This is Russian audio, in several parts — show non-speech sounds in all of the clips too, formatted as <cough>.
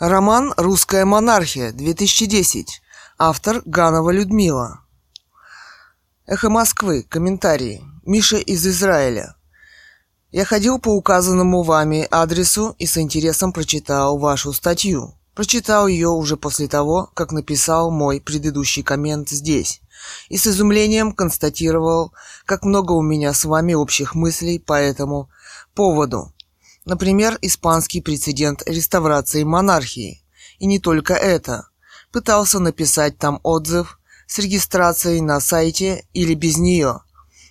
Роман «Русская монархия», 2010. Автор Ганова Людмила. Эхо Москвы. Комментарии. Миша из Израиля. Я ходил по указанному вами адресу и с интересом прочитал вашу статью. Прочитал ее уже после того, как написал мой предыдущий коммент здесь. И с изумлением констатировал, как много у меня с вами общих мыслей по этому поводу. Например, испанский прецедент реставрации монархии. И не только это. Пытался написать там отзыв с регистрацией на сайте или без нее.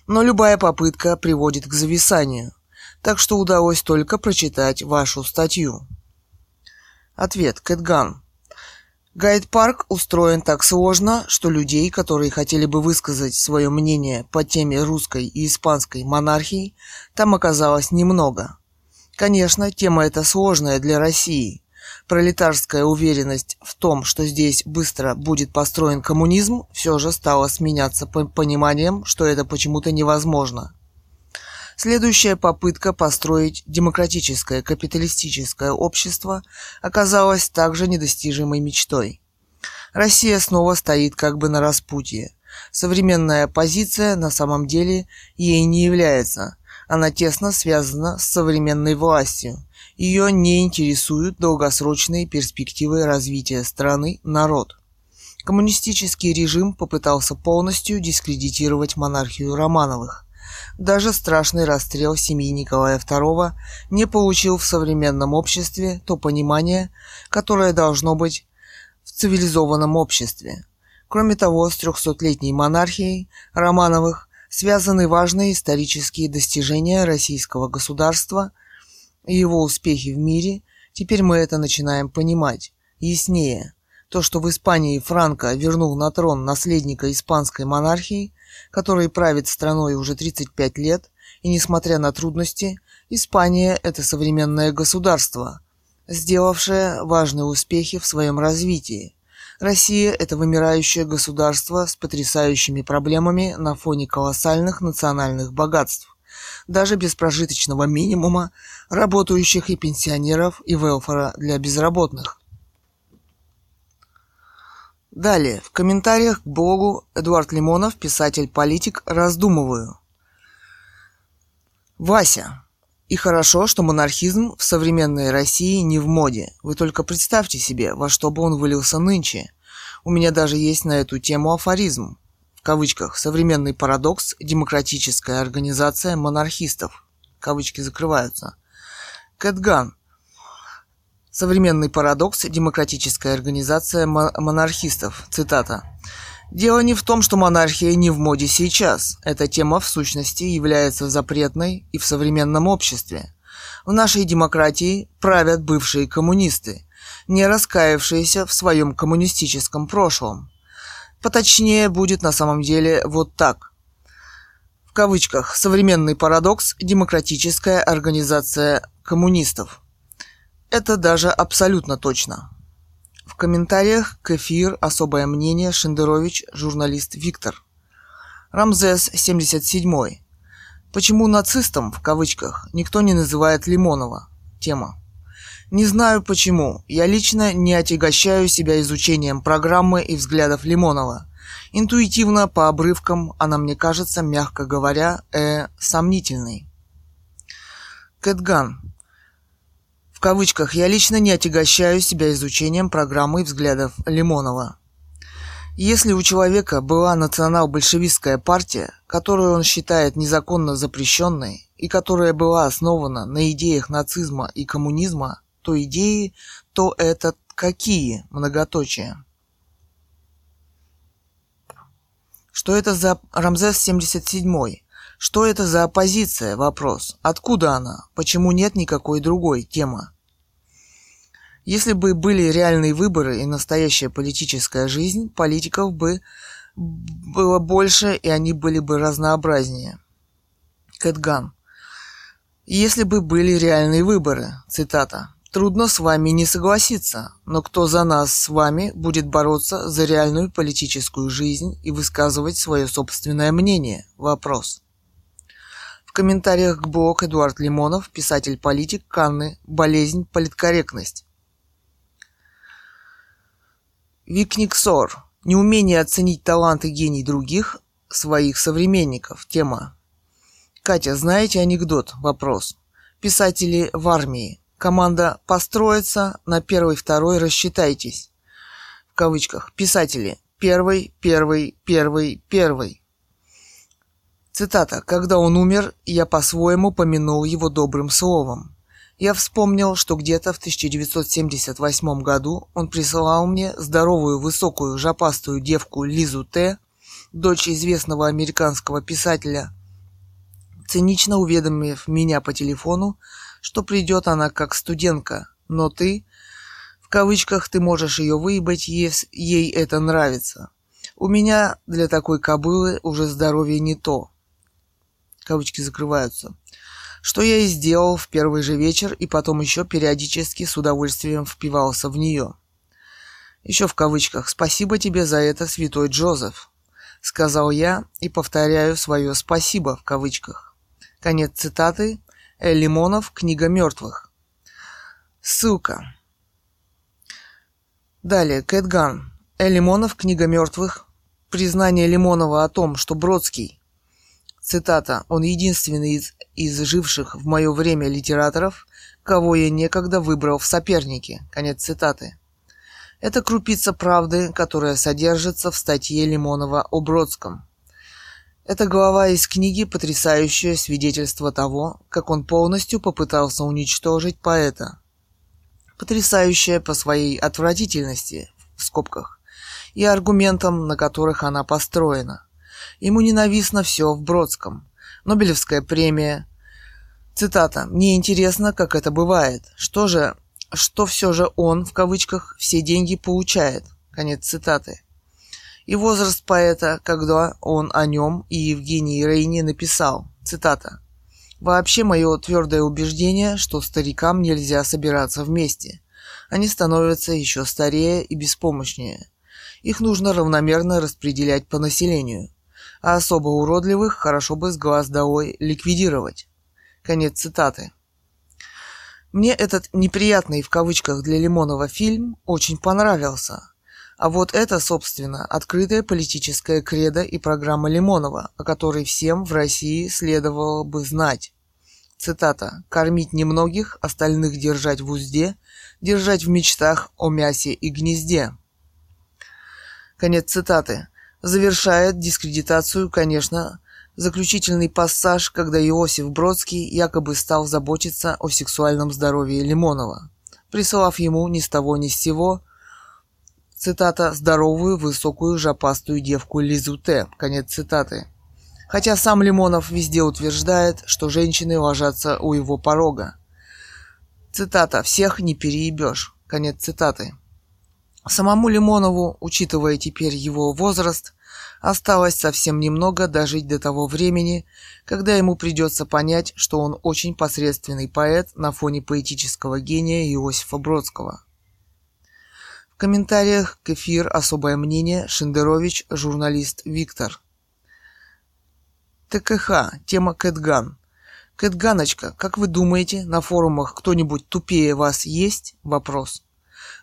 Но любая попытка приводит к зависанию. Так что удалось только прочитать вашу статью. Ответ. Кэтган. Гайд-парк устроен так сложно, что людей, которые хотели бы высказать свое мнение по теме русской и испанской монархии, там оказалось немного. Конечно, тема эта сложная для России. Пролетарская уверенность в том, что здесь быстро будет построен коммунизм, все же стала сменяться пониманием, что это почему-то невозможно. Следующая попытка построить демократическое капиталистическое общество оказалась также недостижимой мечтой. Россия снова стоит как бы на распутье. Современная оппозиция на самом деле ей не является – она тесно связана с современной властью. Ее не интересуют долгосрочные перспективы развития страны, народ. Коммунистический режим попытался полностью дискредитировать монархию Романовых. Даже страшный расстрел семьи Николая II не получил в современном обществе то понимание, которое должно быть в цивилизованном обществе. Кроме того, с трехсотлетней монархией Романовых связаны важные исторические достижения российского государства и его успехи в мире, теперь мы это начинаем понимать яснее. То, что в Испании Франко вернул на трон наследника испанской монархии, который правит страной уже 35 лет, и несмотря на трудности, Испания – это современное государство, сделавшее важные успехи в своем развитии. Россия – это вымирающее государство с потрясающими проблемами на фоне колоссальных национальных богатств. Даже без прожиточного минимума, работающих и пенсионеров, и велфора для безработных. Далее, в комментариях к блогу Эдуард Лимонов, писатель-политик, раздумываю. Вася, и хорошо, что монархизм в современной России не в моде. Вы только представьте себе, во что бы он вылился нынче. У меня даже есть на эту тему афоризм. В кавычках «Современный парадокс. Демократическая организация монархистов». Кавычки закрываются. Кэтган. Современный парадокс. Демократическая организация монархистов. Цитата. Дело не в том, что монархия не в моде сейчас. Эта тема в сущности является запретной и в современном обществе. В нашей демократии правят бывшие коммунисты, не раскаявшиеся в своем коммунистическом прошлом. Поточнее будет на самом деле вот так. В кавычках «современный парадокс. Демократическая организация коммунистов». Это даже абсолютно точно. В комментариях к эфир особое мнение Шендерович, журналист Виктор. Рамзес 77. Почему нацистом, в кавычках, никто не называет Лимонова? Тема. Не знаю почему. Я лично не отягощаю себя изучением программы и взглядов Лимонова. Интуитивно, по обрывкам, она мне кажется, мягко говоря, э, сомнительной. Кэтган кавычках я лично не отягощаю себя изучением программы и взглядов Лимонова. Если у человека была национал-большевистская партия, которую он считает незаконно запрещенной и которая была основана на идеях нацизма и коммунизма, то идеи, то это какие, многоточие. Что это за Рамзес 77 Что это за оппозиция? Вопрос. Откуда она? Почему нет никакой другой? Тема. Если бы были реальные выборы и настоящая политическая жизнь, политиков бы было больше, и они были бы разнообразнее. Кэтган. Если бы были реальные выборы, цитата, Трудно с вами не согласиться, но кто за нас с вами будет бороться за реальную политическую жизнь и высказывать свое собственное мнение? Вопрос. В комментариях к блог Эдуард Лимонов, писатель-политик Канны, болезнь, политкорректность. Викниксор. Неумение оценить талант и гений других, своих современников. Тема. Катя, знаете анекдот? Вопрос. Писатели в армии. Команда «Построиться» на первый-второй рассчитайтесь. В кавычках. Писатели. Первый, первый, первый, первый. Цитата. «Когда он умер, я по-своему помянул его добрым словом. Я вспомнил, что где-то в 1978 году он присылал мне здоровую, высокую, жопастую девку Лизу Т., дочь известного американского писателя, цинично уведомив меня по телефону, что придет она как студентка, но ты, в кавычках, ты можешь ее выебать, если ей это нравится. У меня для такой кобылы уже здоровье не то. Кавычки закрываются что я и сделал в первый же вечер и потом еще периодически с удовольствием впивался в нее. Еще в кавычках «Спасибо тебе за это, святой Джозеф», сказал я и повторяю свое «спасибо» в кавычках. Конец цитаты. Э. Лимонов, Книга мертвых. Ссылка. Далее, Кэтган. Э. Лимонов, Книга мертвых. Признание Лимонова о том, что Бродский Цитата. «Он единственный из, из живших в мое время литераторов, кого я некогда выбрал в соперники». Конец цитаты. Это крупица правды, которая содержится в статье Лимонова о Бродском. Это глава из книги потрясающее свидетельство того, как он полностью попытался уничтожить поэта. Потрясающее по своей отвратительности, в скобках, и аргументам, на которых она построена. Ему ненавистно все в Бродском. Нобелевская премия. Цитата. «Мне интересно, как это бывает. Что же, что все же он, в кавычках, все деньги получает?» Конец цитаты. И возраст поэта, когда он о нем и Евгении Рейне написал. Цитата. «Вообще мое твердое убеждение, что старикам нельзя собираться вместе. Они становятся еще старее и беспомощнее. Их нужно равномерно распределять по населению а особо уродливых хорошо бы с глаз долой ликвидировать. Конец цитаты. Мне этот «неприятный» в кавычках для Лимонова фильм очень понравился. А вот это, собственно, открытая политическая кредо и программа Лимонова, о которой всем в России следовало бы знать. Цитата. «Кормить немногих, остальных держать в узде, держать в мечтах о мясе и гнезде». Конец цитаты завершает дискредитацию, конечно, заключительный пассаж, когда Иосиф Бродский якобы стал заботиться о сексуальном здоровье Лимонова, присылав ему ни с того ни с сего, цитата, «здоровую, высокую, жопастую девку Лизу Т», конец цитаты. Хотя сам Лимонов везде утверждает, что женщины ложатся у его порога. Цитата «всех не переебешь», конец цитаты. Самому Лимонову, учитывая теперь его возраст, осталось совсем немного дожить до того времени, когда ему придется понять, что он очень посредственный поэт на фоне поэтического гения Иосифа Бродского. В комментариях к эфир особое мнение Шендерович, журналист Виктор. ТКХ. Тема Кэтган. Кэтганочка, как вы думаете, на форумах кто-нибудь тупее вас есть? Вопрос.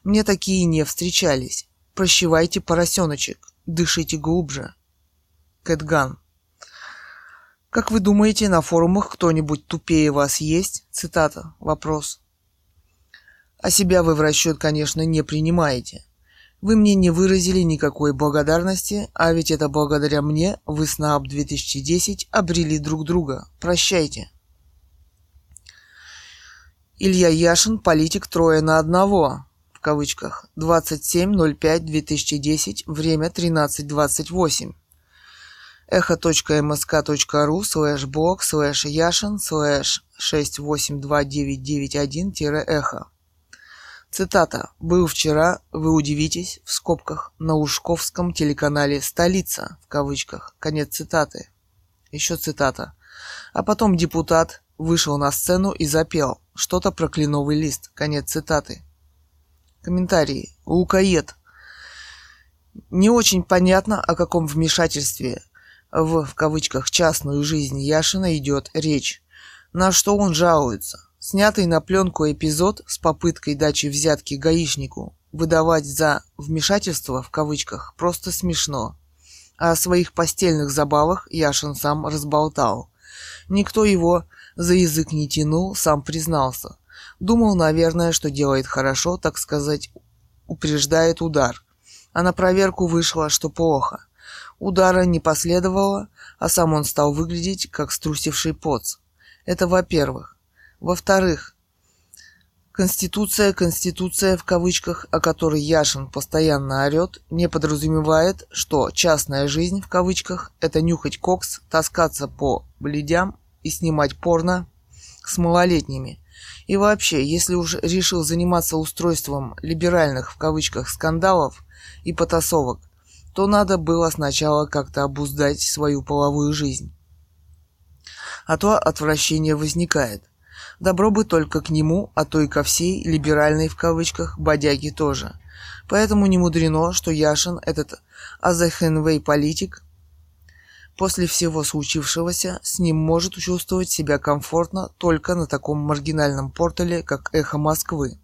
Мне такие не встречались. Прощевайте, поросеночек. Дышите глубже. Кэтган. Как вы думаете, на форумах кто-нибудь тупее вас есть? Цитата. Вопрос. А себя вы в расчет, конечно, не принимаете. Вы мне не выразили никакой благодарности, а ведь это благодаря мне вы с НААП 2010 обрели друг друга. Прощайте. Илья Яшин, политик трое на одного в кавычках 27.05.2010, время 13.28. echo.msk.ru слэш блог слэш яшин слэш 682991-эхо. Цитата. «Был вчера, вы удивитесь, в скобках, на Лужковском телеканале «Столица», в кавычках». Конец цитаты. Еще цитата. А потом депутат вышел на сцену и запел что-то про кленовый лист. Конец цитаты. Комментарий. Лукоед. Не очень понятно, о каком вмешательстве в, в кавычках, частную жизнь Яшина идет речь. На что он жалуется? Снятый на пленку эпизод с попыткой дачи взятки гаишнику выдавать за «вмешательство» в кавычках просто смешно. А о своих постельных забавах Яшин сам разболтал. Никто его за язык не тянул, сам признался. Думал, наверное, что делает хорошо, так сказать, упреждает удар. А на проверку вышло, что плохо. Удара не последовало, а сам он стал выглядеть, как струсивший поц. Это во-первых. Во-вторых, Конституция, Конституция в кавычках, о которой Яшин постоянно орет, не подразумевает, что частная жизнь в кавычках – это нюхать кокс, таскаться по бледям и снимать порно с малолетними. И вообще, если уж решил заниматься устройством либеральных в кавычках скандалов и потасовок, то надо было сначала как-то обуздать свою половую жизнь. А то отвращение возникает. Добро бы только к нему, а то и ко всей «либеральной» в кавычках бодяге тоже. Поэтому не мудрено, что Яшин, этот Азахенвей политик, после всего случившегося, с ним может чувствовать себя комфортно только на таком маргинальном портале, как «Эхо Москвы»,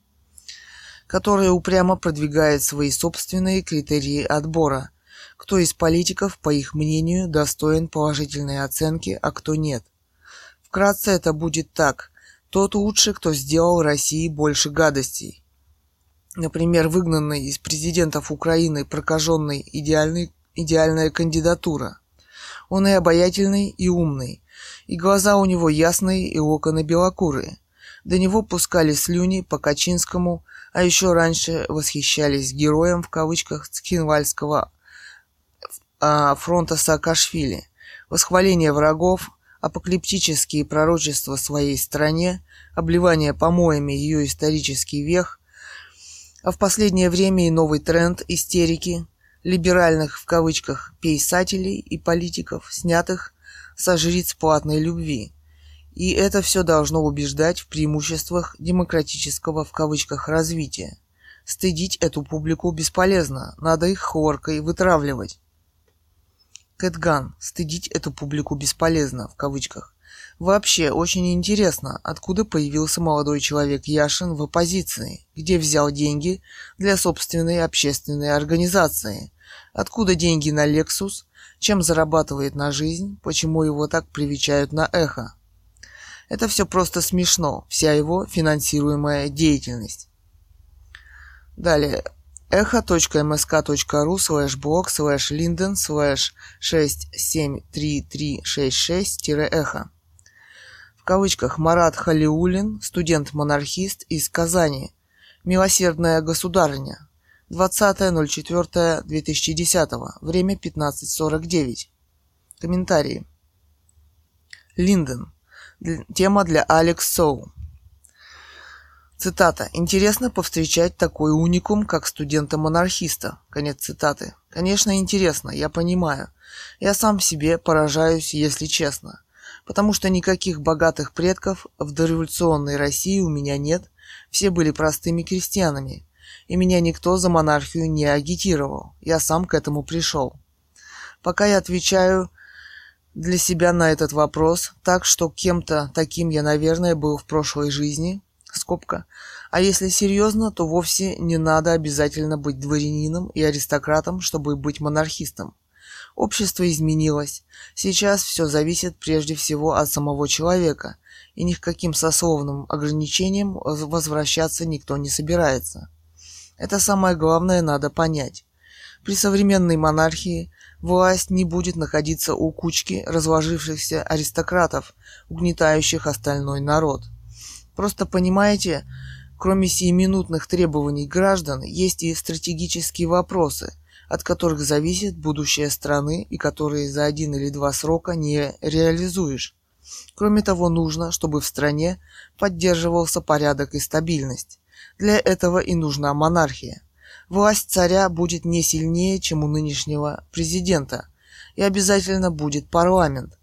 которое упрямо продвигает свои собственные критерии отбора, кто из политиков, по их мнению, достоин положительной оценки, а кто нет. Вкратце это будет так – тот лучше, кто сделал России больше гадостей. Например, выгнанный из президентов Украины прокаженный идеальный, идеальная кандидатура. Он и обаятельный, и умный, и глаза у него ясные, и локоны белокурые. До него пускали слюни по Качинскому, а еще раньше восхищались героем в кавычках Цхинвальского а, фронта Саакашвили. Восхваление врагов, апокалиптические пророчества своей стране, обливание помоями ее исторический вех, а в последнее время и новый тренд истерики, либеральных в кавычках писателей и политиков, снятых со жриц платной любви. И это все должно убеждать в преимуществах демократического в кавычках развития. Стыдить эту публику бесполезно, надо их хлоркой вытравливать. Кэтган. Стыдить эту публику бесполезно, в кавычках. Вообще, очень интересно, откуда появился молодой человек Яшин в оппозиции, где взял деньги для собственной общественной организации, откуда деньги на Lexus, чем зарабатывает на жизнь, почему его так привечают на эхо. Это все просто смешно, вся его финансируемая деятельность. Далее, echo.msk.ru слэш блог слэш линден слэш 673366-эхо. Кавычках Марат Халиулин, студент-монархист из Казани. Милосердная государыня. 20.04.2010. Время 15.49. Комментарии. Линден. Тема для Алекс Соу. Цитата. «Интересно повстречать такой уникум, как студента-монархиста». Конец цитаты. Конечно, интересно, я понимаю. Я сам себе поражаюсь, если честно. Потому что никаких богатых предков в дореволюционной России у меня нет. Все были простыми крестьянами. И меня никто за монархию не агитировал. Я сам к этому пришел. Пока я отвечаю для себя на этот вопрос, так что кем-то таким я, наверное, был в прошлой жизни, скобка. А если серьезно, то вовсе не надо обязательно быть дворянином и аристократом, чтобы быть монархистом. Общество изменилось. Сейчас все зависит прежде всего от самого человека, и ни к каким сословным ограничениям возвращаться никто не собирается. Это самое главное надо понять. При современной монархии власть не будет находиться у кучки разложившихся аристократов, угнетающих остальной народ – Просто понимаете, кроме сиюминутных требований граждан, есть и стратегические вопросы, от которых зависит будущее страны и которые за один или два срока не реализуешь. Кроме того, нужно, чтобы в стране поддерживался порядок и стабильность. Для этого и нужна монархия. Власть царя будет не сильнее, чем у нынешнего президента, и обязательно будет парламент.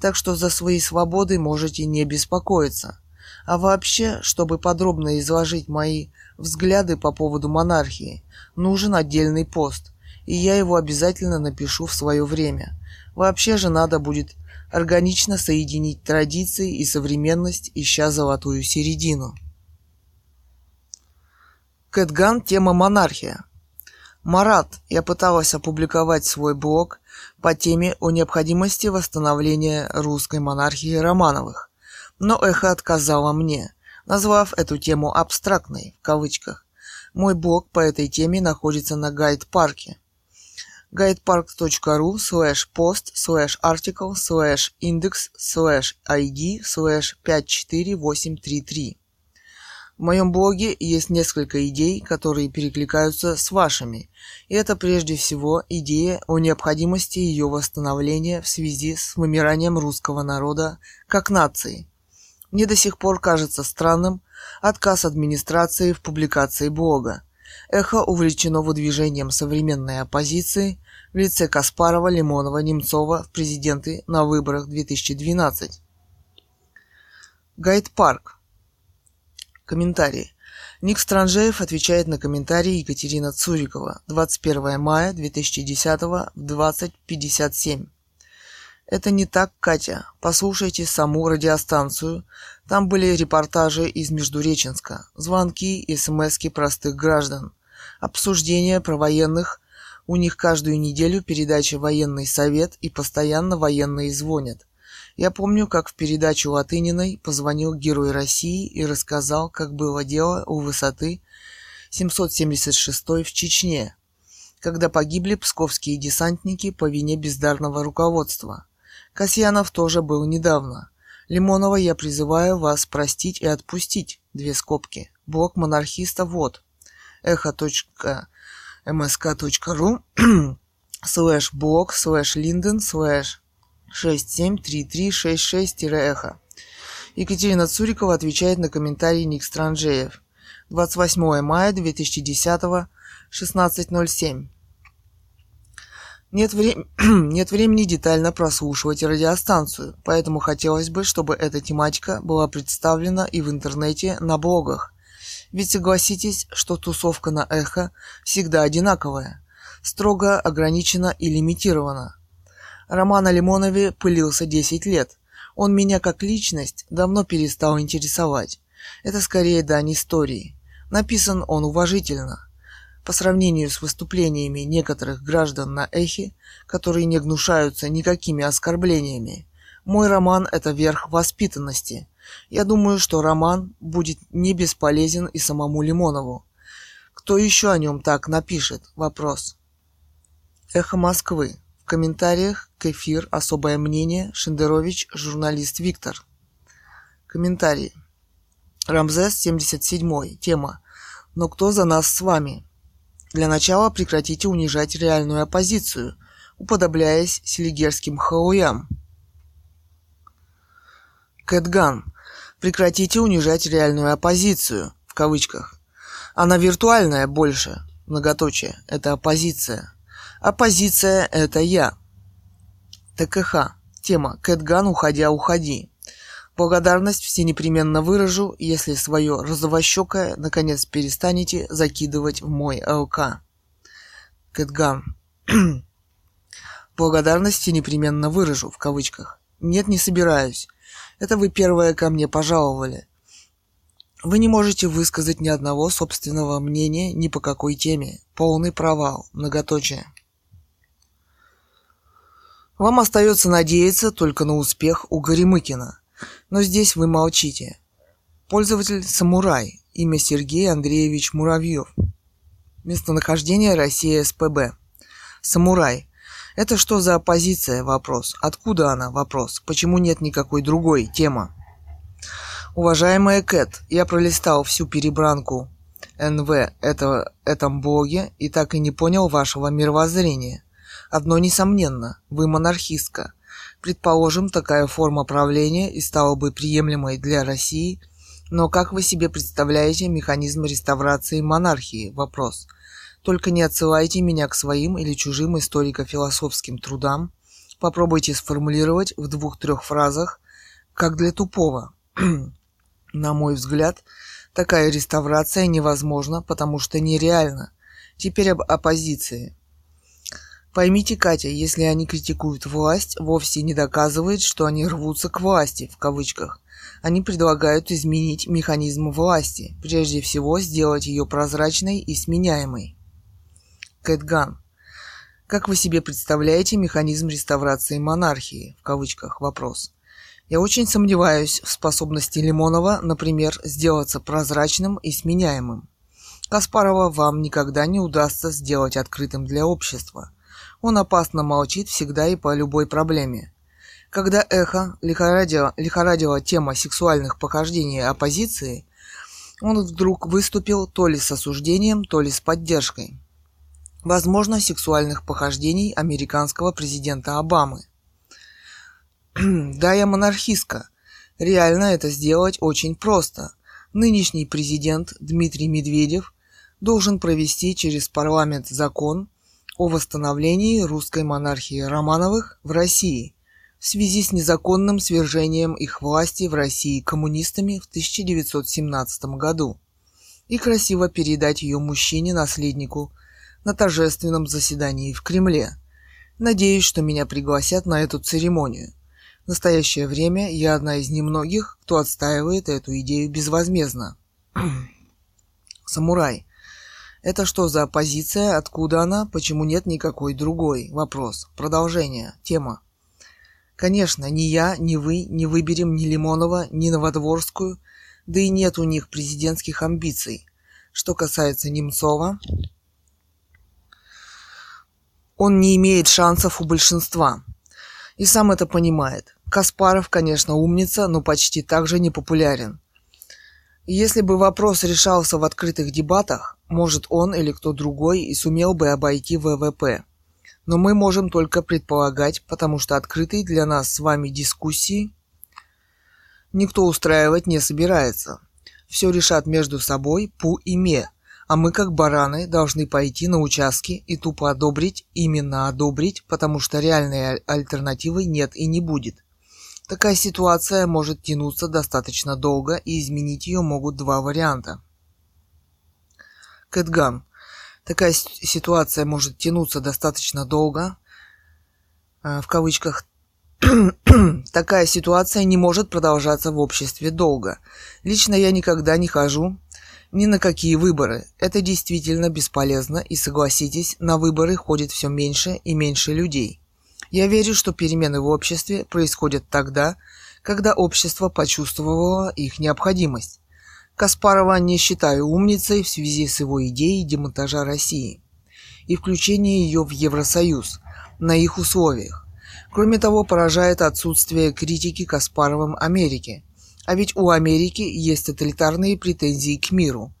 Так что за свои свободы можете не беспокоиться. А вообще, чтобы подробно изложить мои взгляды по поводу монархии, нужен отдельный пост, и я его обязательно напишу в свое время. Вообще же надо будет органично соединить традиции и современность, ища золотую середину. Кэтган, тема монархия. Марат, я пыталась опубликовать свой блог по теме о необходимости восстановления русской монархии Романовых, но эхо отказало мне, назвав эту тему абстрактной, в кавычках. Мой блог по этой теме находится на гайд-парке guidepark.ru slash post slash article slash index slash id slash 54833 в моем блоге есть несколько идей, которые перекликаются с вашими, и это прежде всего идея о необходимости ее восстановления в связи с вымиранием русского народа как нации. Мне до сих пор кажется странным отказ администрации в публикации блога. Эхо увлечено выдвижением современной оппозиции в лице Каспарова, Лимонова, Немцова в президенты на выборах 2012. Гайд Парк. Комментарии. Ник Странжеев отвечает на комментарии Екатерина Цурикова 21 мая 2010 в 20.57. Это не так, Катя. Послушайте саму радиостанцию. Там были репортажи из Междуреченска, звонки и смски простых граждан, обсуждения про военных. У них каждую неделю передача «Военный совет» и постоянно военные звонят. Я помню, как в передачу Латыниной позвонил герой России и рассказал, как было дело у высоты 776 в Чечне, когда погибли псковские десантники по вине бездарного руководства. Касьянов тоже был недавно. Лимонова я призываю вас простить и отпустить. Две скобки. Блок монархиста вот. echo.msk.ru <clears throat> слэш блог слэш линден слэш 673366-эхо. Екатерина Цурикова отвечает на комментарий Ник Странжеев. 28 мая 2010, 16.07. Нет, вре... <clears throat> Нет времени детально прослушивать радиостанцию, поэтому хотелось бы, чтобы эта тематика была представлена и в интернете на блогах. Ведь согласитесь, что тусовка на эхо всегда одинаковая, строго ограничена и лимитирована – Роман о пылился 10 лет. Он меня как личность давно перестал интересовать. Это скорее дань истории. Написан он уважительно. По сравнению с выступлениями некоторых граждан на эхе, которые не гнушаются никакими оскорблениями, мой роман – это верх воспитанности. Я думаю, что роман будет не бесполезен и самому Лимонову. Кто еще о нем так напишет? Вопрос. Эхо Москвы. В комментариях к эфир особое мнение Шендерович, журналист Виктор. Комментарий. Рамзес 77. Тема. Но кто за нас с вами? Для начала прекратите унижать реальную оппозицию, уподобляясь селигерским хауям. Кэтган. Прекратите унижать реальную оппозицию, в кавычках. Она виртуальная больше, многоточие, это оппозиция. Оппозиция – это я. ТКХ. Тема «Кэтган, уходя, уходи». Благодарность все непременно выражу, если свое розовощекое наконец перестанете закидывать в мой ЛК. Кэтган. <clears throat> Благодарности непременно выражу, в кавычках. Нет, не собираюсь. Это вы первое ко мне пожаловали. Вы не можете высказать ни одного собственного мнения ни по какой теме. Полный провал. Многоточие. Вам остается надеяться только на успех у Горемыкина. Но здесь вы молчите. Пользователь Самурай. Имя Сергей Андреевич Муравьев. Местонахождение Россия СПБ. Самурай. Это что за оппозиция? Вопрос. Откуда она? Вопрос. Почему нет никакой другой? Тема. Уважаемая Кэт, я пролистал всю перебранку НВ этого, этом блоге и так и не понял вашего мировоззрения. Одно несомненно, вы монархистка. Предположим, такая форма правления и стала бы приемлемой для России, но как вы себе представляете механизм реставрации монархии? Вопрос. Только не отсылайте меня к своим или чужим историко-философским трудам. Попробуйте сформулировать в двух-трех фразах, как для тупого. <clears throat> На мой взгляд, такая реставрация невозможна, потому что нереальна. Теперь об оппозиции. Поймите, Катя, если они критикуют власть, вовсе не доказывает, что они рвутся к власти, в кавычках. Они предлагают изменить механизм власти, прежде всего сделать ее прозрачной и сменяемой. Кэтган. Как вы себе представляете механизм реставрации монархии? В кавычках вопрос. Я очень сомневаюсь в способности Лимонова, например, сделаться прозрачным и сменяемым. Каспарова вам никогда не удастся сделать открытым для общества. Он опасно молчит всегда и по любой проблеме. Когда эхо лихорадила, лихорадила тема сексуальных похождений оппозиции, он вдруг выступил то ли с осуждением, то ли с поддержкой. Возможно, сексуальных похождений американского президента Обамы. <clears throat> да, я монархистка. Реально это сделать очень просто. Нынешний президент Дмитрий Медведев должен провести через парламент закон о восстановлении русской монархии Романовых в России – в связи с незаконным свержением их власти в России коммунистами в 1917 году и красиво передать ее мужчине-наследнику на торжественном заседании в Кремле. Надеюсь, что меня пригласят на эту церемонию. В настоящее время я одна из немногих, кто отстаивает эту идею безвозмездно. <clears throat> Самурай. Это что за оппозиция? Откуда она? Почему нет никакой другой? Вопрос. Продолжение. Тема. Конечно, ни я, ни вы не выберем ни Лимонова, ни Новодворскую, да и нет у них президентских амбиций. Что касается Немцова, он не имеет шансов у большинства. И сам это понимает. Каспаров, конечно, умница, но почти так же непопулярен. Если бы вопрос решался в открытых дебатах, может он или кто другой и сумел бы обойти ВВП но мы можем только предполагать, потому что открытые для нас с вами дискуссии никто устраивать не собирается. Все решат между собой Пу и Ме, а мы, как бараны, должны пойти на участки и тупо одобрить, именно одобрить, потому что реальной альтернативы нет и не будет. Такая ситуация может тянуться достаточно долго, и изменить ее могут два варианта. Кэтган. Такая ситуация может тянуться достаточно долго, а, в кавычках, <clears throat> такая ситуация не может продолжаться в обществе долго. Лично я никогда не хожу ни на какие выборы. Это действительно бесполезно, и согласитесь, на выборы ходит все меньше и меньше людей. Я верю, что перемены в обществе происходят тогда, когда общество почувствовало их необходимость. Каспарова не считаю умницей в связи с его идеей демонтажа России и включения ее в Евросоюз на их условиях. Кроме того, поражает отсутствие критики Каспаровым Америки. А ведь у Америки есть тоталитарные претензии к миру.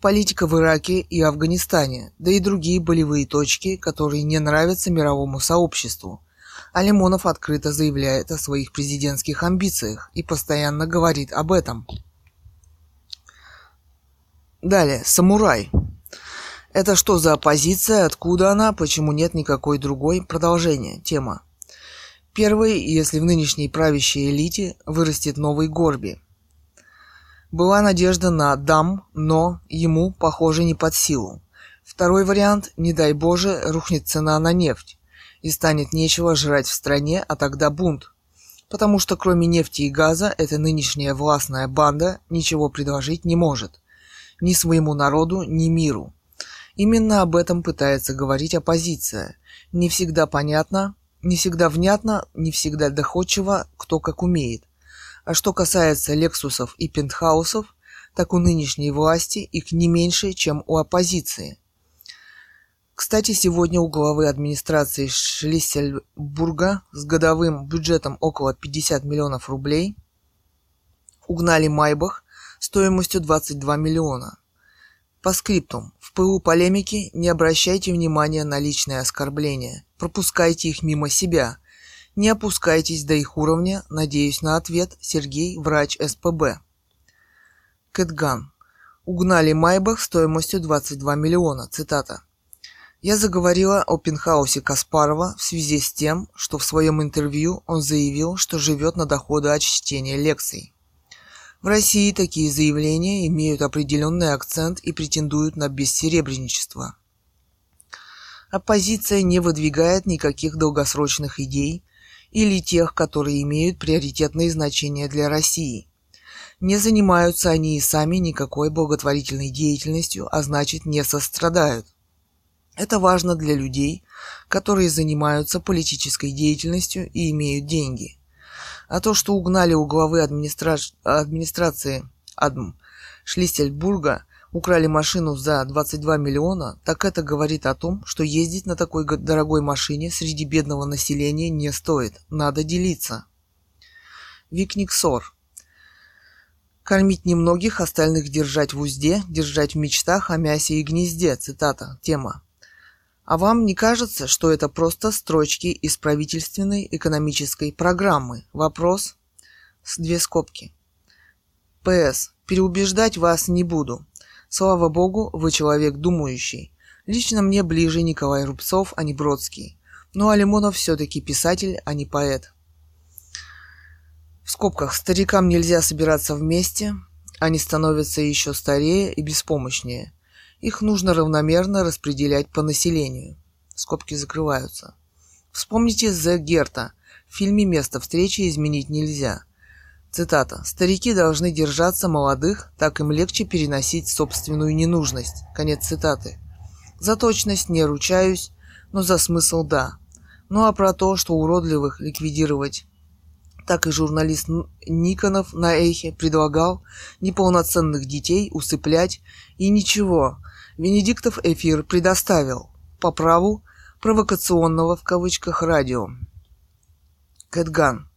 Политика в Ираке и Афганистане, да и другие болевые точки, которые не нравятся мировому сообществу. А Лимонов открыто заявляет о своих президентских амбициях и постоянно говорит об этом. Далее, самурай. Это что за оппозиция, откуда она, почему нет никакой другой? Продолжение. Тема. Первый, если в нынешней правящей элите вырастет новый Горби. Была надежда на дам, но ему, похоже, не под силу. Второй вариант, не дай боже, рухнет цена на нефть, и станет нечего жрать в стране, а тогда бунт. Потому что кроме нефти и газа эта нынешняя властная банда ничего предложить не может ни своему народу, ни миру. Именно об этом пытается говорить оппозиция. Не всегда понятно, не всегда внятно, не всегда доходчиво, кто как умеет. А что касается лексусов и пентхаусов, так у нынешней власти их не меньше, чем у оппозиции. Кстати, сегодня у главы администрации Шлиссельбурга с годовым бюджетом около 50 миллионов рублей угнали Майбах стоимостью 22 миллиона. По скриптум. В пылу полемики не обращайте внимания на личные оскорбления. Пропускайте их мимо себя. Не опускайтесь до их уровня. Надеюсь на ответ. Сергей, врач СПБ. Кэтган. Угнали Майбах стоимостью 22 миллиона. Цитата. Я заговорила о пентхаусе Каспарова в связи с тем, что в своем интервью он заявил, что живет на доходы от чтения лекций. В России такие заявления имеют определенный акцент и претендуют на бессеребреничество. Оппозиция не выдвигает никаких долгосрочных идей или тех, которые имеют приоритетное значение для России. Не занимаются они и сами никакой благотворительной деятельностью, а значит не сострадают. Это важно для людей, которые занимаются политической деятельностью и имеют деньги. А то, что угнали у главы администра... администрации Адм Шлиссельбурга, украли машину за 22 миллиона, так это говорит о том, что ездить на такой дорогой машине среди бедного населения не стоит. Надо делиться. Викниксор. Кормить немногих, остальных держать в узде, держать в мечтах о мясе и гнезде. Цитата. Тема. А вам не кажется, что это просто строчки из правительственной экономической программы? Вопрос с две скобки. П.С. Переубеждать вас не буду. Слава богу, вы человек думающий. Лично мне ближе Николай Рубцов, а не Бродский. Ну а Лимонов все-таки писатель, а не поэт. В скобках старикам нельзя собираться вместе, они становятся еще старее и беспомощнее – их нужно равномерно распределять по населению. Скобки закрываются. Вспомните Зе Герта. В фильме «Место встречи изменить нельзя». Цитата. «Старики должны держаться молодых, так им легче переносить собственную ненужность». Конец цитаты. За точность не ручаюсь, но за смысл да. Ну а про то, что уродливых ликвидировать так и журналист Никонов на Эхе предлагал неполноценных детей усыплять и ничего, Венедиктов эфир предоставил по праву провокационного в кавычках радио. Кэтган.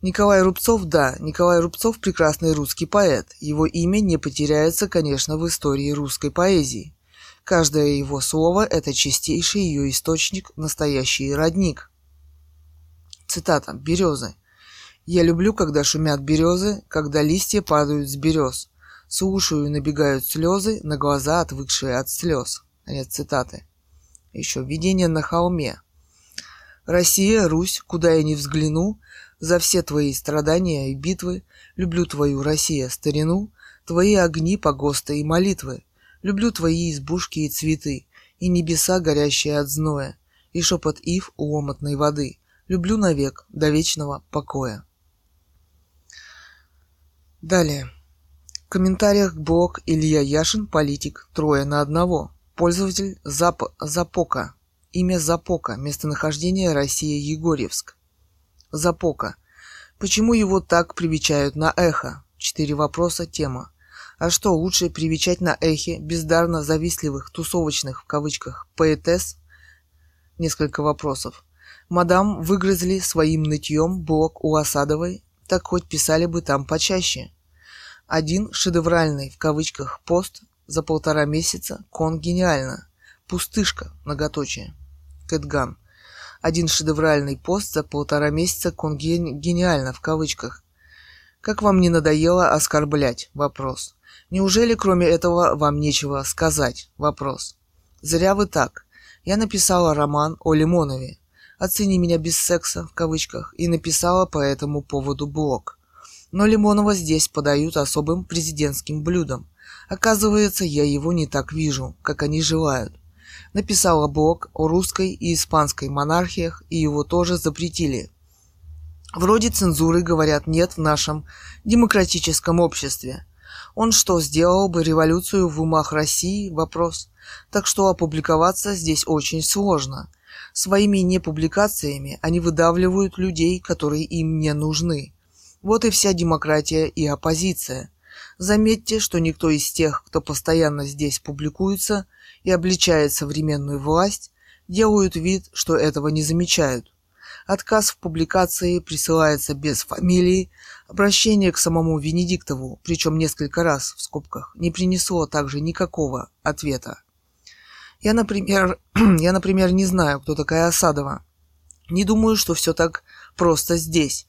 Николай Рубцов, да, Николай Рубцов прекрасный русский поэт. Его имя не потеряется, конечно, в истории русской поэзии. Каждое его слово – это чистейший ее источник, настоящий родник. Цитата. Березы. «Я люблю, когда шумят березы, когда листья падают с берез. Слушаю, набегают слезы, на глаза отвыкшие от слез. Конец цитаты. Еще видение на холме. Россия, Русь, куда я ни взгляну, за все твои страдания и битвы, люблю твою, Россия, старину, твои огни, погосты и молитвы, люблю твои избушки и цветы, и небеса, горящие от зноя, и шепот ив у омутной воды, люблю навек до вечного покоя. Далее. Комментариях блог Илья Яшин, политик, трое на одного. Пользователь Зап... Запока. Имя Запока. Местонахождение Россия Егорьевск. Запока. Почему его так привечают на эхо? Четыре вопроса, тема. А что, лучше привечать на эхе бездарно завистливых, тусовочных, в кавычках, поэтесс? Несколько вопросов. Мадам выгрызли своим нытьем блок у Осадовой, так хоть писали бы там почаще. Один шедевральный, в кавычках, пост за полтора месяца, кон гениально. Пустышка, многоточие. Кэтган. Один шедевральный пост за полтора месяца, кон гениально, в кавычках. Как вам не надоело оскорблять? Вопрос. Неужели кроме этого вам нечего сказать? Вопрос. Зря вы так. Я написала роман о Лимонове. Оцени меня без секса, в кавычках, и написала по этому поводу блог. Но Лимонова здесь подают особым президентским блюдом. Оказывается, я его не так вижу, как они желают. Написала блог о русской и испанской монархиях, и его тоже запретили. Вроде цензуры, говорят, нет в нашем демократическом обществе. Он что, сделал бы революцию в умах России? Вопрос. Так что опубликоваться здесь очень сложно. Своими непубликациями они выдавливают людей, которые им не нужны. Вот и вся демократия и оппозиция. Заметьте, что никто из тех, кто постоянно здесь публикуется и обличает современную власть, делают вид, что этого не замечают. Отказ в публикации присылается без фамилии, обращение к самому Венедиктову, причем несколько раз, в скобках, не принесло также никакого ответа. Я, например, <clears throat> я, например, не знаю, кто такая Осадова. Не думаю, что все так просто здесь.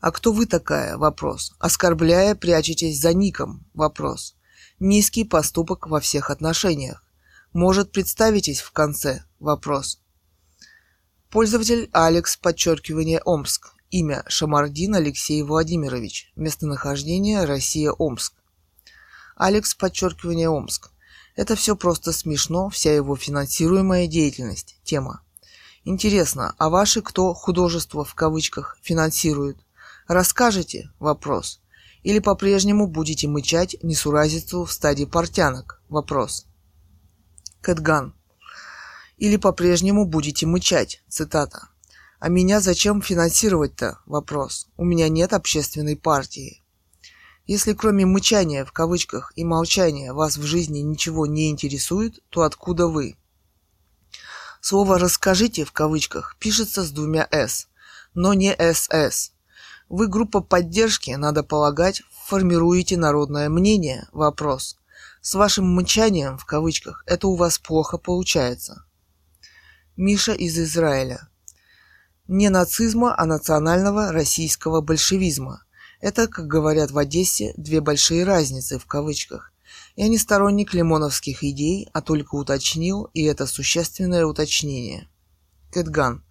«А кто вы такая?» – вопрос. Оскорбляя, прячетесь за ником – вопрос. Низкий поступок во всех отношениях. Может, представитесь в конце? Вопрос. Пользователь Алекс, подчеркивание Омск. Имя Шамардин Алексей Владимирович. Местонахождение Россия Омск. Алекс, подчеркивание Омск. Это все просто смешно, вся его финансируемая деятельность. Тема. Интересно, а ваши кто художество в кавычках финансируют? Расскажете? Вопрос. Или по-прежнему будете мычать несуразицу в стадии портянок? Вопрос. Кэтган. Или по-прежнему будете мычать? Цитата. А меня зачем финансировать-то? Вопрос. У меня нет общественной партии. Если кроме мычания в кавычках и молчания вас в жизни ничего не интересует, то откуда вы? Слово «расскажите» в кавычках пишется с двумя «с», но не «СС». Вы группа поддержки, надо полагать, формируете народное мнение? Вопрос. С вашим мычанием, в кавычках, это у вас плохо получается. Миша из Израиля. Не нацизма, а национального российского большевизма. Это, как говорят в Одессе, две большие разницы, в кавычках. Я не сторонник лимоновских идей, а только уточнил, и это существенное уточнение. Кэтган.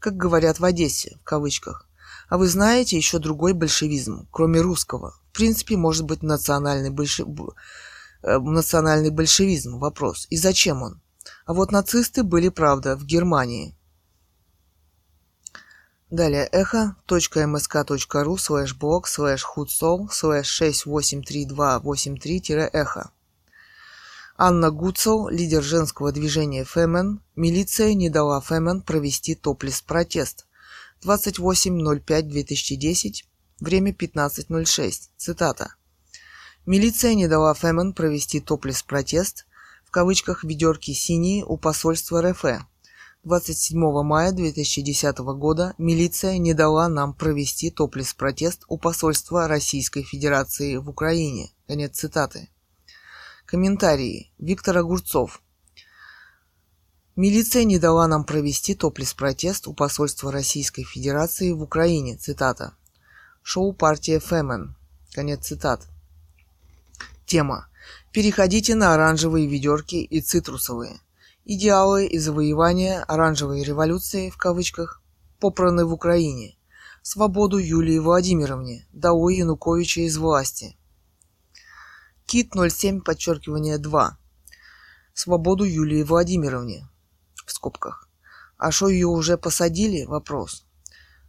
Как говорят в Одессе, в кавычках. А вы знаете еще другой большевизм, кроме русского? В принципе, может быть национальный, больше... Э, национальный большевизм. Вопрос. И зачем он? А вот нацисты были, правда, в Германии. Далее echo.msk.ru слэш блог слэш худсол слэш 683283-эхо. Анна Гуцел, лидер женского движения Фемен, милиция не дала Фемен провести топлес-протест. 28.05.2010, время 15.06. Цитата. Милиция не дала Фемен провести топлес-протест, в кавычках «ведерки синие» у посольства РФ, 27 мая 2010 года милиция не дала нам провести топлес-протест у посольства Российской Федерации в Украине. Конец цитаты. Комментарии. Виктор Огурцов. Милиция не дала нам провести топлес-протест у посольства Российской Федерации в Украине. Цитата. Шоу партия Фемен. Конец цитат. Тема. Переходите на оранжевые ведерки и цитрусовые. Идеалы и завоевания оранжевой революции в кавычках попраны в Украине. Свободу Юлии Владимировне, Дао Януковича из власти. Кит 07, подчеркивание 2. Свободу Юлии Владимировне. В скобках. А что ее уже посадили? Вопрос.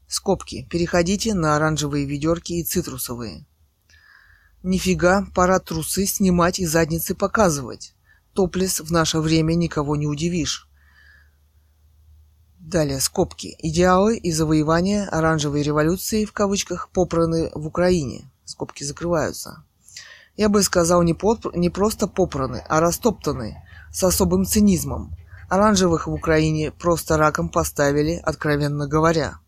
Скобки. Переходите на оранжевые ведерки и цитрусовые. Нифига, пора трусы снимать и задницы показывать топлес в наше время никого не удивишь. Далее, скобки. Идеалы и завоевания оранжевой революции, в кавычках, попраны в Украине. Скобки закрываются. Я бы сказал, не, поп... не просто попраны, а растоптаны, с особым цинизмом. Оранжевых в Украине просто раком поставили, откровенно говоря.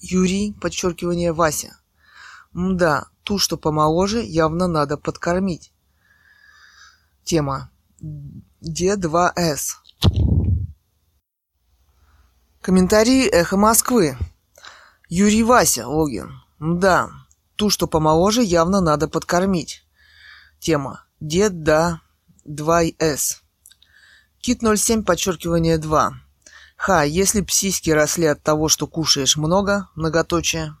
Юрий, подчеркивание Вася. Мда, ту, что помоложе, явно надо подкормить. Тема. Д2С. Комментарии «Эхо Москвы». Юрий Вася, логин. Да, ту, что помоложе, явно надо подкормить. Тема. Дед, да, 2С. Кит 07, подчеркивание 2. Ха, если псиськи росли от того, что кушаешь много, многоточие.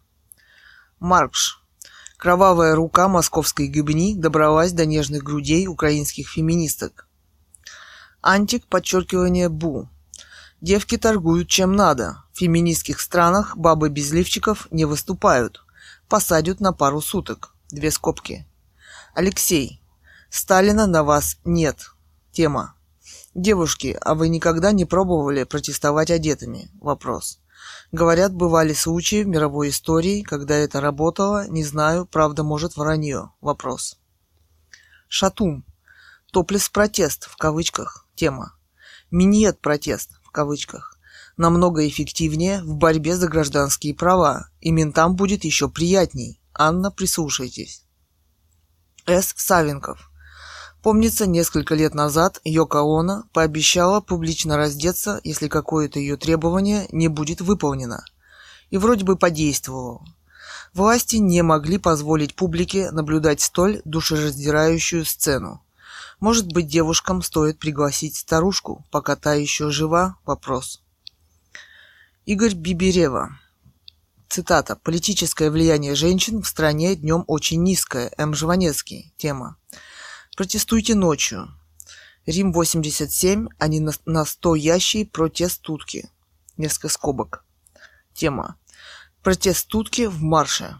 Маркш. Кровавая рука московской гибни добралась до нежных грудей украинских феминисток. Антик, подчеркивание Бу. Девки торгуют чем надо. В феминистских странах бабы без лифчиков не выступают. Посадят на пару суток. Две скобки. Алексей. Сталина на вас нет. Тема. Девушки, а вы никогда не пробовали протестовать одетыми? Вопрос. Говорят, бывали случаи в мировой истории, когда это работало, не знаю, правда, может, вранье. Вопрос. Шатум. Топлес-протест, в кавычках, тема. Миньет-протест, в кавычках. Намного эффективнее в борьбе за гражданские права, и ментам будет еще приятней. Анна, прислушайтесь. С. Савенков. Помнится, несколько лет назад Йока Оно пообещала публично раздеться, если какое-то ее требование не будет выполнено. И вроде бы подействовало. Власти не могли позволить публике наблюдать столь душераздирающую сцену. Может быть, девушкам стоит пригласить старушку, пока та еще жива? Вопрос. Игорь Биберева. Цитата. «Политическое влияние женщин в стране днем очень низкое». М. Жванецкий. Тема. Протестуйте ночью. Рим 87, а не настоящий протест тутки. Несколько скобок. Тема. Протест тутки в марше.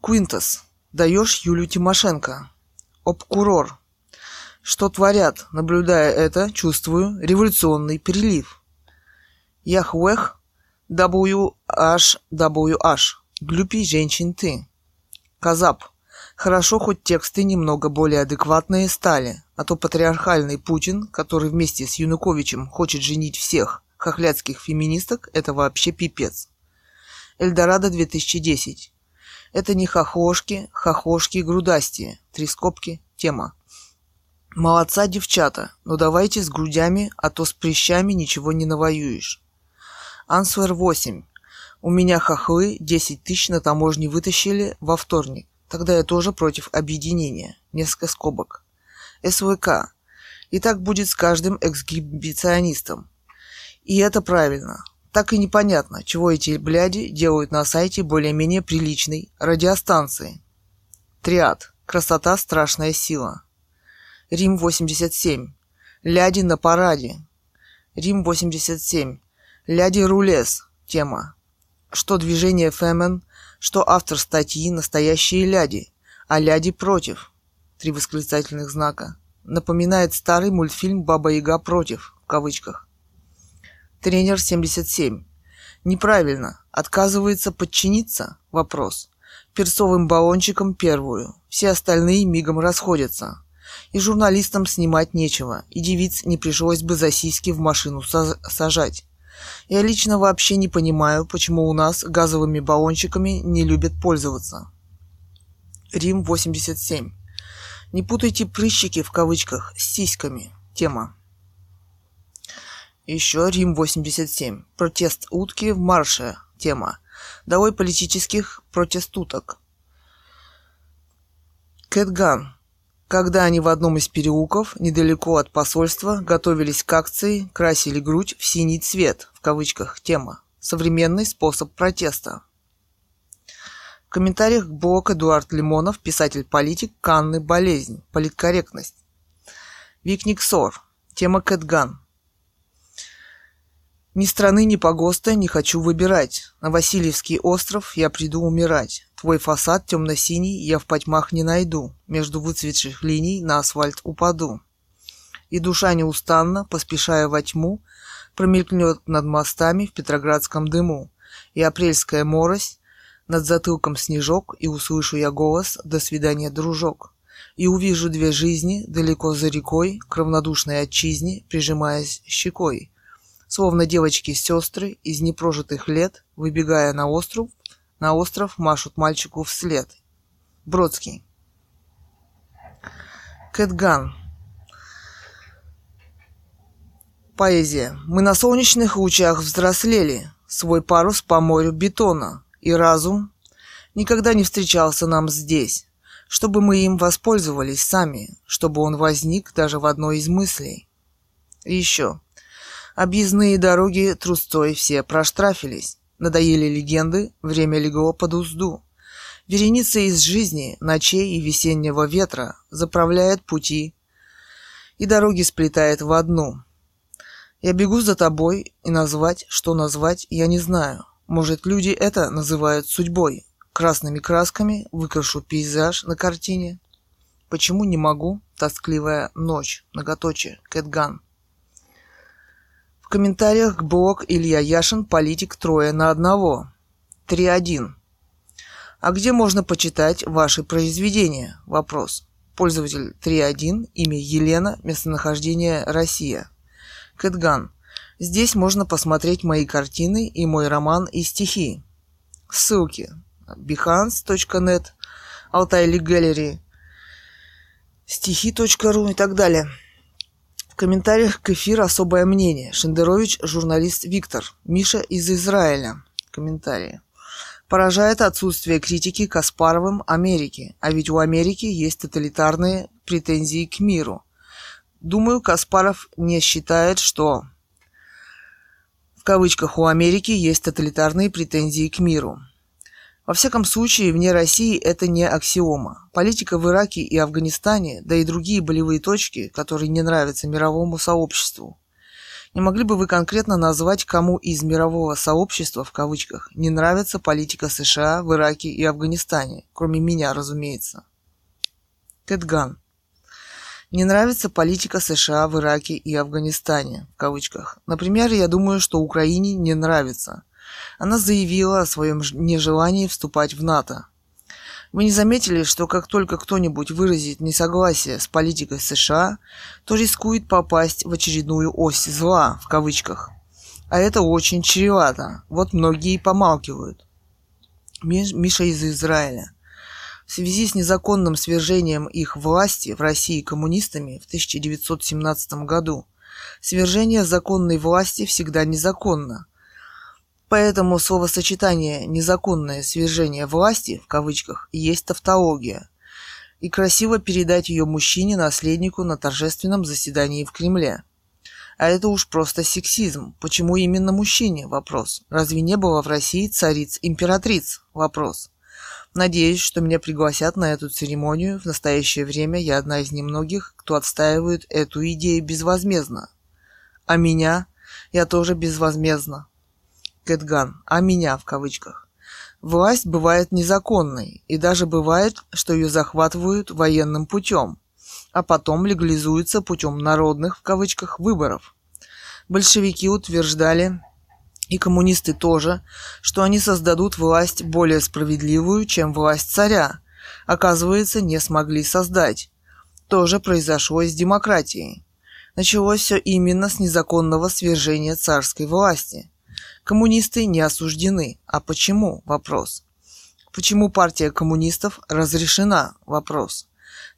Квинтас. Даешь Юлю Тимошенко. Обкурор. Что творят? Наблюдая это, чувствую революционный прилив. Яхвех. WHWH. Глюпи женщин ты. Казап. Хорошо, хоть тексты немного более адекватные стали, а то патриархальный Путин, который вместе с Януковичем хочет женить всех хохлядских феминисток, это вообще пипец. Эльдорадо 2010. Это не хохошки, хохошки грудастие. Три скобки, тема. Молодца, девчата, но давайте с грудями, а то с прыщами ничего не навоюешь. Ансвер 8. У меня хохлы 10 тысяч на таможне вытащили во вторник. Тогда я тоже против объединения. Несколько скобок. СВК. И так будет с каждым эксгибиционистом. И это правильно. Так и непонятно, чего эти бляди делают на сайте более-менее приличной радиостанции. Триад. Красота – страшная сила. Рим 87. Ляди на параде. Рим 87. Ляди рулес. Тема. Что движение Фемен, что автор статьи настоящие ляди, а ляди против. Три восклицательных знака. Напоминает старый мультфильм «Баба-Яга против» в кавычках. Тренер 77. Неправильно. Отказывается подчиниться? Вопрос. Перцовым баллончиком первую. Все остальные мигом расходятся. И журналистам снимать нечего, и девиц не пришлось бы за сиськи в машину сажать. Я лично вообще не понимаю, почему у нас газовыми баллончиками не любят пользоваться. Рим 87. Не путайте прыщики в кавычках с сиськами. Тема. Еще Рим 87. Протест утки в марше. Тема. Долой политических протестуток. Кэтган. Когда они в одном из переулков, недалеко от посольства, готовились к акции, красили грудь в синий цвет, в кавычках, тема. Современный способ протеста. В комментариях блог Эдуард Лимонов, писатель-политик, Канны болезнь, политкорректность. Вик Никсор. Тема Кэтган. Ни страны, ни погоста не хочу выбирать. На Васильевский остров я приду умирать. Твой фасад темно-синий я в потьмах не найду. Между выцветших линий на асфальт упаду. И душа неустанно, поспешая во тьму, промелькнет над мостами в петроградском дыму. И апрельская морось, над затылком снежок, и услышу я голос «До свидания, дружок». И увижу две жизни далеко за рекой, к равнодушной отчизне, прижимаясь щекой – словно девочки-сестры из непрожитых лет, выбегая на остров, на остров машут мальчику вслед. Бродский. Кэтган. Поэзия. Мы на солнечных лучах взрослели, свой парус по морю бетона, и разум никогда не встречался нам здесь, чтобы мы им воспользовались сами, чтобы он возник даже в одной из мыслей. И еще. Объездные дороги трустой все проштрафились. Надоели легенды, время легло под узду. Вереница из жизни, ночей и весеннего ветра заправляет пути, и дороги сплетает в одну. Я бегу за тобой, и назвать, что назвать, я не знаю. Может, люди это называют судьбой. Красными красками выкрашу пейзаж на картине. Почему не могу? Тоскливая ночь, многоточие, Кэтган комментариях блог Илья Яшин «Политик трое на одного». 3.1. А где можно почитать ваши произведения? Вопрос. Пользователь 3.1, имя Елена, местонахождение Россия. Кэтган. Здесь можно посмотреть мои картины и мой роман и стихи. Ссылки. behance.net, Altai Gallery, стихи.ру и так далее. В комментариях к эфиру особое мнение. Шендерович, журналист Виктор. Миша из Израиля. Комментарии. Поражает отсутствие критики Каспаровым Америки, а ведь у Америки есть тоталитарные претензии к миру. Думаю, Каспаров не считает, что в кавычках у Америки есть тоталитарные претензии к миру. Во всяком случае, вне России это не аксиома. Политика в Ираке и Афганистане, да и другие болевые точки, которые не нравятся мировому сообществу. Не могли бы вы конкретно назвать, кому из мирового сообщества, в кавычках, не нравится политика США в Ираке и Афганистане, кроме меня, разумеется? Кэтган. Не нравится политика США в Ираке и Афганистане, в кавычках. Например, я думаю, что Украине не нравится. Она заявила о своем нежелании вступать в НАТО. Вы не заметили, что как только кто-нибудь выразит несогласие с политикой США, то рискует попасть в очередную ось зла, в кавычках. А это очень чревато. Вот многие помалкивают. Миша из Израиля. В связи с незаконным свержением их власти в России коммунистами в 1917 году, свержение законной власти всегда незаконно. Поэтому словосочетание «незаконное свержение власти» в кавычках есть тавтология. И красиво передать ее мужчине-наследнику на торжественном заседании в Кремле. А это уж просто сексизм. Почему именно мужчине? Вопрос. Разве не было в России цариц-императриц? Вопрос. Надеюсь, что меня пригласят на эту церемонию. В настоящее время я одна из немногих, кто отстаивает эту идею безвозмездно. А меня? Я тоже безвозмездно. Кэтган. А меня в кавычках. Власть бывает незаконной, и даже бывает, что ее захватывают военным путем, а потом легализуется путем народных, в кавычках, выборов. Большевики утверждали, и коммунисты тоже, что они создадут власть более справедливую, чем власть царя. Оказывается, не смогли создать. То же произошло и с демократией. Началось все именно с незаконного свержения царской власти. Коммунисты не осуждены. А почему? Вопрос. Почему партия коммунистов разрешена? Вопрос.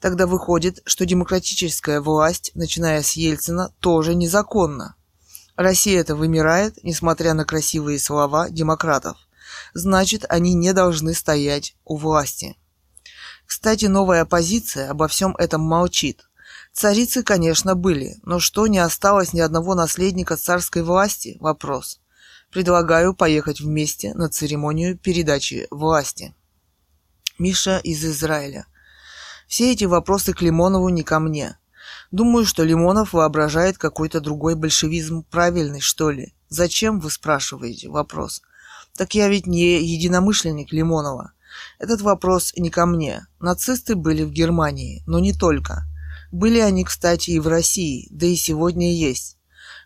Тогда выходит, что демократическая власть, начиная с Ельцина, тоже незаконна. Россия это вымирает, несмотря на красивые слова демократов. Значит, они не должны стоять у власти. Кстати, новая оппозиция обо всем этом молчит. Царицы, конечно, были, но что, не осталось ни одного наследника царской власти? Вопрос. Предлагаю поехать вместе на церемонию передачи власти. Миша из Израиля. Все эти вопросы к Лимонову не ко мне. Думаю, что Лимонов воображает какой-то другой большевизм правильный, что ли. Зачем, вы спрашиваете? Вопрос. Так я ведь не единомышленник Лимонова. Этот вопрос не ко мне. Нацисты были в Германии, но не только. Были они, кстати, и в России, да и сегодня есть.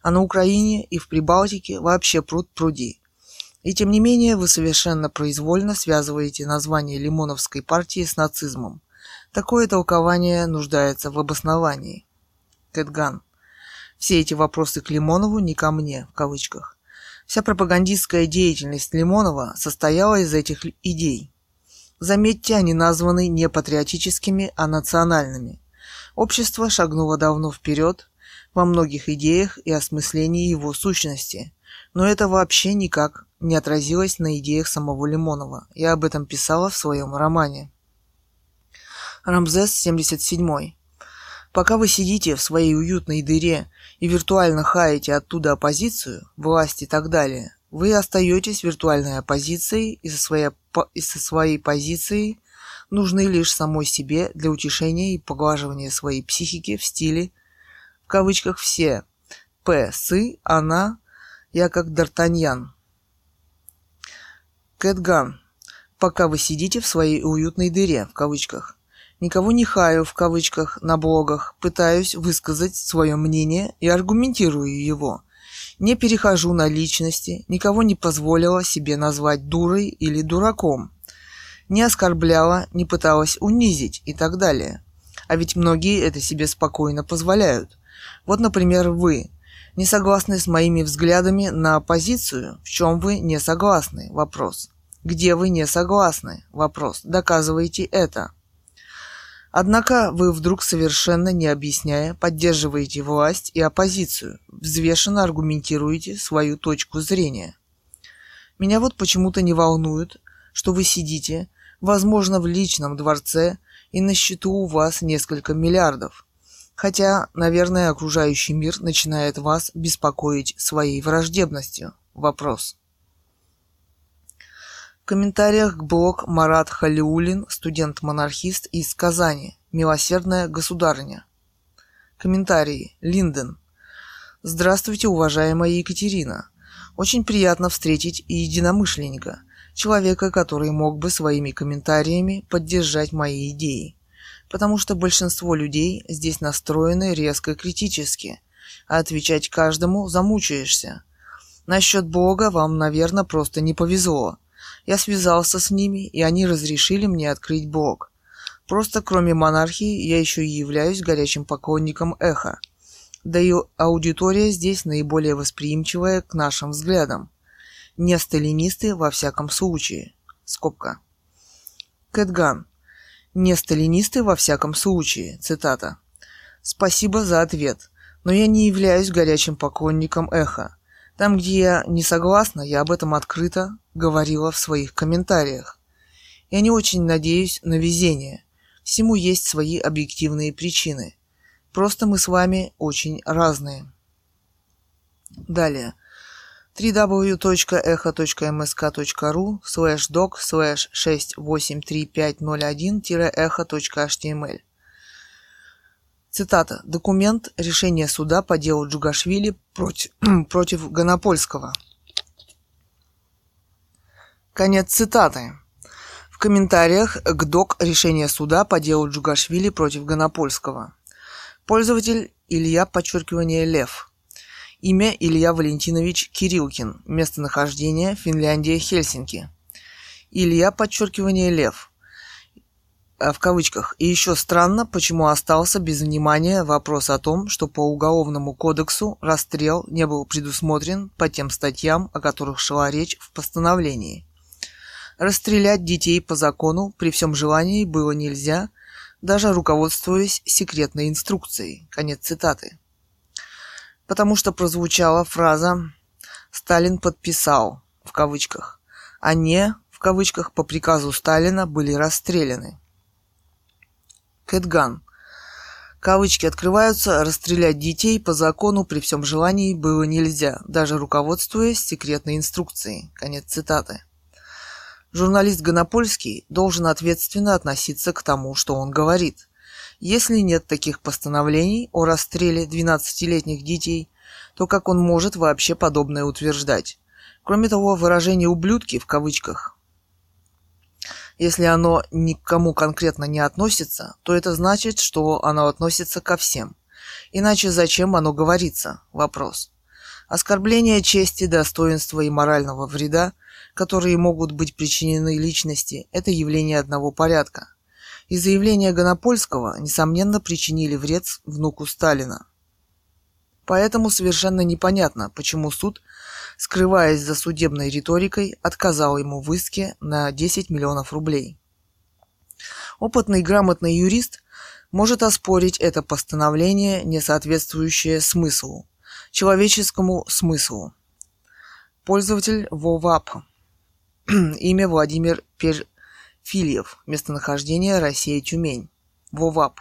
А на Украине и в Прибалтике вообще пруд пруди. И тем не менее вы совершенно произвольно связываете название Лимоновской партии с нацизмом. Такое толкование нуждается в обосновании. Кэтган. Все эти вопросы к Лимонову не ко мне, в кавычках. Вся пропагандистская деятельность Лимонова состояла из этих идей. Заметьте, они названы не патриотическими, а национальными. Общество шагнуло давно вперед во многих идеях и осмыслении его сущности, но это вообще никак не отразилось на идеях самого Лимонова. Я об этом писала в своем романе. Рамзес 77. Пока вы сидите в своей уютной дыре и виртуально хаете оттуда оппозицию, власть и так далее, вы остаетесь виртуальной оппозицией и со своей, и со своей позицией нужны лишь самой себе для утешения и поглаживания своей психики в стиле, в кавычках все, П, сы, она, я как Д'Артаньян. Кэтган. Пока вы сидите в своей уютной дыре, в кавычках, Никого не хаю в кавычках на блогах, пытаюсь высказать свое мнение и аргументирую его. Не перехожу на личности, никого не позволила себе назвать дурой или дураком. Не оскорбляла, не пыталась унизить и так далее. А ведь многие это себе спокойно позволяют. Вот, например, вы. Не согласны с моими взглядами на оппозицию? В чем вы не согласны? Вопрос. Где вы не согласны? Вопрос. Доказывайте это. Однако вы вдруг совершенно не объясняя поддерживаете власть и оппозицию, взвешенно аргументируете свою точку зрения. Меня вот почему-то не волнует, что вы сидите, возможно, в личном дворце, и на счету у вас несколько миллиардов. Хотя, наверное, окружающий мир начинает вас беспокоить своей враждебностью. Вопрос комментариях к блог Марат Халиулин, студент-монархист из Казани, милосердная государыня. Комментарии. Линден. Здравствуйте, уважаемая Екатерина. Очень приятно встретить единомышленника, человека, который мог бы своими комментариями поддержать мои идеи. Потому что большинство людей здесь настроены резко критически, а отвечать каждому замучаешься. Насчет Бога вам, наверное, просто не повезло. Я связался с ними, и они разрешили мне открыть Бог. Просто кроме монархии я еще и являюсь горячим поклонником эхо. Да и аудитория здесь наиболее восприимчивая к нашим взглядам. Не сталинисты во всяком случае. Скобка. Кэтган. Не сталинисты во всяком случае. Цитата. Спасибо за ответ. Но я не являюсь горячим поклонником эхо. Там, где я не согласна, я об этом открыто говорила в своих комментариях. Я не очень надеюсь на везение. Всему есть свои объективные причины. Просто мы с вами очень разные. Далее. www.echo.msk.ru slash doc slash 683501-echo.html Цитата. Документ решения суда по делу Джугашвили против, <clears throat> против Гонопольского. Конец цитаты. В комментариях к док решения суда по делу Джугашвили против Гонопольского. Пользователь Илья, подчеркивание, Лев. Имя Илья Валентинович Кирилкин. Местонахождение Финляндия, Хельсинки. Илья, подчеркивание, Лев. Э, в кавычках. И еще странно, почему остался без внимания вопрос о том, что по Уголовному кодексу расстрел не был предусмотрен по тем статьям, о которых шла речь в постановлении. Расстрелять детей по закону при всем желании было нельзя, даже руководствуясь секретной инструкцией. Конец цитаты. Потому что прозвучала фраза «Сталин подписал» в кавычках, а не в кавычках по приказу Сталина были расстреляны. Кэтган. Кавычки открываются, расстрелять детей по закону при всем желании было нельзя, даже руководствуясь секретной инструкцией. Конец цитаты. Журналист Гонопольский должен ответственно относиться к тому, что он говорит. Если нет таких постановлений о расстреле 12-летних детей, то как он может вообще подобное утверждать? Кроме того, выражение «ублюдки» в кавычках если оно ни к кому конкретно не относится, то это значит, что оно относится ко всем. Иначе зачем оно говорится? Вопрос. Оскорбление чести, достоинства и морального вреда, которые могут быть причинены личности, это явление одного порядка. И заявления Гонопольского, несомненно, причинили вред внуку Сталина. Поэтому совершенно непонятно, почему суд, скрываясь за судебной риторикой, отказал ему в иске на 10 миллионов рублей. Опытный грамотный юрист может оспорить это постановление, не соответствующее смыслу, человеческому смыслу. Пользователь ВОВАП. <clears throat> Имя Владимир Перфильев. Местонахождение Россия Тюмень. ВОВАП.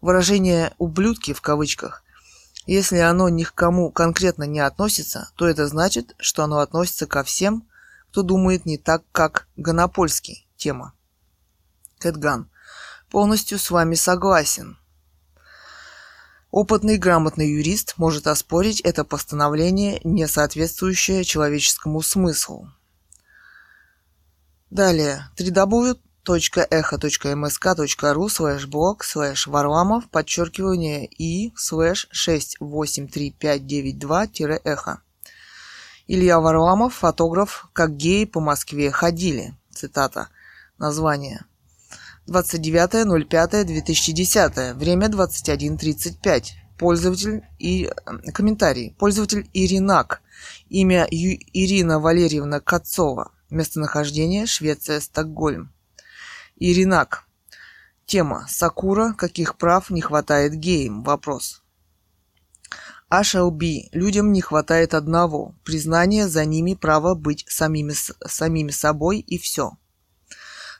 Выражение «ублюдки» в кавычках. Если оно ни к кому конкретно не относится, то это значит, что оно относится ко всем, кто думает не так, как Гонопольский. Тема. Кэтган. Полностью с вами согласен. Опытный грамотный юрист может оспорить это постановление, не соответствующее человеческому смыслу. Далее. www.echo.msk.ru слэш блог слэш варламов подчеркивание и слэш 683592-эхо. Илья Варламов, фотограф, как геи по Москве ходили. Цитата. Название. 29.05.2010. Время 21.35. Пользователь и комментарий. Пользователь Иринак. Имя Ю... Ирина Валерьевна Кацова. Местонахождение Швеция, Стокгольм. Иринак. Тема. Сакура. Каких прав не хватает геям? Вопрос. HLB. Людям не хватает одного. Признание за ними права быть самими, самими собой и все.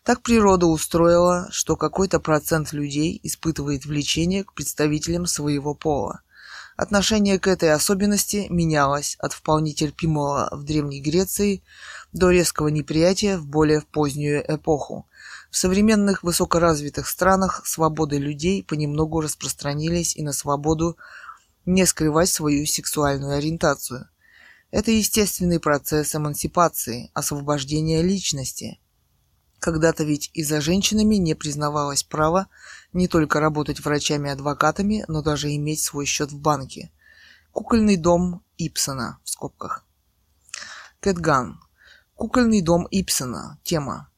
Так природа устроила, что какой-то процент людей испытывает влечение к представителям своего пола. Отношение к этой особенности менялось от вполне терпимого в Древней Греции до резкого неприятия в более позднюю эпоху. В современных высокоразвитых странах свободы людей понемногу распространились и на свободу не скрывать свою сексуальную ориентацию. Это естественный процесс эмансипации, освобождения личности. Когда-то ведь и за женщинами не признавалось право не только работать врачами-адвокатами, но даже иметь свой счет в банке. Кукольный дом Ипсона в скобках. Кэтган. Кукольный дом Ипсона. Тема.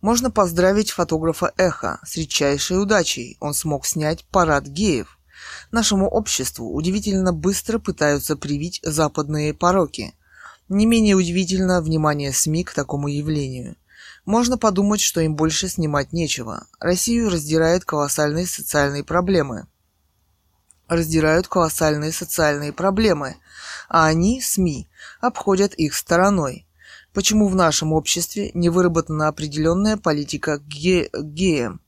Можно поздравить фотографа Эхо с редчайшей удачей. Он смог снять парад геев. Нашему обществу удивительно быстро пытаются привить западные пороки. Не менее удивительно внимание СМИ к такому явлению. Можно подумать, что им больше снимать нечего. Россию раздирают колоссальные социальные проблемы. Раздирают колоссальные социальные проблемы, а они, СМИ, обходят их стороной. Почему в нашем обществе не выработана определенная политика ге- геям?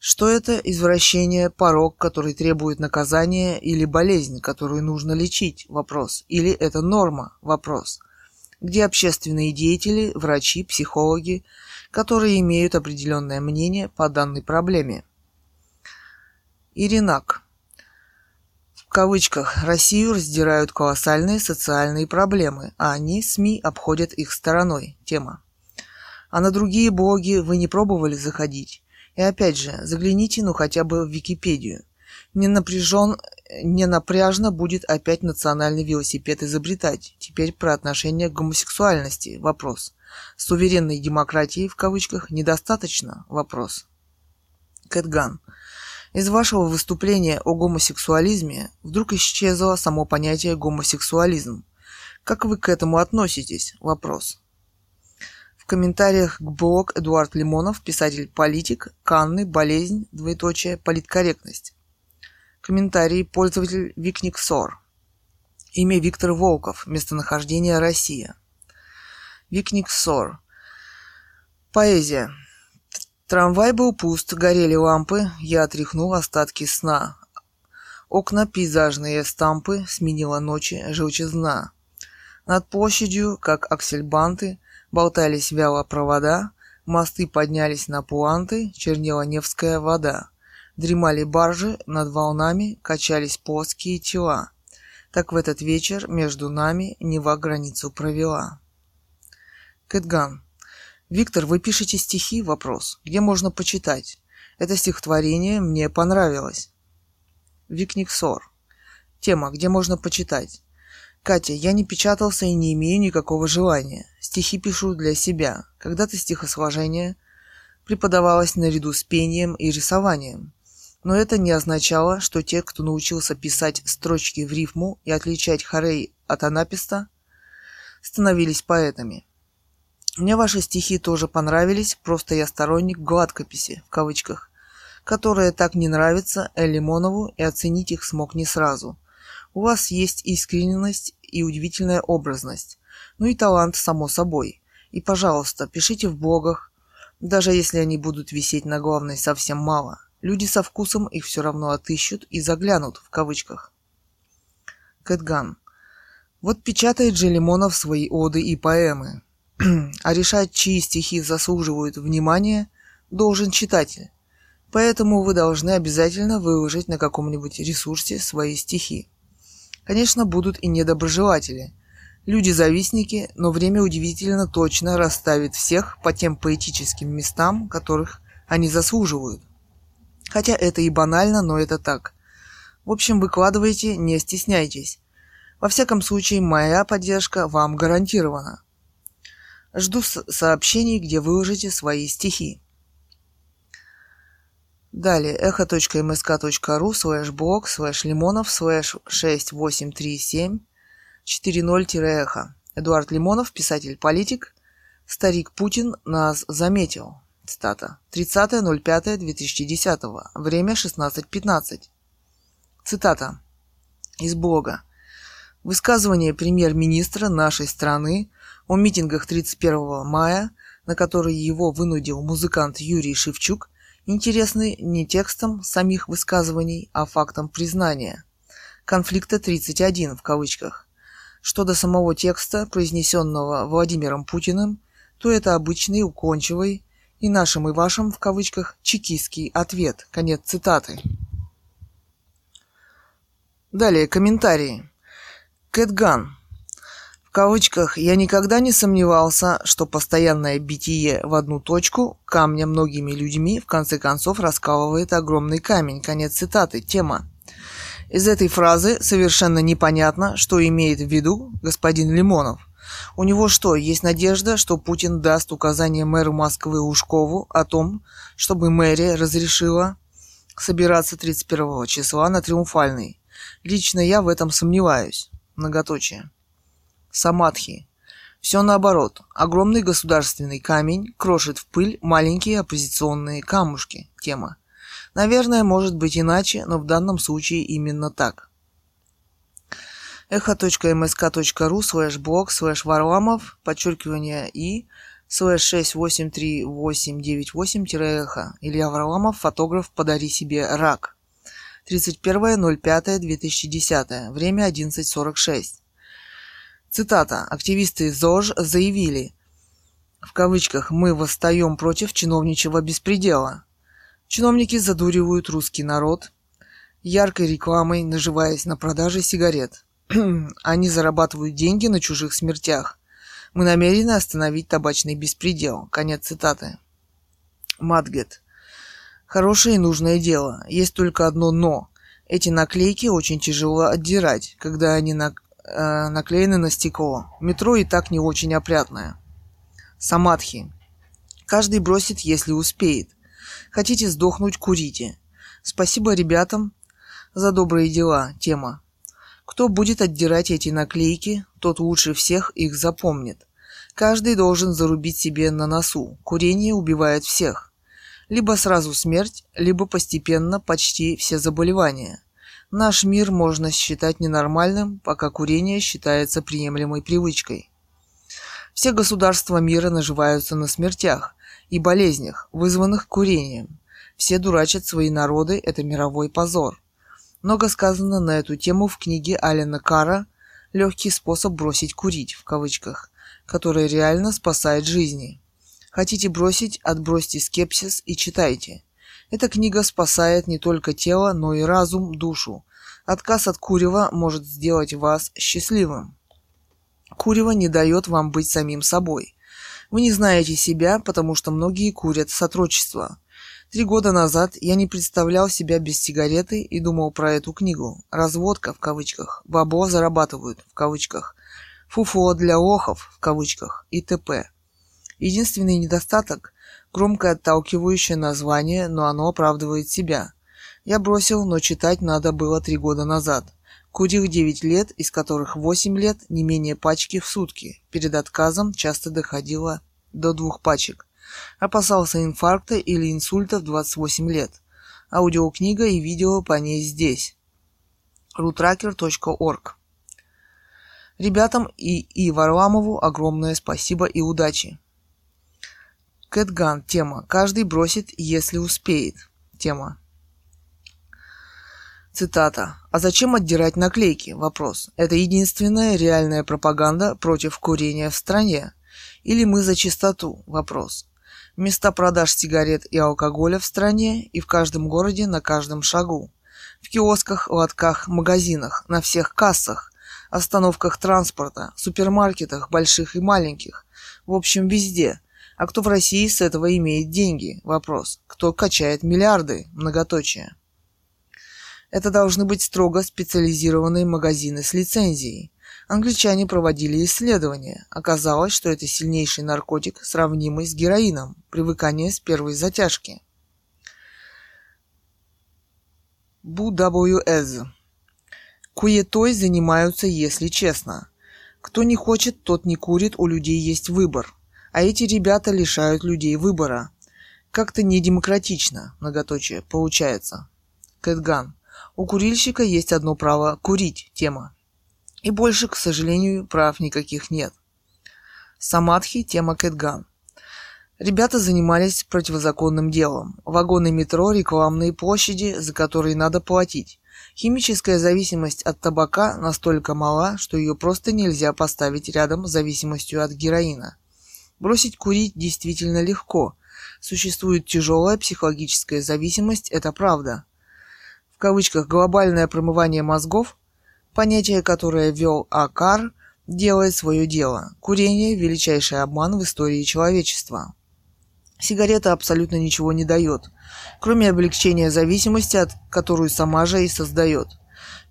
Что это извращение, порог, который требует наказания, или болезнь, которую нужно лечить? Вопрос. Или это норма? Вопрос. Где общественные деятели, врачи, психологи, которые имеют определенное мнение по данной проблеме? Иринак кавычках Россию раздирают колоссальные социальные проблемы, а они, СМИ, обходят их стороной. Тема. А на другие блоги вы не пробовали заходить? И опять же, загляните ну хотя бы в Википедию. Не напряжен, не напряжно будет опять национальный велосипед изобретать. Теперь про отношение к гомосексуальности. Вопрос. Суверенной демократии в кавычках недостаточно? Вопрос. Кэтган. Из вашего выступления о гомосексуализме вдруг исчезло само понятие гомосексуализм. Как вы к этому относитесь? Вопрос. В комментариях к блог Эдуард Лимонов, писатель-политик, Канны, болезнь, двоеточие, политкорректность. Комментарий пользователь Викник Сор. Имя Виктор Волков, местонахождение Россия. Викник Сор. Поэзия. Трамвай был пуст, горели лампы, я отряхнул остатки сна. Окна пейзажные стампы сменила ночи желчезна. Над площадью, как аксельбанты, болтались вяло провода, мосты поднялись на пуанты, чернела Невская вода. Дремали баржи, над волнами качались плоские тела. Так в этот вечер между нами Нева границу провела. Кэтган. Виктор, вы пишете стихи? Вопрос. Где можно почитать? Это стихотворение мне понравилось. Викник Сор. Тема. Где можно почитать? Катя, я не печатался и не имею никакого желания. Стихи пишу для себя. Когда-то стихосложение преподавалось наряду с пением и рисованием. Но это не означало, что те, кто научился писать строчки в рифму и отличать хорей от анаписта, становились поэтами. Мне ваши стихи тоже понравились, просто я сторонник гладкописи, в кавычках, которая так не нравится Элимонову и оценить их смог не сразу. У вас есть искренность и удивительная образность, ну и талант, само собой. И, пожалуйста, пишите в блогах, даже если они будут висеть на главной совсем мало. Люди со вкусом их все равно отыщут и заглянут, в кавычках. Кэтган. Вот печатает же Лимонов свои оды и поэмы. А решать, чьи стихи заслуживают внимания, должен читатель. Поэтому вы должны обязательно выложить на каком-нибудь ресурсе свои стихи. Конечно, будут и недоброжелатели. Люди-завистники, но время удивительно точно расставит всех по тем поэтическим местам, которых они заслуживают. Хотя это и банально, но это так. В общем, выкладывайте, не стесняйтесь. Во всяком случае, моя поддержка вам гарантирована. Жду сообщений, где выложите свои стихи. Далее echo.msk.ru слэш блог слэш лимонов слэш 6837 40-эхо. Эдуард Лимонов, писатель-политик. Старик Путин нас заметил. Цитата. 30.05.2010. Время 16.15. Цитата. Из блога. Высказывание премьер-министра нашей страны о митингах 31 мая, на которые его вынудил музыкант Юрий Шевчук, интересны не текстом самих высказываний, а фактом признания. Конфликта 31 в кавычках. Что до самого текста, произнесенного Владимиром Путиным, то это обычный, укончивый и нашим и вашим в кавычках чекистский ответ. Конец цитаты. Далее комментарии. Кэтган. Кавычках «Я никогда не сомневался, что постоянное битие в одну точку камня многими людьми в конце концов раскалывает огромный камень». Конец цитаты. Тема. Из этой фразы совершенно непонятно, что имеет в виду господин Лимонов. У него что, есть надежда, что Путин даст указание мэру Москвы Ушкову о том, чтобы мэрия разрешила собираться 31 числа на Триумфальный? Лично я в этом сомневаюсь. Многоточие. Самадхи. Все наоборот. Огромный государственный камень крошит в пыль маленькие оппозиционные камушки. Тема. Наверное, может быть иначе, но в данном случае именно так. echo.msk.ru слэш блог слэш варламов подчеркивание и слэш 683898-эхо Илья Варламов, фотограф «Подари себе рак». 31.05.2010. Время 11.46. Цитата. Активисты ЗОЖ заявили, в кавычках, «Мы восстаем против чиновничьего беспредела». Чиновники задуривают русский народ яркой рекламой, наживаясь на продаже сигарет. <clears throat> Они зарабатывают деньги на чужих смертях. Мы намерены остановить табачный беспредел. Конец цитаты. Матгет. Хорошее и нужное дело. Есть только одно «но». Эти наклейки очень тяжело отдирать, когда они на, э, наклеены на стекло. Метро и так не очень опрятное. Самадхи. Каждый бросит, если успеет. Хотите сдохнуть, курите. Спасибо ребятам за добрые дела. Тема. Кто будет отдирать эти наклейки, тот лучше всех их запомнит. Каждый должен зарубить себе на носу. Курение убивает всех. Либо сразу смерть, либо постепенно почти все заболевания. Наш мир можно считать ненормальным, пока курение считается приемлемой привычкой. Все государства мира наживаются на смертях, и болезнях, вызванных курением. Все дурачат свои народы, это мировой позор. Много сказано на эту тему в книге Алена Кара «Легкий способ бросить курить» в кавычках, который реально спасает жизни. Хотите бросить, отбросьте скепсис и читайте. Эта книга спасает не только тело, но и разум, душу. Отказ от курева может сделать вас счастливым. Курево не дает вам быть самим собой. Вы не знаете себя, потому что многие курят с отрочества. Три года назад я не представлял себя без сигареты и думал про эту книгу. «Разводка» в кавычках, «бабло зарабатывают» в кавычках, «фуфло для лохов» в кавычках и т.п. Единственный недостаток – громкое отталкивающее название, но оно оправдывает себя. Я бросил, но читать надо было три года назад. Курил 9 лет, из которых 8 лет не менее пачки в сутки. Перед отказом часто доходило до двух пачек. Опасался инфаркта или инсульта в 28 лет. Аудиокнига и видео по ней здесь. rutracker.org Ребятам и, и Варламову огромное спасибо и удачи. Кэтган. Тема. Каждый бросит, если успеет. Тема. Цитата. «А зачем отдирать наклейки?» Вопрос. «Это единственная реальная пропаганда против курения в стране? Или мы за чистоту?» Вопрос. Места продаж сигарет и алкоголя в стране и в каждом городе на каждом шагу. В киосках, лотках, магазинах, на всех кассах, остановках транспорта, супермаркетах, больших и маленьких. В общем, везде. А кто в России с этого имеет деньги? Вопрос. Кто качает миллиарды? Многоточие. Это должны быть строго специализированные магазины с лицензией. Англичане проводили исследования. Оказалось, что это сильнейший наркотик, сравнимый с героином. Привыкание с первой затяжки. BWS. Куетой занимаются, если честно. Кто не хочет, тот не курит, у людей есть выбор. А эти ребята лишают людей выбора. Как-то недемократично, многоточие, получается. Кэтган. У курильщика есть одно право – курить, тема. И больше, к сожалению, прав никаких нет. Самадхи, тема Кэтган. Ребята занимались противозаконным делом. Вагоны метро, рекламные площади, за которые надо платить. Химическая зависимость от табака настолько мала, что ее просто нельзя поставить рядом с зависимостью от героина. Бросить курить действительно легко. Существует тяжелая психологическая зависимость, это правда в кавычках глобальное промывание мозгов Понятие, которое ввел Акар, делает свое дело. Курение – величайший обман в истории человечества. Сигарета абсолютно ничего не дает, кроме облегчения зависимости, от которую сама же и создает.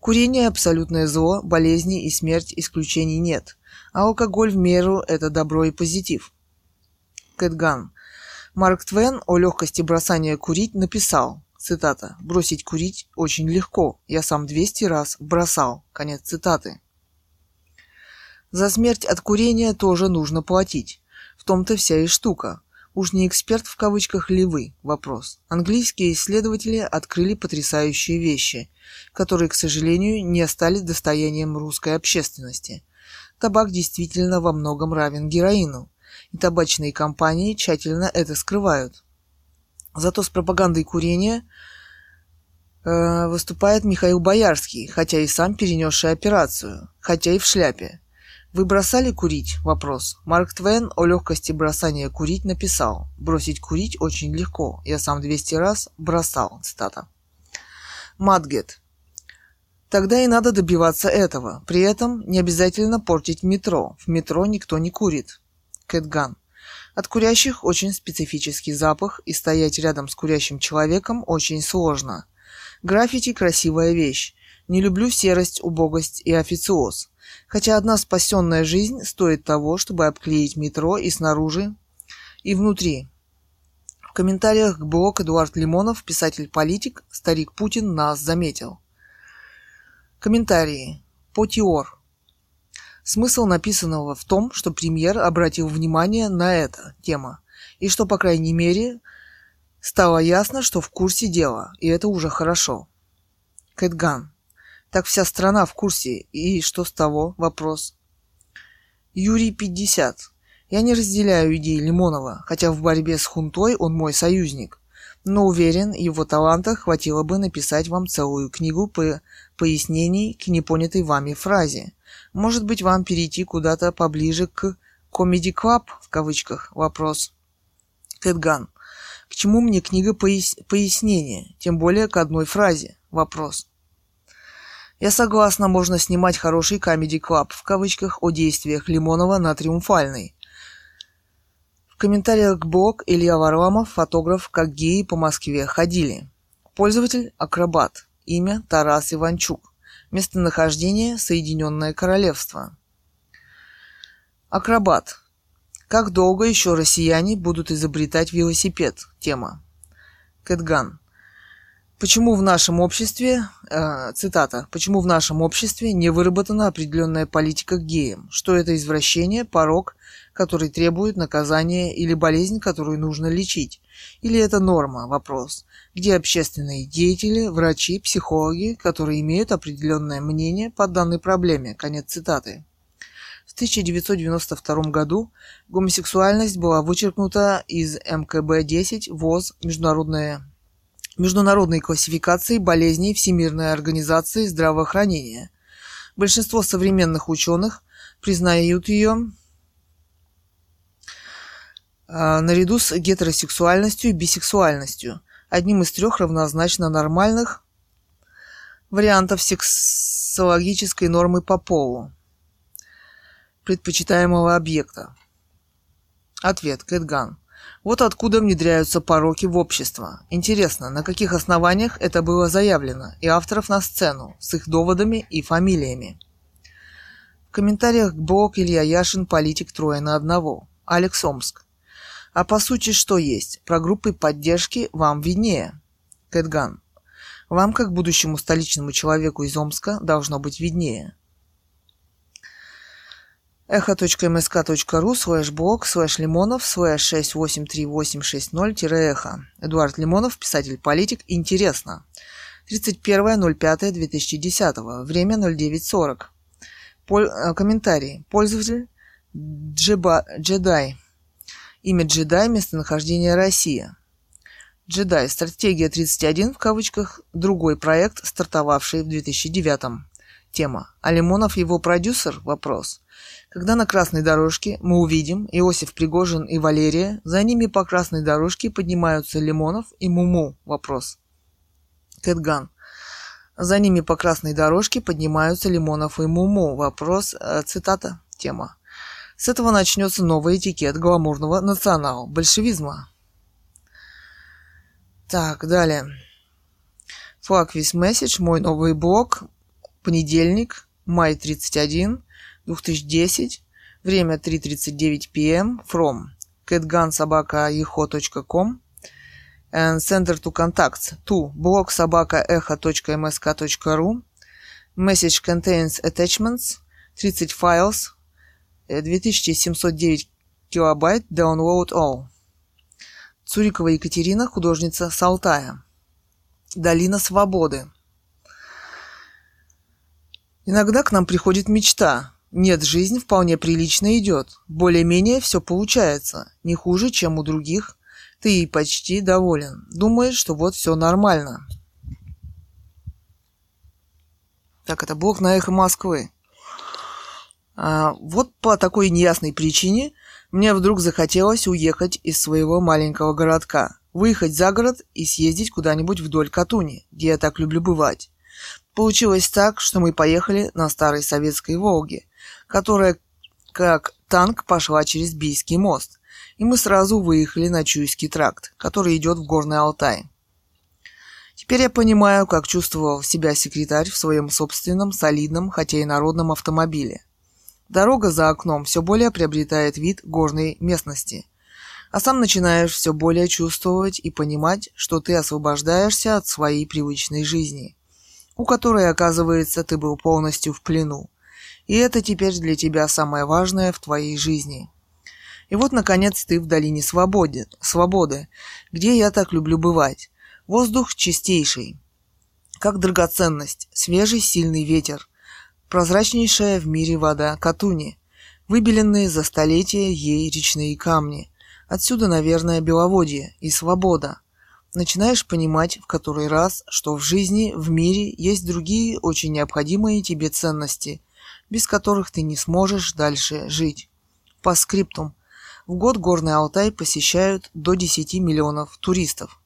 Курение – абсолютное зло, болезни и смерть исключений нет, а алкоголь в меру – это добро и позитив. Кэтган. Марк Твен о легкости бросания курить написал, цитата, «Бросить курить очень легко, я сам 200 раз бросал». Конец цитаты. За смерть от курения тоже нужно платить. В том-то вся и штука. Уж не эксперт в кавычках ли вы? Вопрос. Английские исследователи открыли потрясающие вещи, которые, к сожалению, не стали достоянием русской общественности. Табак действительно во многом равен героину, и табачные компании тщательно это скрывают. Зато с пропагандой курения э, выступает Михаил Боярский, хотя и сам перенесший операцию, хотя и в шляпе. Вы бросали курить? Вопрос. Марк Твен о легкости бросания курить написал. Бросить курить очень легко. Я сам 200 раз бросал. Цитата. Матгет. Тогда и надо добиваться этого. При этом не обязательно портить метро. В метро никто не курит. Кэтган. От курящих очень специфический запах, и стоять рядом с курящим человеком очень сложно. Граффити – красивая вещь. Не люблю серость, убогость и официоз. Хотя одна спасенная жизнь стоит того, чтобы обклеить метро и снаружи, и внутри. В комментариях к блог Эдуард Лимонов, писатель-политик, старик Путин нас заметил. Комментарии. Потиор. Смысл написанного в том, что премьер обратил внимание на это тема, и что, по крайней мере, стало ясно, что в курсе дела, и это уже хорошо. Кэтган. Так вся страна в курсе. И что с того? Вопрос. Юрий 50. Я не разделяю идеи Лимонова, хотя в борьбе с хунтой он мой союзник. Но уверен, его таланта хватило бы написать вам целую книгу по пояснений к непонятой вами фразе. Может быть, вам перейти куда-то поближе к «Comedy Club» в кавычках? Вопрос. Кэтган. К чему мне книга пояс... пояснения, тем более к одной фразе? Вопрос. Я согласна, можно снимать хороший комедий клаб в кавычках о действиях Лимонова на Триумфальной. В комментариях к блог Илья Варламов, фотограф, как геи по Москве ходили. Пользователь – акробат. Имя – Тарас Иванчук. Местонахождение – Соединенное Королевство. Акробат. Как долго еще россияне будут изобретать велосипед? Тема. Кэтган. Почему в нашем обществе, э, цитата, почему в нашем обществе не выработана определенная политика к геям? Что это извращение, порог, который требует наказания или болезнь, которую нужно лечить? Или это норма? Вопрос. Где общественные деятели, врачи, психологи, которые имеют определенное мнение по данной проблеме? Конец цитаты. В 1992 году гомосексуальность была вычеркнута из МКБ-10 ВОЗ Международная Международной классификации болезней Всемирной организации здравоохранения. Большинство современных ученых признают ее а, наряду с гетеросексуальностью и бисексуальностью, одним из трех равнозначно нормальных вариантов сексологической нормы по полу предпочитаемого объекта. Ответ. Кэтган. Вот откуда внедряются пороки в общество. Интересно, на каких основаниях это было заявлено, и авторов на сцену, с их доводами и фамилиями. В комментариях блог Илья Яшин «Политик трое на одного». Алекс Омск. А по сути что есть? Про группы поддержки вам виднее. Кэтган. Вам, как будущему столичному человеку из Омска, должно быть виднее echo.msk.ru слэш блог слэш лимонов слэш 683860-эхо. Эдуард Лимонов, писатель-политик. Интересно. 31.05.2010. Время 09.40. Пол... Э, комментарий. Пользователь Джеба... Джедай. Имя Джедай. Местонахождение Россия. Джедай. Стратегия 31 в кавычках. Другой проект, стартовавший в 2009. Тема. А Лимонов его продюсер? Вопрос. Когда на красной дорожке мы увидим Иосиф Пригожин и Валерия, за ними по красной дорожке поднимаются Лимонов и Муму. Вопрос. Кэтган. За ними по красной дорожке поднимаются Лимонов и Муму. Вопрос, э, цитата, тема. С этого начнется новый этикет гламурного национал-большевизма. Так, далее. Флаг весь месседж, мой новый блог, понедельник, май 31, 2010, время 3.39 p.m. from catgunsobaka.eho.com and sender to contacts to blog собака echo.msk.ru Message contains attachments, 30 files, 2709 килобайт, download all. Цурикова Екатерина, художница с Алтая. Долина свободы. Иногда к нам приходит мечта. Нет, жизнь вполне прилично идет. Более-менее все получается. Не хуже, чем у других. Ты и почти доволен. Думаешь, что вот все нормально. Так, это блог на эхо Москвы. А, вот по такой неясной причине мне вдруг захотелось уехать из своего маленького городка, выехать за город и съездить куда-нибудь вдоль Катуни, где я так люблю бывать. Получилось так, что мы поехали на старой советской «Волге», которая как танк пошла через Бийский мост, и мы сразу выехали на Чуйский тракт, который идет в Горный Алтай. Теперь я понимаю, как чувствовал себя секретарь в своем собственном, солидном, хотя и народном автомобиле. Дорога за окном все более приобретает вид горной местности, а сам начинаешь все более чувствовать и понимать, что ты освобождаешься от своей привычной жизни – у которой, оказывается, ты был полностью в плену. И это теперь для тебя самое важное в твоей жизни. И вот, наконец, ты в долине свободы, свободы, где я так люблю бывать. Воздух чистейший, как драгоценность, свежий сильный ветер, прозрачнейшая в мире вода Катуни, выбеленные за столетия ей речные камни. Отсюда, наверное, беловодье и свобода начинаешь понимать в который раз, что в жизни, в мире есть другие очень необходимые тебе ценности, без которых ты не сможешь дальше жить. По скриптум. В год Горный Алтай посещают до 10 миллионов туристов.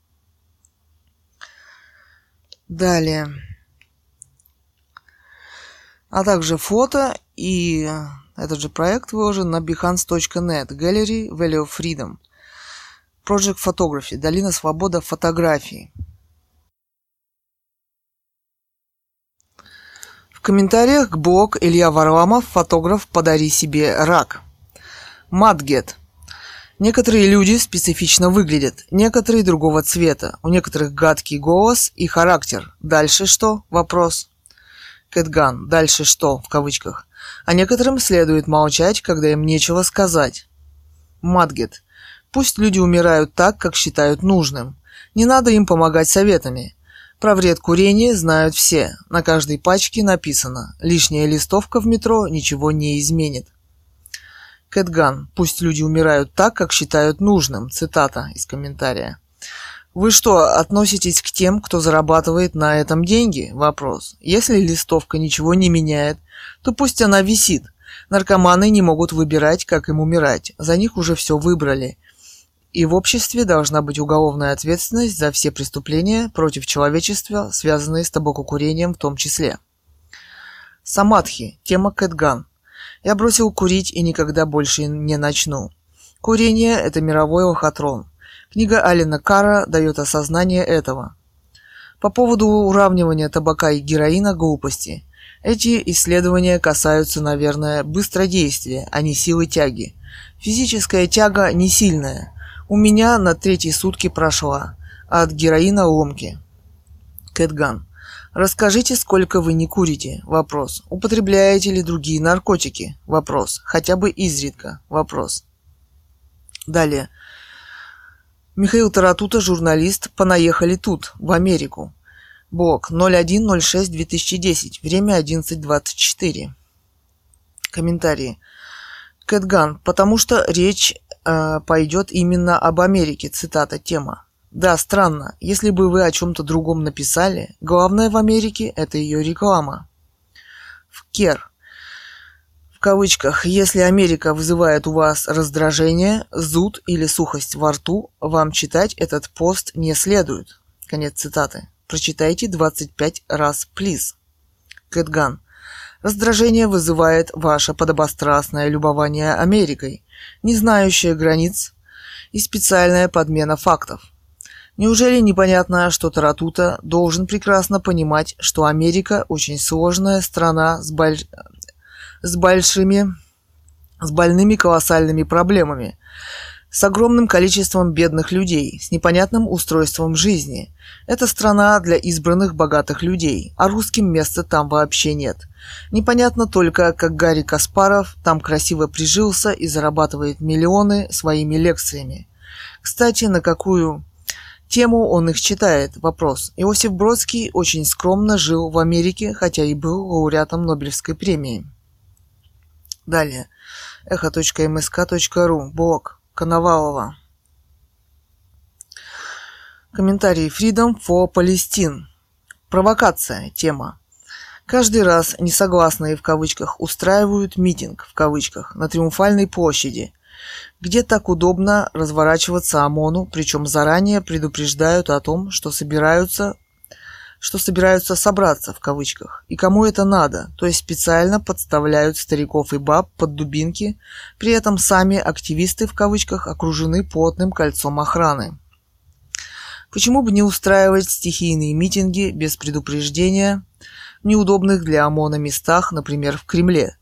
Далее. А также фото и этот же проект выложен на behance.net Gallery Value of Freedom – Project Photography. Долина свобода фотографии. В комментариях к блог Илья Варламов, фотограф «Подари себе рак». Матгет. Некоторые люди специфично выглядят, некоторые другого цвета, у некоторых гадкий голос и характер. Дальше что? Вопрос. Кэтган. Дальше что? В кавычках. А некоторым следует молчать, когда им нечего сказать. Матгет. Пусть люди умирают так, как считают нужным. Не надо им помогать советами. Про вред курения знают все. На каждой пачке написано «Лишняя листовка в метро ничего не изменит». Кэтган. Пусть люди умирают так, как считают нужным. Цитата из комментария. Вы что, относитесь к тем, кто зарабатывает на этом деньги? Вопрос. Если листовка ничего не меняет, то пусть она висит. Наркоманы не могут выбирать, как им умирать. За них уже все выбрали. И в обществе должна быть уголовная ответственность за все преступления против человечества, связанные с табакокурением в том числе. Самадхи. Тема Кэтган. Я бросил курить и никогда больше не начну. Курение – это мировой лохотрон. Книга Алина Кара дает осознание этого. По поводу уравнивания табака и героина – глупости. Эти исследования касаются, наверное, быстродействия, а не силы тяги. Физическая тяга не сильная – у меня на третьи сутки прошла. От героина ломки. Кэтган. Расскажите, сколько вы не курите? Вопрос. Употребляете ли другие наркотики? Вопрос. Хотя бы изредка? Вопрос. Далее. Михаил Таратута, журналист, понаехали тут, в Америку. Блок 0106-2010, время 11.24. Комментарии. Кэтган, потому что речь э, пойдет именно об Америке, цитата, тема. Да, странно, если бы вы о чем-то другом написали, главное в Америке – это ее реклама. В Кер. В кавычках, если Америка вызывает у вас раздражение, зуд или сухость во рту, вам читать этот пост не следует. Конец цитаты. Прочитайте 25 раз, плиз. Кэтган. Раздражение вызывает ваше подобострастное любование Америкой, не знающее границ и специальная подмена фактов. Неужели непонятно, что Таратута должен прекрасно понимать, что Америка очень сложная страна с, боль... с большими, с больными колоссальными проблемами, с огромным количеством бедных людей, с непонятным устройством жизни. Это страна для избранных богатых людей, а русским места там вообще нет. Непонятно только, как Гарри Каспаров там красиво прижился и зарабатывает миллионы своими лекциями. Кстати, на какую Тему он их читает. Вопрос. Иосиф Бродский очень скромно жил в Америке, хотя и был лауреатом Нобелевской премии. Далее. Эхо.мск.ру. Блог. Коновалова. Комментарий. Freedom for Palestine. Провокация. Тема. Каждый раз несогласные в кавычках устраивают митинг в кавычках на Триумфальной площади где так удобно разворачиваться ОМОНу, причем заранее предупреждают о том, что собираются что собираются собраться в кавычках, и кому это надо, то есть специально подставляют стариков и баб под дубинки, при этом сами активисты в кавычках окружены плотным кольцом охраны. Почему бы не устраивать стихийные митинги без предупреждения в неудобных для ОМОНа местах, например, в Кремле,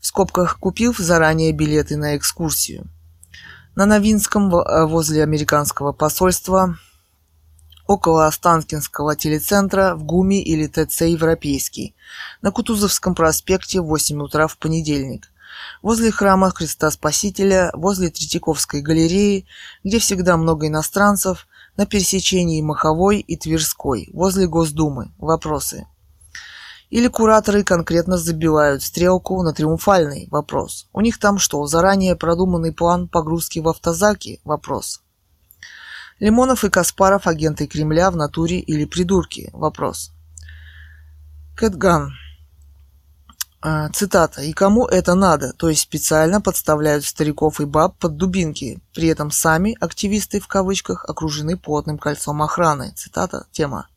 в скобках купив заранее билеты на экскурсию – на Новинском э, возле американского посольства, около Останкинского телецентра в ГУМе или ТЦ «Европейский», на Кутузовском проспекте в 8 утра в понедельник, возле храма Христа Спасителя, возле Третьяковской галереи, где всегда много иностранцев, на пересечении Маховой и Тверской, возле Госдумы. Вопросы. Или кураторы конкретно забивают стрелку на триумфальный вопрос. У них там что, заранее продуманный план погрузки в автозаки? Вопрос. Лимонов и Каспаров агенты Кремля в натуре или придурки? Вопрос. Кэтган. А, цитата. «И кому это надо?» То есть специально подставляют стариков и баб под дубинки. При этом сами, активисты в кавычках, окружены плотным кольцом охраны. Цитата. Тема.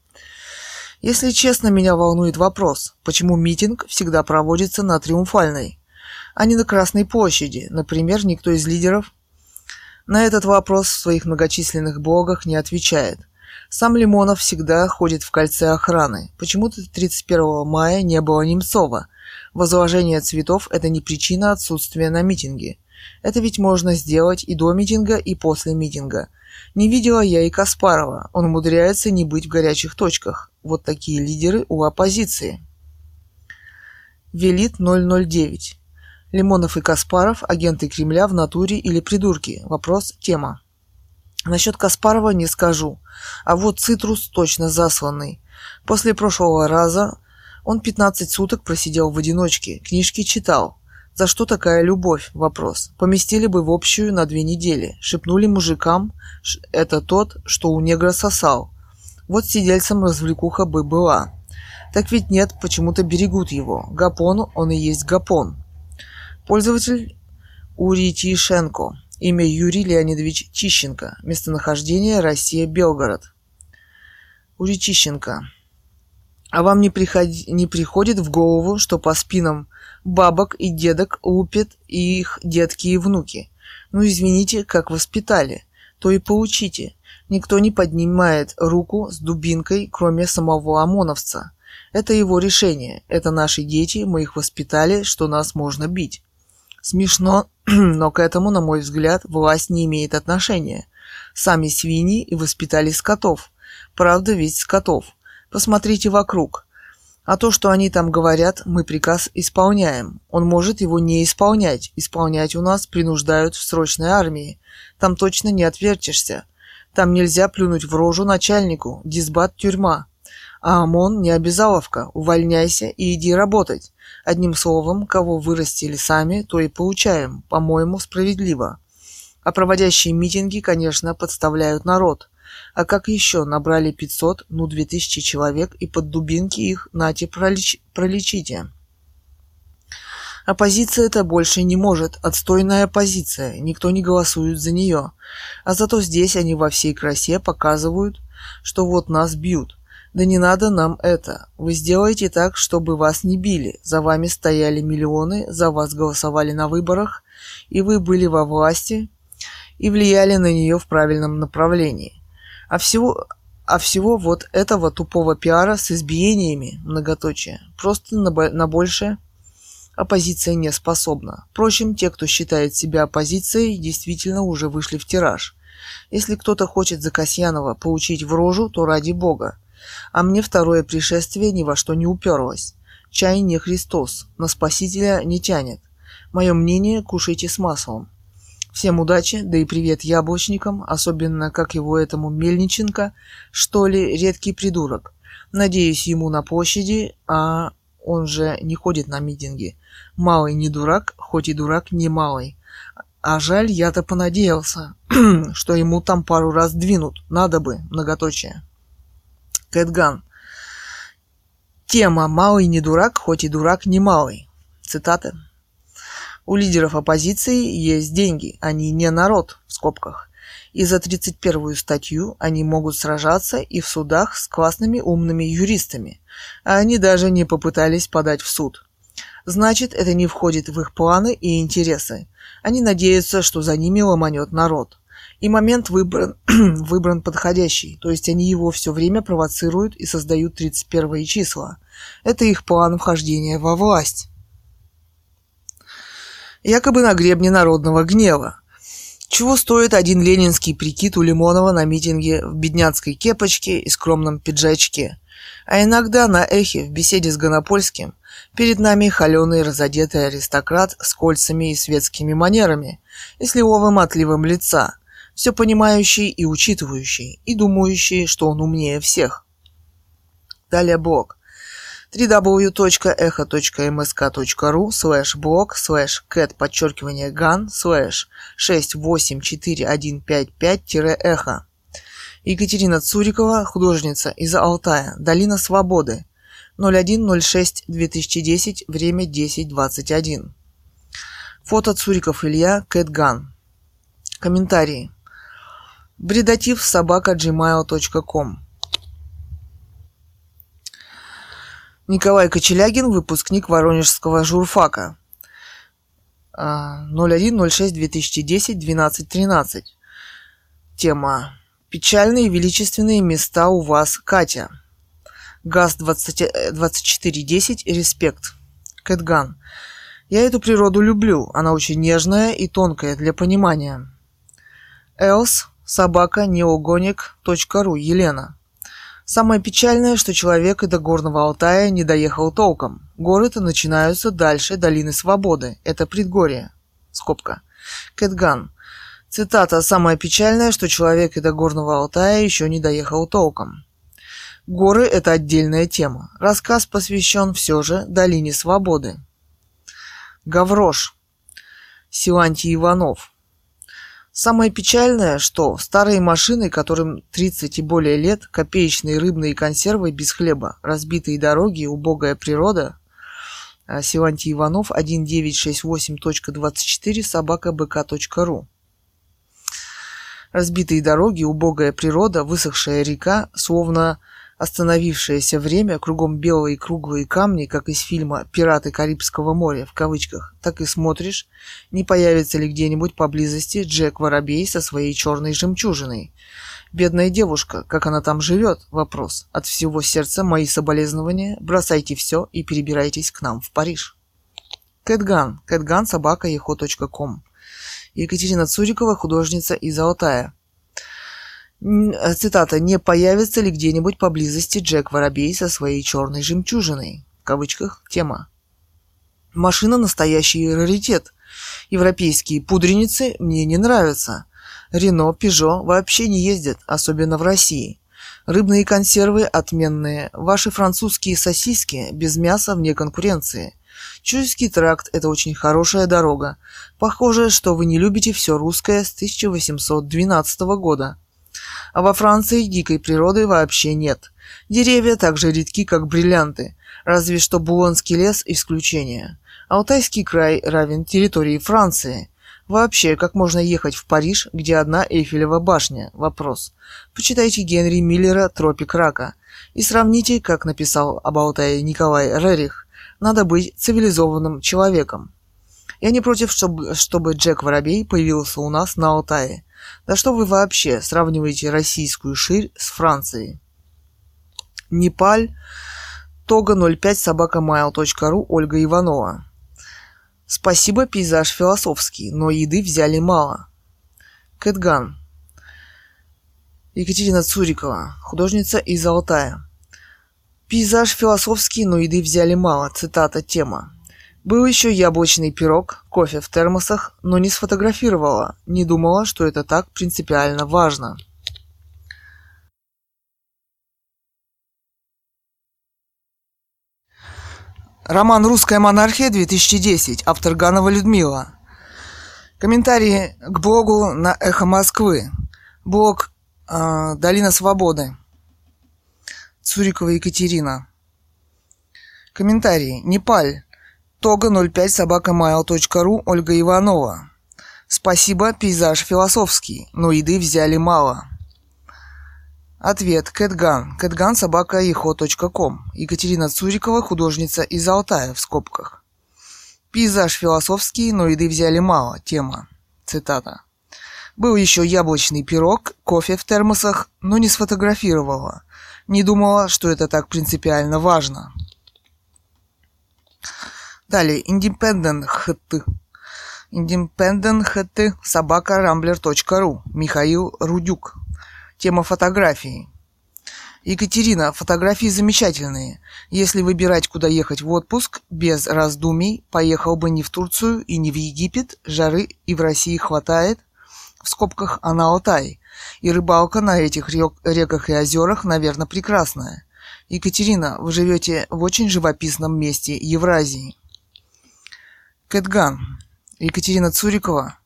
Если честно, меня волнует вопрос, почему митинг всегда проводится на Триумфальной, а не на Красной площади. Например, никто из лидеров на этот вопрос в своих многочисленных блогах не отвечает. Сам Лимонов всегда ходит в кольце охраны. Почему-то 31 мая не было Немцова. Возложение цветов – это не причина отсутствия на митинге. Это ведь можно сделать и до митинга, и после митинга – не видела я и Каспарова. Он умудряется не быть в горячих точках. Вот такие лидеры у оппозиции. Велит 009. Лимонов и Каспаров – агенты Кремля в натуре или придурки? Вопрос – тема. Насчет Каспарова не скажу. А вот Цитрус точно засланный. После прошлого раза он 15 суток просидел в одиночке, книжки читал. За что такая любовь? Вопрос. Поместили бы в общую на две недели. Шепнули мужикам, это тот, что у негра сосал. Вот сидельцем развлекуха бы была. Так ведь нет, почему-то берегут его. Гапон, он и есть Гапон. Пользователь Уритишенко. Имя Юрий Леонидович Тищенко. Местонахождение Россия, Белгород. Уритищенко. А вам не, приходи, не приходит в голову, что по спинам бабок и дедок лупят их детки и внуки? Ну, извините, как воспитали, то и получите. Никто не поднимает руку с дубинкой, кроме самого ОМОНовца. Это его решение. Это наши дети, мы их воспитали, что нас можно бить. Смешно, <clears throat> но к этому, на мой взгляд, власть не имеет отношения. Сами свиньи и воспитали скотов. Правда ведь скотов. Посмотрите вокруг. А то, что они там говорят, мы приказ исполняем. Он может его не исполнять. Исполнять у нас принуждают в срочной армии. Там точно не отвертишься. Там нельзя плюнуть в рожу начальнику. Дисбат тюрьма. А ОМОН не обязаловка. Увольняйся и иди работать. Одним словом, кого вырастили сами, то и получаем. По-моему, справедливо. А проводящие митинги, конечно, подставляют народ. А как еще набрали 500, ну 2000 человек и под дубинки их нате пролеч... пролечите? Оппозиция это больше не может. Отстойная оппозиция. Никто не голосует за нее. А зато здесь они во всей красе показывают, что вот нас бьют. Да не надо нам это. Вы сделаете так, чтобы вас не били. За вами стояли миллионы, за вас голосовали на выборах, и вы были во власти и влияли на нее в правильном направлении. А всего, а всего вот этого тупого пиара с избиениями, многоточие, просто на, на большее оппозиция не способна. Впрочем, те, кто считает себя оппозицией, действительно уже вышли в тираж. Если кто-то хочет за Касьянова получить в рожу, то ради бога. А мне второе пришествие ни во что не уперлось. Чай не Христос, на Спасителя не тянет. Мое мнение, кушайте с маслом. Всем удачи, да и привет яблочникам, особенно как его этому Мельниченко, что ли, редкий придурок. Надеюсь, ему на площади, а он же не ходит на митинги. Малый не дурак, хоть и дурак не малый. А жаль, я-то понадеялся, <clears throat> что ему там пару раз двинут. Надо бы, многоточие. Кэтган. Тема «Малый не дурак, хоть и дурак не малый». Цитаты. У лидеров оппозиции есть деньги, они не народ, в скобках. И за 31-ю статью они могут сражаться и в судах с классными умными юристами. А они даже не попытались подать в суд. Значит, это не входит в их планы и интересы. Они надеются, что за ними ломанет народ. И момент выбран, <clears throat> выбран подходящий, то есть они его все время провоцируют и создают 31 числа. Это их план вхождения во власть. Якобы на гребне народного гнева. Чего стоит один ленинский прикид у Лимонова на митинге в бедняцкой кепочке и скромном пиджачке? А иногда на эхе в беседе с Гонопольским перед нами холеный разодетый аристократ с кольцами и светскими манерами и с отливом лица, все понимающий и учитывающий, и думающий, что он умнее всех. Далее блок www.echo.msk.ru слэш блог слэш cat подчеркивание ган слэш 684155-эхо Екатерина Цурикова, художница из Алтая, Долина Свободы, 01.06.2010, время 10.21. Фото Цуриков Илья, Кэтган. Комментарии. Бредатив собака gmail.com Николай Кочелягин, выпускник Воронежского журфака. 01.06.2010, 12.13. Тема Печальные величественные места у вас, Катя. ГАЗ 20, 2410, респект. Кэтган. Я эту природу люблю, она очень нежная и тонкая для понимания. Элс, собака, неогоник.ру, Елена. Самое печальное, что человек и до Горного Алтая не доехал толком. Горы-то начинаются дальше долины Свободы. Это предгорье. Скобка. Кэтган. Цитата «Самое печальное, что человек и до Горного Алтая еще не доехал толком». Горы – это отдельная тема. Рассказ посвящен все же Долине Свободы. Гаврош. Силантий Иванов. Самое печальное, что старые машины, которым 30 и более лет, копеечные рыбные консервы без хлеба, разбитые дороги, убогая природа. А, Силантий Иванов 1968.24 собака бк.ру Разбитые дороги, убогая природа, высохшая река, словно остановившееся время, кругом белые круглые камни, как из фильма «Пираты Карибского моря» в кавычках, так и смотришь, не появится ли где-нибудь поблизости Джек Воробей со своей черной жемчужиной. Бедная девушка, как она там живет? Вопрос. От всего сердца мои соболезнования. Бросайте все и перебирайтесь к нам в Париж. Кэтган. Кэтган собака ком. Екатерина Цурикова, художница из Алтая. Э, цитата. «Не появится ли где-нибудь поблизости Джек Воробей со своей черной жемчужиной?» В кавычках тема. Машина настоящий раритет. Европейские пудреницы мне не нравятся. Рено, Пежо вообще не ездят, особенно в России. Рыбные консервы отменные. Ваши французские сосиски без мяса вне конкуренции. Чуйский тракт – это очень хорошая дорога. Похоже, что вы не любите все русское с 1812 года. А во Франции дикой природы вообще нет. Деревья так же редки, как бриллианты, разве что Булонский лес – исключение. Алтайский край равен территории Франции. Вообще, как можно ехать в Париж, где одна Эйфелева башня? Вопрос. Почитайте Генри Миллера «Тропик рака» и сравните, как написал об Алтае Николай Рерих. Надо быть цивилизованным человеком. Я не против, чтобы, чтобы Джек Воробей появился у нас на Алтае. Да что вы вообще сравниваете российскую ширь с Францией? Непаль, тога 05 собакамайл.ру Ольга Иванова. Спасибо, пейзаж философский, но еды взяли мало. Кэтган. Екатерина Цурикова, художница из Алтая. Пейзаж философский, но еды взяли мало. Цитата тема. Был еще яблочный пирог, кофе в термосах, но не сфотографировала, не думала, что это так принципиально важно. Роман «Русская монархия» 2010. Автор Ганова Людмила. Комментарии к блогу на Эхо Москвы. Блог э, Долина Свободы. Цурикова Екатерина. Комментарии. Непаль. Тога 05 собака mail.ru Ольга Иванова. Спасибо, пейзаж философский, но еды взяли мало. Ответ. Кэтган. Кэтган собака ком. Екатерина Цурикова, художница из Алтая, в скобках. Пейзаж философский, но еды взяли мало. Тема. Цитата. Был еще яблочный пирог, кофе в термосах, но не сфотографировала. Не думала, что это так принципиально важно. Далее. Independent HT. Independent HT собака rambler.ru. Михаил Рудюк. Тема фотографии. Екатерина, фотографии замечательные. Если выбирать, куда ехать в отпуск, без раздумий, поехал бы не в Турцию и не в Египет, жары и в России хватает, в скобках, а на Алтай. И рыбалка на этих рек, реках и озерах, наверное, прекрасная. Екатерина, вы живете в очень живописном месте Евразии. Кэтган. Екатерина Цурикова,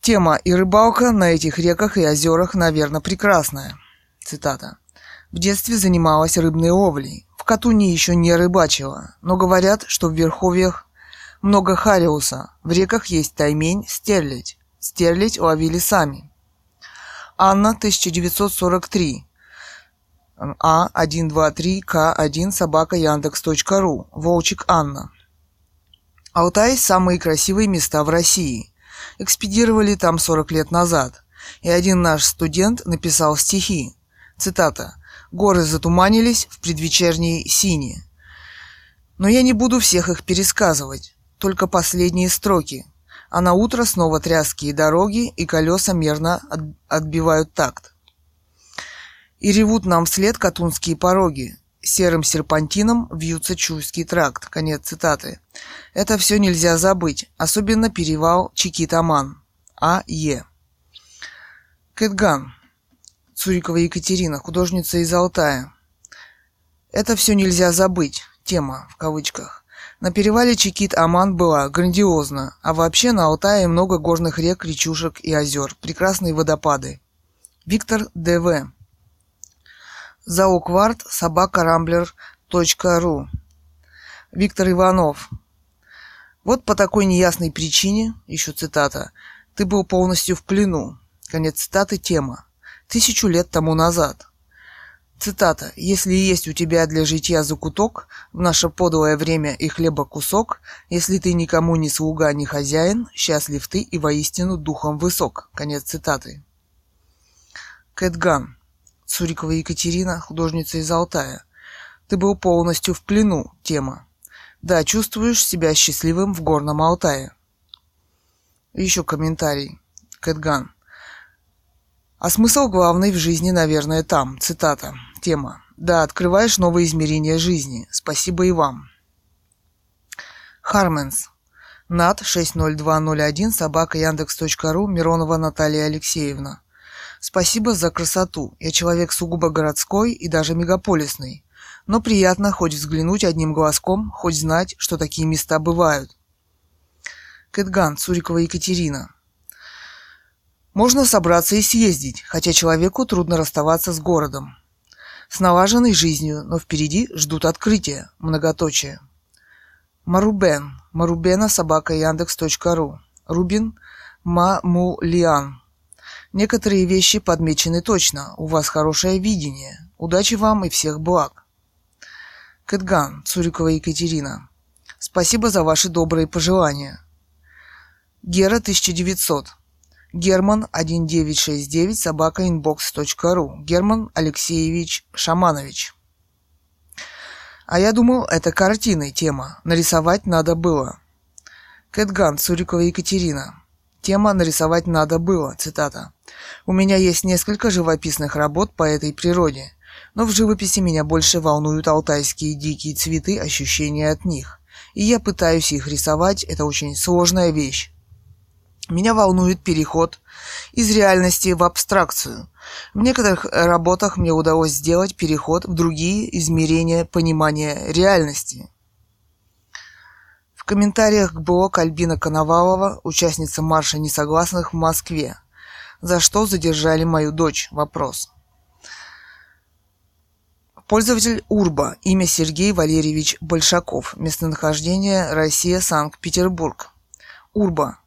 Тема и рыбалка на этих реках и озерах, наверное, прекрасная. Цитата. В детстве занималась рыбной ловлей. В Катуне еще не рыбачила, но говорят, что в Верховьях много хариуса. В реках есть таймень, стерлядь. Стерлядь ловили сами. Анна, 1943. А123К1 собака Яндекс.ру. Волчик Анна. Алтай – самые красивые места в России – экспедировали там 40 лет назад, и один наш студент написал стихи. Цитата. «Горы затуманились в предвечерней сине». Но я не буду всех их пересказывать, только последние строки. А на утро снова тряские дороги и колеса мерно отбивают такт. И ревут нам вслед катунские пороги, серым серпантином вьются Чуйский тракт. Конец цитаты. Это все нельзя забыть, особенно перевал Чикитаман. А. Е. Кэтган. Цурикова Екатерина, художница из Алтая. Это все нельзя забыть. Тема, в кавычках. На перевале Чикит-Аман была грандиозно, а вообще на Алтае много горных рек, речушек и озер, прекрасные водопады. Виктор Д.В. Заукварт собака ру. Виктор Иванов. Вот по такой неясной причине, еще цитата, ты был полностью в плену. Конец цитаты тема. Тысячу лет тому назад. Цитата. «Если есть у тебя для житья закуток, в наше подлое время и хлеба кусок, если ты никому не слуга, не хозяин, счастлив ты и воистину духом высок». Конец цитаты. Кэтган. Цурикова Екатерина, художница из Алтая. Ты был полностью в плену, тема. Да, чувствуешь себя счастливым в горном Алтае. Еще комментарий. Кэтган. А смысл главный в жизни, наверное, там. Цитата. Тема. Да, открываешь новые измерения жизни. Спасибо и вам. Харменс. Над 60201 собака Яндекс.ру Миронова Наталья Алексеевна. Спасибо за красоту. Я человек сугубо городской и даже мегаполисный. Но приятно хоть взглянуть одним глазком, хоть знать, что такие места бывают. Кэтган, Цурикова Екатерина. Можно собраться и съездить, хотя человеку трудно расставаться с городом. С налаженной жизнью, но впереди ждут открытия, многоточие. Марубен. Марубена собака Яндекс.ру. Рубин Мамулиан. Некоторые вещи подмечены точно. У вас хорошее видение. Удачи вам и всех благ. Кэтган, Цурикова Екатерина. Спасибо за ваши добрые пожелания. Гера 1900. Герман 1969 собака inbox.ru. Герман Алексеевич Шаманович. А я думал, это картины тема. Нарисовать надо было. Кэтган, Цурикова Екатерина. Тема «Нарисовать надо было», цитата. «У меня есть несколько живописных работ по этой природе, но в живописи меня больше волнуют алтайские дикие цветы, ощущения от них. И я пытаюсь их рисовать, это очень сложная вещь. Меня волнует переход из реальности в абстракцию. В некоторых работах мне удалось сделать переход в другие измерения понимания реальности. Комментариях к блог Альбина Коновалова, участница марша несогласных в Москве. За что задержали мою дочь? Вопрос. Пользователь Урба. Имя Сергей Валерьевич Большаков. Местонахождение Россия, Санкт-Петербург. Урба.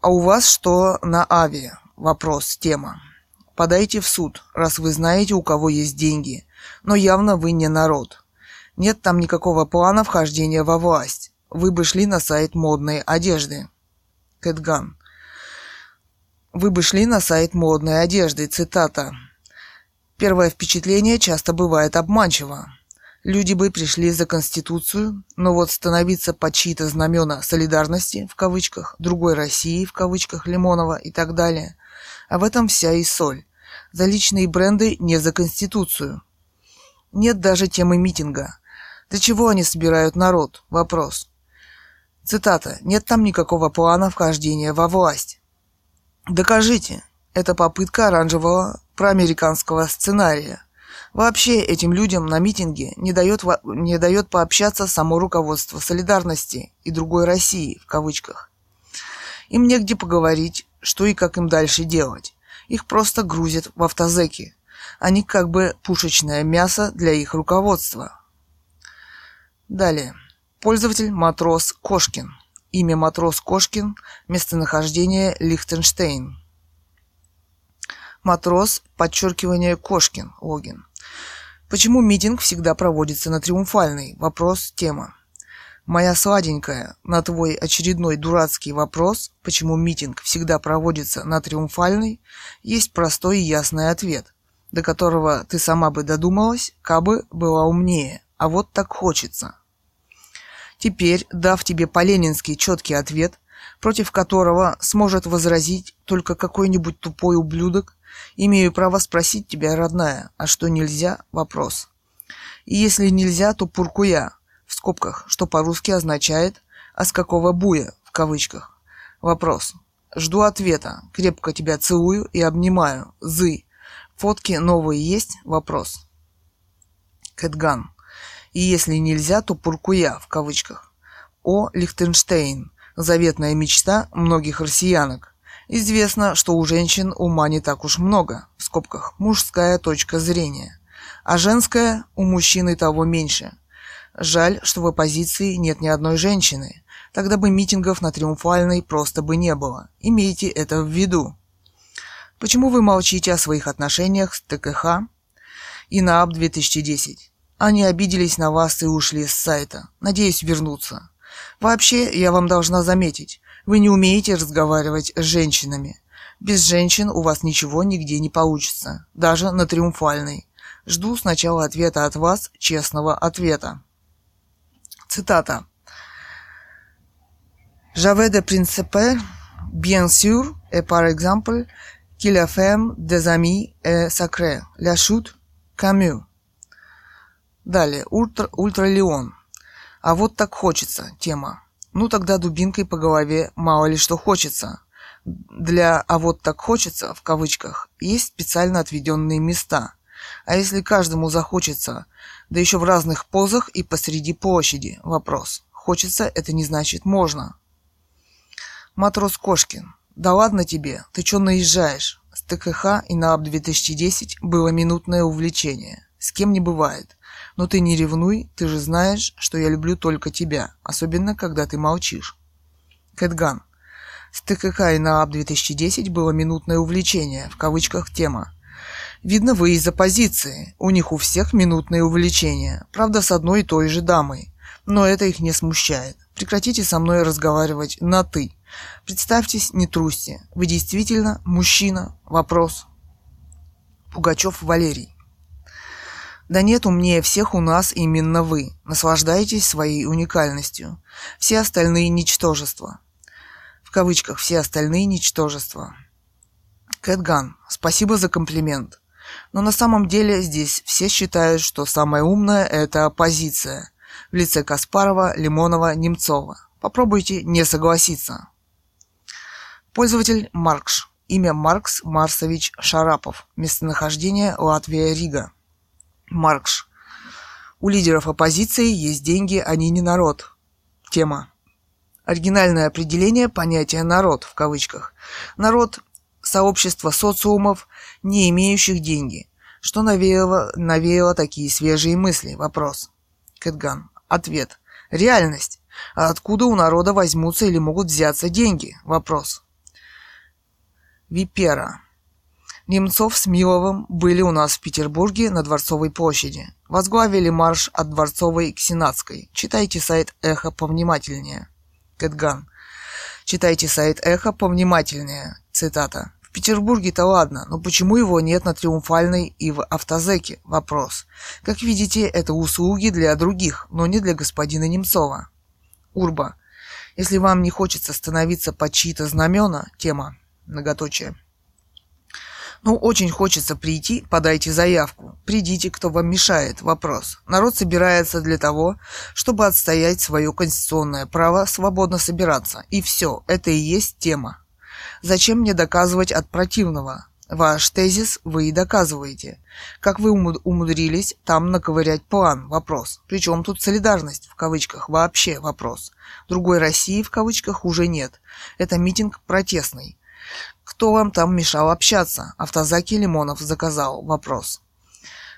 А у вас что на Ави? Вопрос, тема. Подайте в суд, раз вы знаете, у кого есть деньги. Но явно вы не народ. Нет там никакого плана вхождения во власть. Вы бы шли на сайт модной одежды. Кэтган. Вы бы шли на сайт модной одежды. Цитата. Первое впечатление часто бывает обманчиво. Люди бы пришли за Конституцию, но вот становиться под чьи-то знамена солидарности, в кавычках, другой России, в кавычках, Лимонова и так далее. А в этом вся и соль. За личные бренды не за Конституцию. Нет даже темы митинга. Для чего они собирают народ? Вопрос. Цитата. Нет там никакого плана вхождения во власть. Докажите. Это попытка оранжевого проамериканского сценария – Вообще этим людям на митинге не дает, не дает пообщаться само руководство солидарности и другой России, в кавычках. Им негде поговорить, что и как им дальше делать. Их просто грузят в автозеки. Они как бы пушечное мясо для их руководства. Далее. Пользователь Матрос Кошкин. Имя Матрос Кошкин. Местонахождение Лихтенштейн. Матрос, подчеркивание Кошкин, логин. Почему митинг всегда проводится на Триумфальной? Вопрос, тема. Моя сладенькая, на твой очередной дурацкий вопрос, почему митинг всегда проводится на Триумфальной, есть простой и ясный ответ, до которого ты сама бы додумалась, кабы была умнее, а вот так хочется. Теперь, дав тебе по-ленински четкий ответ, против которого сможет возразить только какой-нибудь тупой ублюдок, Имею право спросить тебя, родная, а что нельзя? Вопрос. И если нельзя, то пуркуя, в скобках, что по-русски означает «а с какого буя?» в кавычках. Вопрос. Жду ответа. Крепко тебя целую и обнимаю. Зы. Фотки новые есть? Вопрос. Кэтган. И если нельзя, то пуркуя в кавычках. О Лихтенштейн. Заветная мечта многих россиянок. Известно, что у женщин ума не так уж много, в скобках, мужская точка зрения, а женская у мужчины того меньше. Жаль, что в оппозиции нет ни одной женщины, тогда бы митингов на Триумфальной просто бы не было. Имейте это в виду. Почему вы молчите о своих отношениях с ТКХ и на АБ 2010? Они обиделись на вас и ушли с сайта. Надеюсь вернуться. Вообще, я вам должна заметить, вы не умеете разговаривать с женщинами. Без женщин у вас ничего нигде не получится, даже на триумфальной. Жду сначала ответа от вас, честного ответа. Цитата. J'avais des principes, bien sûr, et par exemple, qu'il a fait des amis et sacrés. La chute, Камю. Далее, Ультра, Ультралеон. А вот так хочется, тема. Ну тогда дубинкой по голове мало ли что хочется. Для «а вот так хочется» в кавычках есть специально отведенные места. А если каждому захочется, да еще в разных позах и посреди площади, вопрос. Хочется – это не значит можно. Матрос Кошкин. Да ладно тебе, ты чё наезжаешь? С ТКХ и на АБ-2010 было минутное увлечение. С кем не бывает. Но ты не ревнуй, ты же знаешь, что я люблю только тебя, особенно когда ты молчишь. Кэтган. С ТКК и НААП 2010 было минутное увлечение, в кавычках тема. Видно, вы из оппозиции. У них у всех минутные увлечения. Правда, с одной и той же дамой. Но это их не смущает. Прекратите со мной разговаривать на «ты». Представьтесь, не трусьте. Вы действительно мужчина? Вопрос. Пугачев Валерий. Да нет, умнее всех у нас именно вы. Наслаждайтесь своей уникальностью. Все остальные ничтожества. В кавычках «все остальные ничтожества». Кэтган, спасибо за комплимент. Но на самом деле здесь все считают, что самое умное – это оппозиция в лице Каспарова, Лимонова, Немцова. Попробуйте не согласиться. Пользователь Маркш. Имя Маркс Марсович Шарапов. Местонахождение Латвия, Рига. Маркш. У лидеров оппозиции есть деньги, они не народ. Тема. Оригинальное определение понятия «народ» в кавычках. Народ – сообщество социумов, не имеющих деньги. Что навеяло, навеяло такие свежие мысли? Вопрос. Кэтган. Ответ. Реальность. А откуда у народа возьмутся или могут взяться деньги? Вопрос. Випера. Немцов с Миловым были у нас в Петербурге на Дворцовой площади. Возглавили марш от Дворцовой к Сенатской. Читайте сайт Эхо повнимательнее. Кэтган. Читайте сайт Эхо повнимательнее. Цитата. В Петербурге-то ладно, но почему его нет на Триумфальной и в Автозеке? Вопрос. Как видите, это услуги для других, но не для господина Немцова. Урба. Если вам не хочется становиться под чьи-то знамена, тема многоточие. Ну, очень хочется прийти, подайте заявку. Придите, кто вам мешает. Вопрос. Народ собирается для того, чтобы отстоять свое конституционное право свободно собираться. И все, это и есть тема. Зачем мне доказывать от противного? Ваш тезис вы и доказываете. Как вы умудрились там наковырять план? Вопрос. Причем тут солидарность, в кавычках, вообще вопрос. Другой России, в кавычках, уже нет. Это митинг протестный. Кто вам там мешал общаться? Автозаки Лимонов заказал. Вопрос.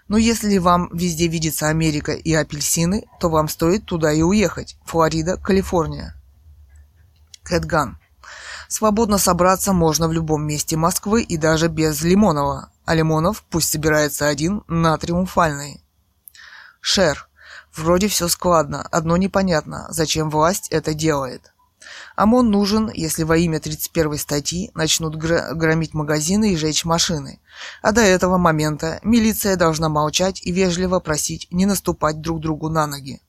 Но если вам везде видится Америка и апельсины, то вам стоит туда и уехать. Флорида, Калифорния. Кэтган. Свободно собраться можно в любом месте Москвы и даже без Лимонова. А Лимонов пусть собирается один на Триумфальной. Шер. Вроде все складно, одно непонятно, зачем власть это делает. ОМОН нужен, если во имя 31 статьи начнут гр- громить магазины и жечь машины. А до этого момента милиция должна молчать и вежливо просить не наступать друг другу на ноги.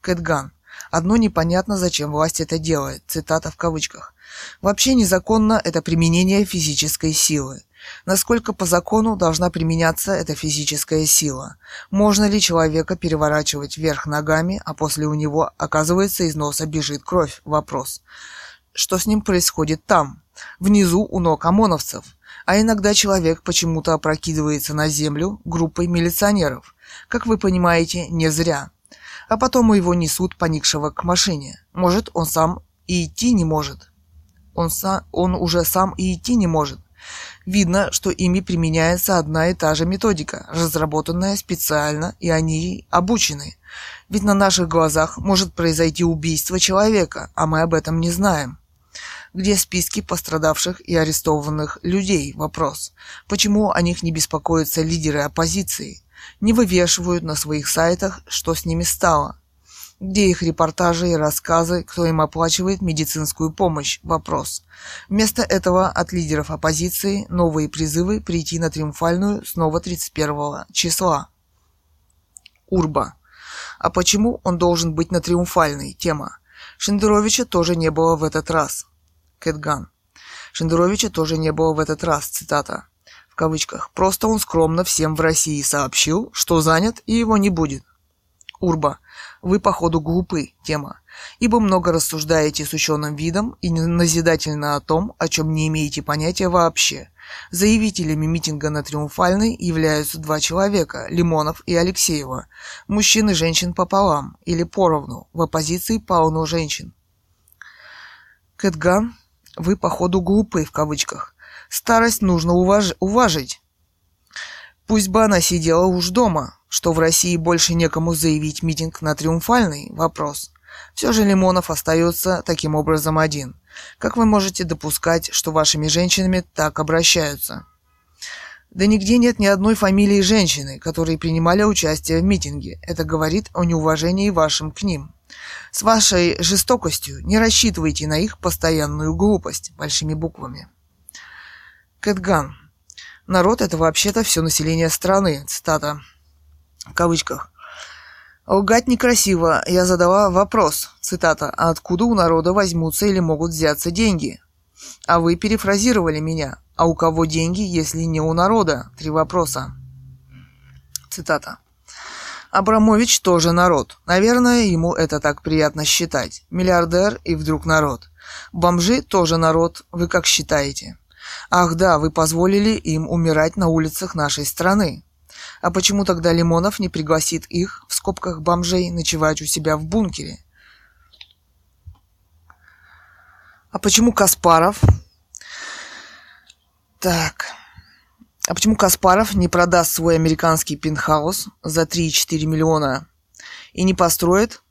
Кэтган. Одно непонятно, зачем власть это делает. Цитата в кавычках. Вообще незаконно это применение физической силы. Насколько по закону должна применяться эта физическая сила? Можно ли человека переворачивать вверх ногами, а после у него, оказывается, из носа бежит кровь? Вопрос. Что с ним происходит там, внизу у ног ОМОНовцев? А иногда человек почему-то опрокидывается на землю группой милиционеров. Как вы понимаете, не зря. А потом его несут поникшего к машине. Может, он сам и идти не может. Он, сам, он уже сам и идти не может. Видно, что ими применяется одна и та же методика, разработанная специально, и они обучены. Ведь на наших глазах может произойти убийство человека, а мы об этом не знаем. Где списки пострадавших и арестованных людей? Вопрос. Почему о них не беспокоятся лидеры оппозиции? Не вывешивают на своих сайтах, что с ними стало? Где их репортажи и рассказы, кто им оплачивает медицинскую помощь? Вопрос. Вместо этого от лидеров оппозиции новые призывы прийти на Триумфальную снова 31 числа. Урба. А почему он должен быть на Триумфальной? Тема. Шендеровича тоже не было в этот раз. Кэтган. Шендеровича тоже не было в этот раз, цитата. В кавычках. Просто он скромно всем в России сообщил, что занят и его не будет. Урба. Вы, походу, глупы, тема, ибо много рассуждаете с ученым видом и назидательно о том, о чем не имеете понятия вообще. Заявителями митинга на Триумфальной являются два человека, Лимонов и Алексеева, мужчин и женщин пополам, или поровну, в оппозиции полно женщин. Кэтган, вы, походу, глупы, в кавычках. Старость нужно уваж... уважить. Пусть бы она сидела уж дома, что в России больше некому заявить митинг на Триумфальный? Вопрос. Все же Лимонов остается таким образом один. Как вы можете допускать, что вашими женщинами так обращаются? Да нигде нет ни одной фамилии женщины, которые принимали участие в митинге. Это говорит о неуважении вашим к ним. С вашей жестокостью не рассчитывайте на их постоянную глупость большими буквами. Кэтган. Народ это вообще-то все население страны. Цитата. В кавычках. Лгать некрасиво. Я задала вопрос. Цитата. А откуда у народа возьмутся или могут взяться деньги? А вы перефразировали меня. А у кого деньги, если не у народа? Три вопроса. Цитата. Абрамович тоже народ. Наверное, ему это так приятно считать. Миллиардер и вдруг народ. Бомжи тоже народ. Вы как считаете? Ах да, вы позволили им умирать на улицах нашей страны. А почему тогда Лимонов не пригласит их, в скобках бомжей, ночевать у себя в бункере? А почему Каспаров? Так. А почему Каспаров не продаст свой американский пентхаус за 3,4 миллиона и не построит,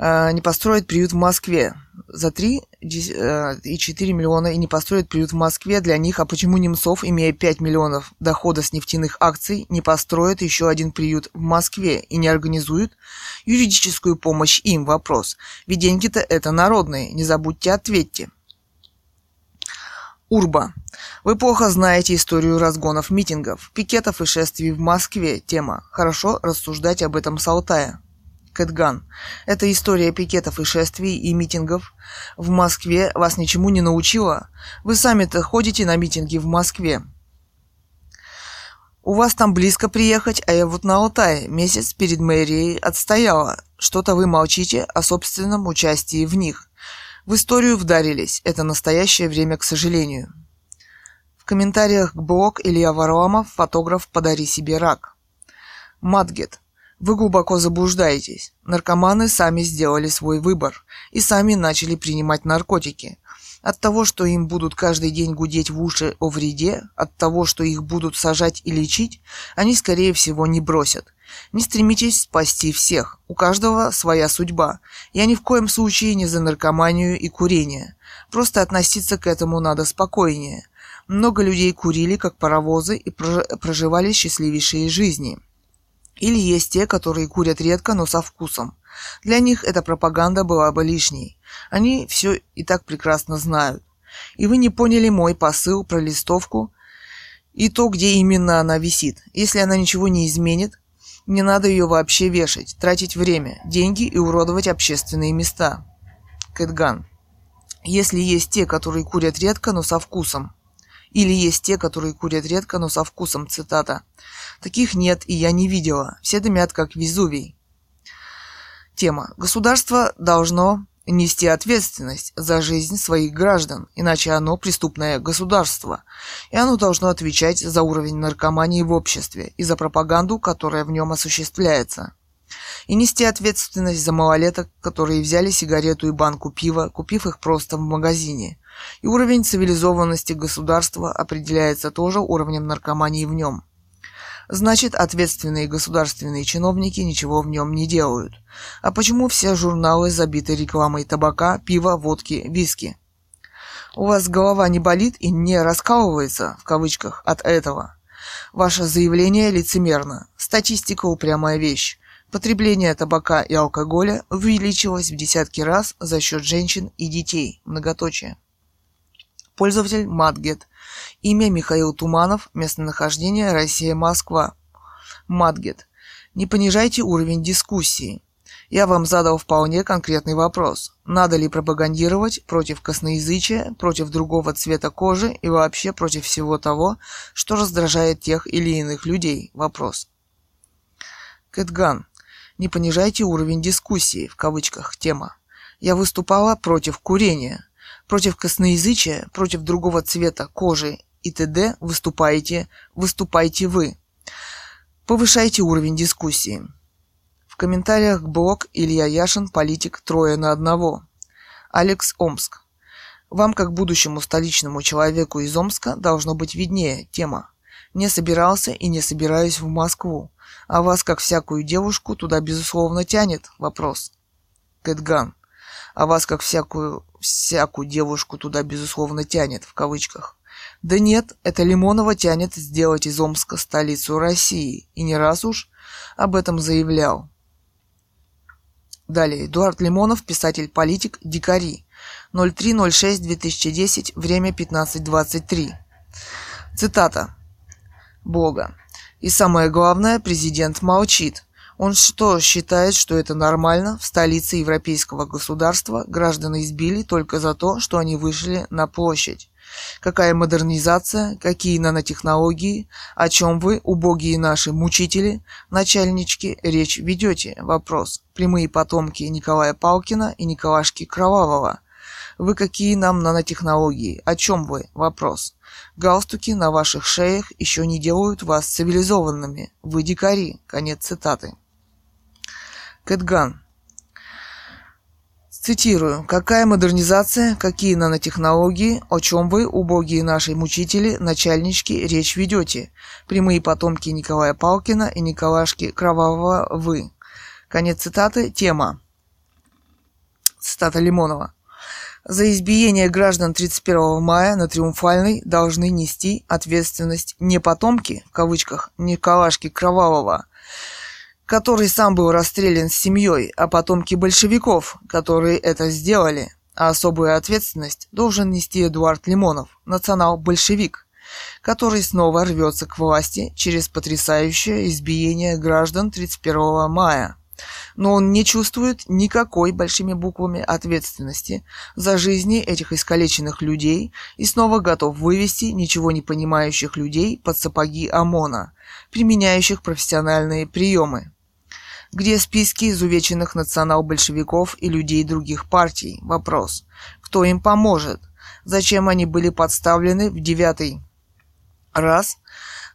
не построит приют в Москве за 3 Э, и 4 миллиона и не построят приют в Москве для них, а почему Немцов, имея 5 миллионов дохода с нефтяных акций, не построит еще один приют в Москве и не организует юридическую помощь им? Вопрос. Ведь деньги-то это народные, не забудьте, ответьте. Урба. Вы плохо знаете историю разгонов митингов, пикетов и шествий в Москве. Тема. Хорошо рассуждать об этом с Алтая. Кэтган. Эта история пикетов и шествий и митингов в Москве вас ничему не научила? Вы сами-то ходите на митинги в Москве. У вас там близко приехать, а я вот на Алтае месяц перед мэрией отстояла. Что-то вы молчите о собственном участии в них. В историю вдарились. Это настоящее время, к сожалению. В комментариях к блог Илья Варламов, фотограф «Подари себе рак». Матгет. Вы глубоко заблуждаетесь. Наркоманы сами сделали свой выбор и сами начали принимать наркотики. От того, что им будут каждый день гудеть в уши о вреде, от того, что их будут сажать и лечить, они, скорее всего, не бросят. Не стремитесь спасти всех. У каждого своя судьба. Я ни в коем случае не за наркоманию и курение. Просто относиться к этому надо спокойнее. Много людей курили, как паровозы, и проживали счастливейшие жизни. Или есть те, которые курят редко, но со вкусом. Для них эта пропаганда была бы лишней. Они все и так прекрасно знают. И вы не поняли мой посыл про листовку и то, где именно она висит. Если она ничего не изменит, не надо ее вообще вешать, тратить время, деньги и уродовать общественные места. Кэтган. Если есть те, которые курят редко, но со вкусом. Или есть те, которые курят редко, но со вкусом, цитата. Таких нет, и я не видела. Все дымят, как Везувий. Тема. Государство должно нести ответственность за жизнь своих граждан, иначе оно преступное государство, и оно должно отвечать за уровень наркомании в обществе и за пропаганду, которая в нем осуществляется. И нести ответственность за малолеток, которые взяли сигарету и банку пива, купив их просто в магазине. И уровень цивилизованности государства определяется тоже уровнем наркомании в нем. Значит, ответственные государственные чиновники ничего в нем не делают. А почему все журналы забиты рекламой табака, пива, водки, виски? У вас голова не болит и не раскалывается, в кавычках, от этого. Ваше заявление лицемерно. Статистика упрямая вещь. Потребление табака и алкоголя увеличилось в десятки раз за счет женщин и детей. Многоточие. Пользователь Матгет. Имя Михаил Туманов. Местонахождение Россия, Москва. Матгет. Не понижайте уровень дискуссии. Я вам задал вполне конкретный вопрос. Надо ли пропагандировать против косноязычия, против другого цвета кожи и вообще против всего того, что раздражает тех или иных людей? Вопрос. Кэтган. Не понижайте уровень дискуссии, в кавычках, тема. Я выступала против курения. Против косноязычия, против другого цвета кожи и т.д. выступаете, выступайте вы. Повышайте уровень дискуссии. В комментариях блог Илья Яшин, политик, трое на одного. Алекс Омск. Вам, как будущему столичному человеку из Омска, должно быть виднее тема. Не собирался и не собираюсь в Москву. А вас, как всякую девушку, туда, безусловно, тянет вопрос. Кэтган. А вас, как всякую, всякую девушку, туда, безусловно, тянет, в кавычках. Да нет, это Лимонова тянет сделать из Омска столицу России. И не раз уж об этом заявлял. Далее. Эдуард Лимонов, писатель-политик, дикари. 03.06.2010, время 15.23. Цитата. Бога. И самое главное, президент молчит. Он что, считает, что это нормально? В столице европейского государства граждан избили только за то, что они вышли на площадь. Какая модернизация, какие нанотехнологии, о чем вы, убогие наши мучители, начальнички, речь ведете? Вопрос. Прямые потомки Николая Палкина и Николашки Кровавого. Вы какие нам нанотехнологии? О чем вы? Вопрос. Галстуки на ваших шеях еще не делают вас цивилизованными. Вы дикари. Конец цитаты. Кэтган. Цитирую. «Какая модернизация, какие нанотехнологии, о чем вы, убогие наши мучители, начальнички, речь ведете? Прямые потомки Николая Палкина и Николашки Кровавого вы». Конец цитаты. Тема. Цитата Лимонова. За избиение граждан 31 мая на Триумфальной должны нести ответственность не потомки, в кавычках, Николашки Кровавого, который сам был расстрелян с семьей, а потомки большевиков, которые это сделали. А особую ответственность должен нести Эдуард Лимонов, национал-большевик, который снова рвется к власти через потрясающее избиение граждан 31 мая. Но он не чувствует никакой большими буквами ответственности за жизни этих искалеченных людей и снова готов вывести ничего не понимающих людей под сапоги ОМОНа, применяющих профессиональные приемы где списки изувеченных национал-большевиков и людей других партий. Вопрос. Кто им поможет? Зачем они были подставлены в девятый раз?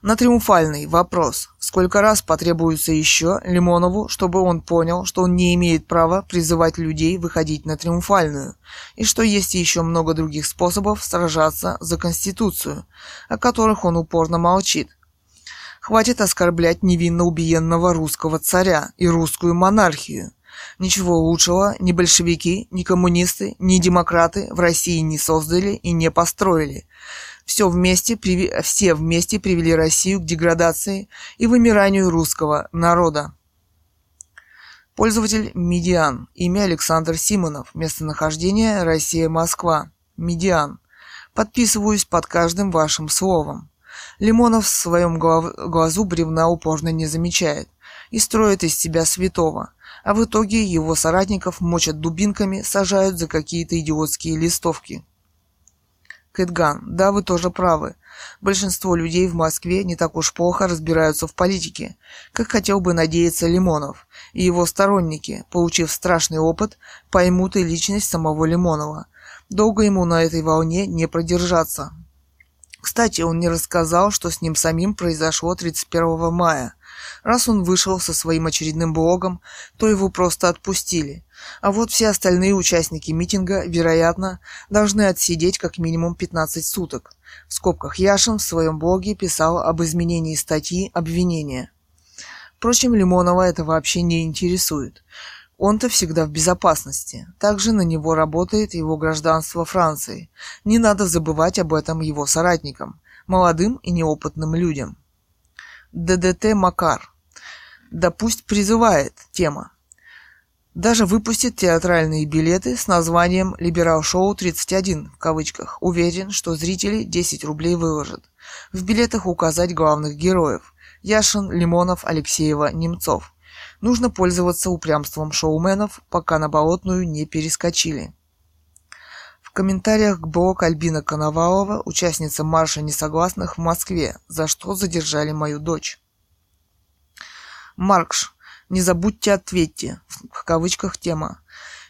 На триумфальный вопрос. Сколько раз потребуется еще Лимонову, чтобы он понял, что он не имеет права призывать людей выходить на триумфальную, и что есть еще много других способов сражаться за Конституцию, о которых он упорно молчит, Хватит оскорблять невинно убиенного русского царя и русскую монархию. Ничего лучшего ни большевики, ни коммунисты, ни демократы в России не создали и не построили. Все вместе, все вместе привели Россию к деградации и вымиранию русского народа. Пользователь Медиан. Имя Александр Симонов. Местонахождение Россия-Москва. Медиан. Подписываюсь под каждым вашим словом. Лимонов в своем глазу бревна упорно не замечает и строит из себя святого, а в итоге его соратников мочат дубинками, сажают за какие-то идиотские листовки. Кэтган, да, вы тоже правы. Большинство людей в Москве не так уж плохо разбираются в политике, как хотел бы надеяться Лимонов, и его сторонники, получив страшный опыт, поймут и личность самого Лимонова. Долго ему на этой волне не продержаться. Кстати, он не рассказал, что с ним самим произошло 31 мая. Раз он вышел со своим очередным блогом, то его просто отпустили. А вот все остальные участники митинга, вероятно, должны отсидеть как минимум 15 суток. В скобках Яшин в своем блоге писал об изменении статьи обвинения. Впрочем, Лимонова это вообще не интересует. Он-то всегда в безопасности. Также на него работает его гражданство Франции. Не надо забывать об этом его соратникам, молодым и неопытным людям. ДДТ Макар. Да пусть призывает тема. Даже выпустит театральные билеты с названием «Либерал-шоу 31» в кавычках. Уверен, что зрители 10 рублей выложат. В билетах указать главных героев. Яшин, Лимонов, Алексеева, Немцов. Нужно пользоваться упрямством шоуменов, пока на болотную не перескочили. В комментариях к блог Альбина Коновалова, участница марша несогласных в Москве, за что задержали мою дочь. Маркш, не забудьте ответьте, в кавычках тема.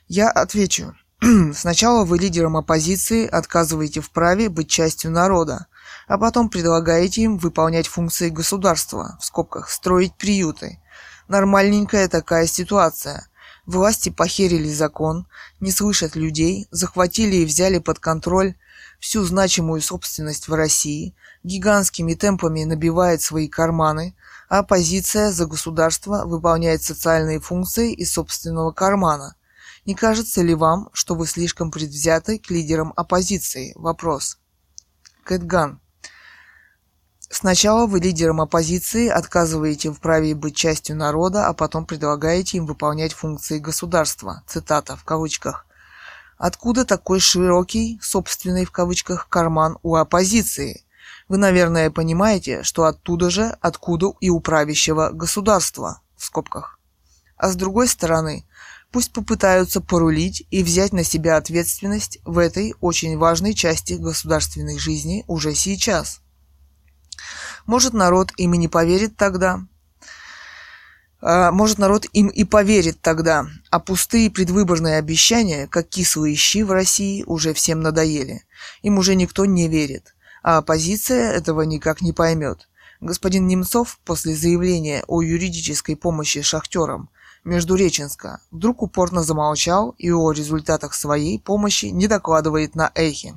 Я отвечу. <clears throat> Сначала вы лидерам оппозиции отказываете в праве быть частью народа, а потом предлагаете им выполнять функции государства, в скобках строить приюты, Нормальненькая такая ситуация. Власти похерили закон, не слышат людей, захватили и взяли под контроль всю значимую собственность в России, гигантскими темпами набивает свои карманы, а оппозиция за государство выполняет социальные функции из собственного кармана. Не кажется ли вам, что вы слишком предвзяты к лидерам оппозиции? Вопрос. Кэтган. Сначала вы лидерам оппозиции отказываете в праве быть частью народа, а потом предлагаете им выполнять функции государства. Цитата в кавычках. Откуда такой широкий, собственный в кавычках, карман у оппозиции? Вы, наверное, понимаете, что оттуда же, откуда и у правящего государства, в скобках. А с другой стороны, пусть попытаются порулить и взять на себя ответственность в этой очень важной части государственной жизни уже сейчас – может, народ им и не поверит тогда. А, может, народ им и поверит тогда, а пустые предвыборные обещания, как кислые щи в России, уже всем надоели. Им уже никто не верит, а оппозиция этого никак не поймет. Господин Немцов после заявления о юридической помощи шахтерам Междуреченска вдруг упорно замолчал и о результатах своей помощи не докладывает на эхе.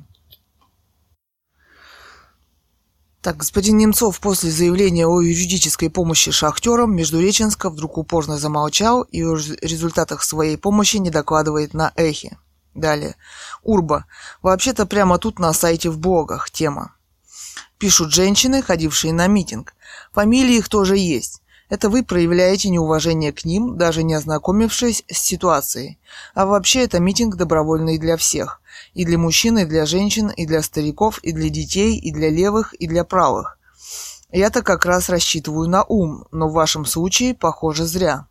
Так, господин Немцов после заявления о юридической помощи шахтерам Междуреченска вдруг упорно замолчал и о результатах своей помощи не докладывает на эхе. Далее. Урба. Вообще-то прямо тут на сайте в блогах тема. Пишут женщины, ходившие на митинг. Фамилии их тоже есть. Это вы проявляете неуважение к ним, даже не ознакомившись с ситуацией. А вообще это митинг добровольный для всех. И для мужчин, и для женщин, и для стариков, и для детей, и для левых, и для правых. Я-то как раз рассчитываю на ум, но в вашем случае, похоже, зря.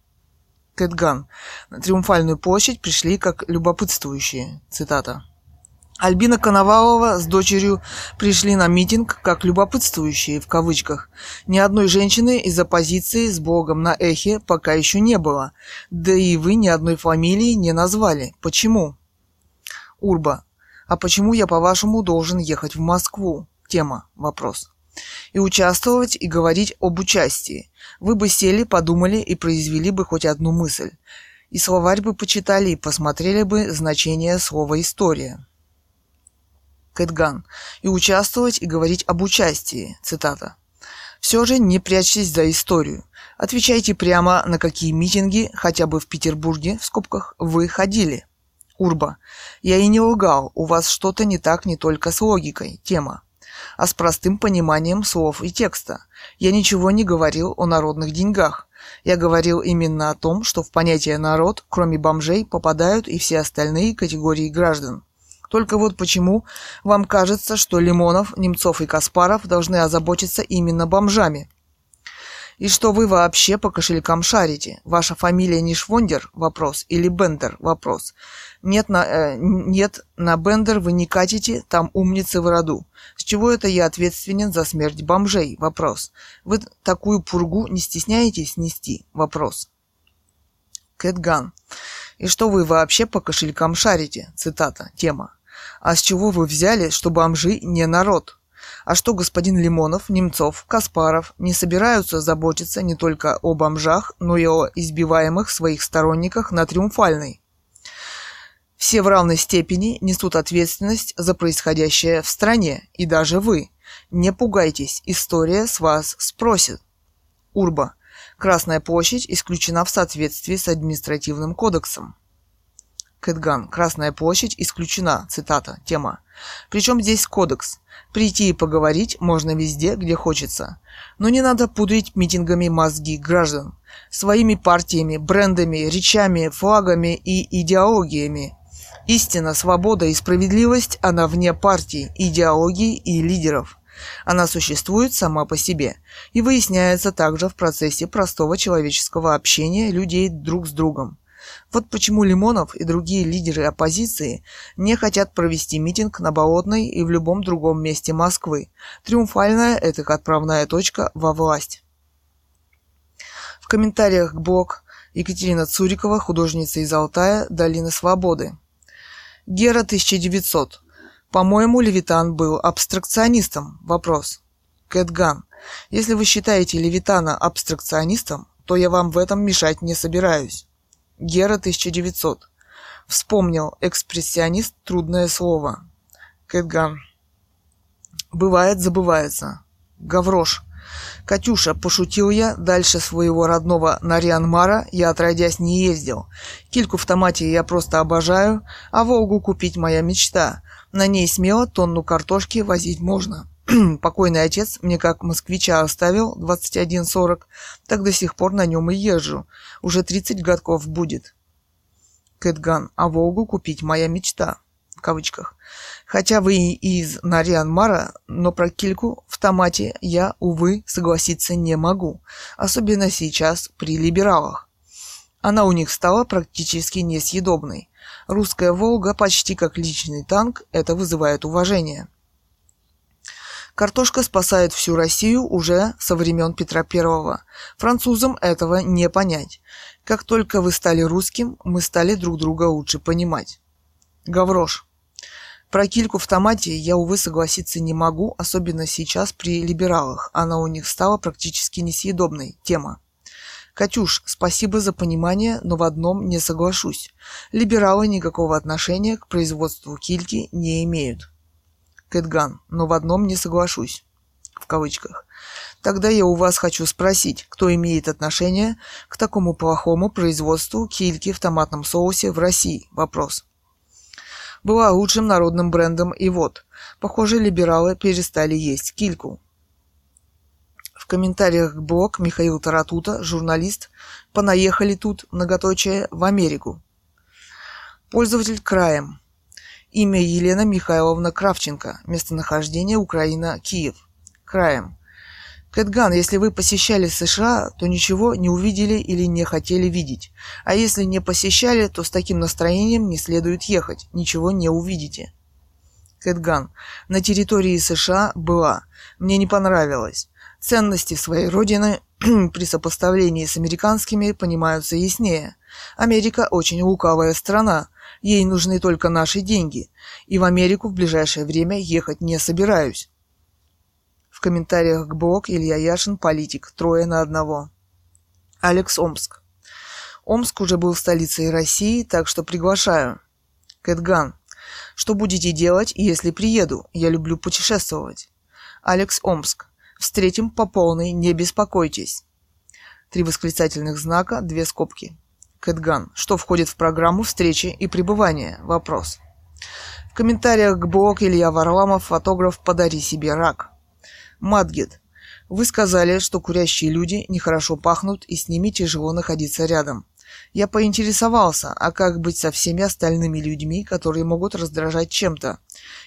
Кэтган. На Триумфальную площадь пришли как любопытствующие. Цитата. Альбина Коновалова с дочерью пришли на митинг как любопытствующие в кавычках. Ни одной женщины из оппозиции с Богом на эхе пока еще не было. Да и вы ни одной фамилии не назвали. Почему? Урба. А почему я, по-вашему, должен ехать в Москву? Тема. Вопрос. И участвовать, и говорить об участии. Вы бы сели, подумали и произвели бы хоть одну мысль. И словарь бы почитали, и посмотрели бы значение слова «история». Кэтган. И участвовать, и говорить об участии. Цитата. Все же не прячьтесь за историю. Отвечайте прямо, на какие митинги, хотя бы в Петербурге, в скобках, вы ходили. Урба. Я и не лгал, у вас что-то не так не только с логикой, тема, а с простым пониманием слов и текста. Я ничего не говорил о народных деньгах. Я говорил именно о том, что в понятие «народ», кроме бомжей, попадают и все остальные категории граждан. Только вот почему вам кажется, что Лимонов, Немцов и Каспаров должны озаботиться именно бомжами – и что вы вообще по кошелькам шарите? Ваша фамилия не Швондер? Вопрос. Или Бендер? Вопрос. Нет, на, э, нет, на Бендер вы не катите, там умницы в роду. С чего это я ответственен за смерть бомжей? Вопрос. Вы такую пургу не стесняетесь нести? Вопрос. Кэтган. И что вы вообще по кошелькам шарите? Цитата. Тема. А с чего вы взяли, что бомжи не народ? А что господин Лимонов, Немцов, Каспаров не собираются заботиться не только о бомжах, но и о избиваемых своих сторонниках на Триумфальной? Все в равной степени несут ответственность за происходящее в стране, и даже вы. Не пугайтесь, история с вас спросит. Урба. Красная площадь исключена в соответствии с административным кодексом. Кэтган. Красная площадь исключена. Цитата. Тема. Причем здесь кодекс. Прийти и поговорить можно везде, где хочется. Но не надо пудрить митингами мозги граждан. Своими партиями, брендами, речами, флагами и идеологиями. Истина, свобода и справедливость, она вне партий, идеологий и лидеров. Она существует сама по себе и выясняется также в процессе простого человеческого общения людей друг с другом. Вот почему Лимонов и другие лидеры оппозиции не хотят провести митинг на Болотной и в любом другом месте Москвы. Триумфальная – это отправная точка во власть. В комментариях к блог Екатерина Цурикова, художница из Алтая, Долина Свободы. Гера 1900. По-моему, Левитан был абстракционистом. Вопрос. Кэтган. Если вы считаете Левитана абстракционистом, то я вам в этом мешать не собираюсь. Гера 1900. Вспомнил экспрессионист трудное слово. Кэтган. Бывает, забывается. Гаврош. Катюша, пошутил я, дальше своего родного Нарьянмара я отродясь не ездил. Кильку в томате я просто обожаю, а Волгу купить моя мечта. На ней смело тонну картошки возить можно. <clears throat> Покойный отец мне как москвича оставил 21.40, так до сих пор на нем и езжу. Уже 30 годков будет. Кэтган, а Волгу купить моя мечта. В кавычках. Хотя вы и из Нарьян-Мара, но про кильку в томате я, увы, согласиться не могу. Особенно сейчас при либералах. Она у них стала практически несъедобной. Русская «Волга» почти как личный танк, это вызывает уважение. Картошка спасает всю Россию уже со времен Петра Первого. Французам этого не понять. Как только вы стали русским, мы стали друг друга лучше понимать. Гаврош. Про кильку в томате я, увы, согласиться не могу, особенно сейчас при либералах. Она у них стала практически несъедобной. Тема. Катюш, спасибо за понимание, но в одном не соглашусь. Либералы никакого отношения к производству кильки не имеют. Кэтган, но в одном не соглашусь. В кавычках. Тогда я у вас хочу спросить, кто имеет отношение к такому плохому производству кильки в томатном соусе в России? Вопрос. Была лучшим народным брендом и вот, похоже, либералы перестали есть кильку. В комментариях к блог Михаил Таратута, журналист, понаехали тут, многоточие, в Америку. Пользователь краем. Имя Елена Михайловна Кравченко. Местонахождение Украина, Киев. Краем. Кэтган, если вы посещали США, то ничего не увидели или не хотели видеть. А если не посещали, то с таким настроением не следует ехать. Ничего не увидите. Кэтган. На территории США была. Мне не понравилось. Ценности своей родины <clears throat> при сопоставлении с американскими понимаются яснее. Америка очень лукавая страна, Ей нужны только наши деньги. И в Америку в ближайшее время ехать не собираюсь. В комментариях к блог Илья Яшин, политик, трое на одного. Алекс Омск. Омск уже был столицей России, так что приглашаю. Кэтган. Что будете делать, если приеду? Я люблю путешествовать. Алекс Омск. Встретим по полной, не беспокойтесь. Три восклицательных знака, две скобки. Кэтган. Что входит в программу встречи и пребывания? Вопрос. В комментариях к блог Илья Варламов, фотограф «Подари себе рак». Мадгет. Вы сказали, что курящие люди нехорошо пахнут и с ними тяжело находиться рядом. Я поинтересовался, а как быть со всеми остальными людьми, которые могут раздражать чем-то?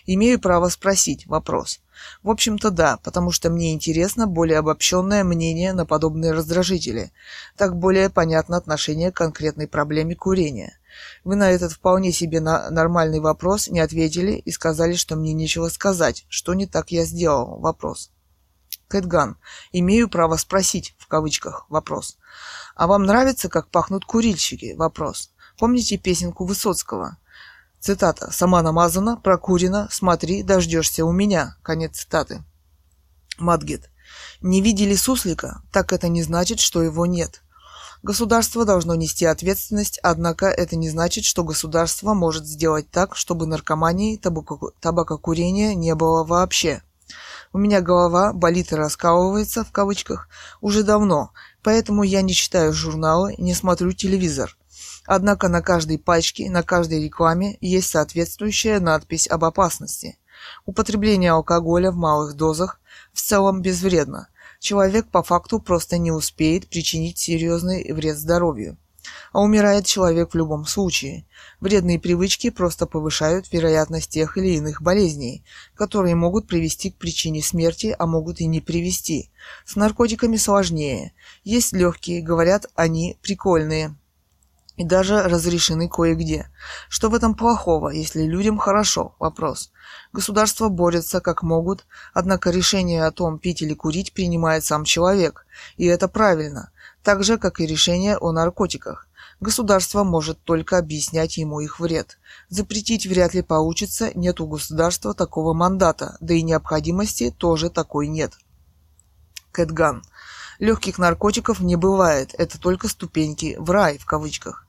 Имею право спросить вопрос. В общем-то да, потому что мне интересно более обобщенное мнение на подобные раздражители. Так более понятно отношение к конкретной проблеме курения. Вы на этот вполне себе на нормальный вопрос не ответили и сказали, что мне нечего сказать. Что не так я сделал? Вопрос. Кэтган. Имею право спросить, в кавычках, вопрос. А вам нравится, как пахнут курильщики? Вопрос. Помните песенку Высоцкого? Цитата. «Сама намазана, прокурена, смотри, дождешься у меня». Конец цитаты. Мадгет. Не видели суслика? Так это не значит, что его нет. Государство должно нести ответственность, однако это не значит, что государство может сделать так, чтобы наркомании, табакокурения не было вообще. У меня голова болит и раскалывается, в кавычках, уже давно, поэтому я не читаю журналы, не смотрю телевизор. Однако на каждой пачке, на каждой рекламе есть соответствующая надпись об опасности. Употребление алкоголя в малых дозах в целом безвредно. Человек по факту просто не успеет причинить серьезный вред здоровью. А умирает человек в любом случае. Вредные привычки просто повышают вероятность тех или иных болезней, которые могут привести к причине смерти, а могут и не привести. С наркотиками сложнее. Есть легкие, говорят, они прикольные и даже разрешены кое-где. Что в этом плохого, если людям хорошо? Вопрос. Государства борются как могут, однако решение о том, пить или курить, принимает сам человек, и это правильно, так же, как и решение о наркотиках. Государство может только объяснять ему их вред. Запретить вряд ли получится, нет у государства такого мандата, да и необходимости тоже такой нет. Кэтган. Легких наркотиков не бывает, это только ступеньки в рай, в кавычках.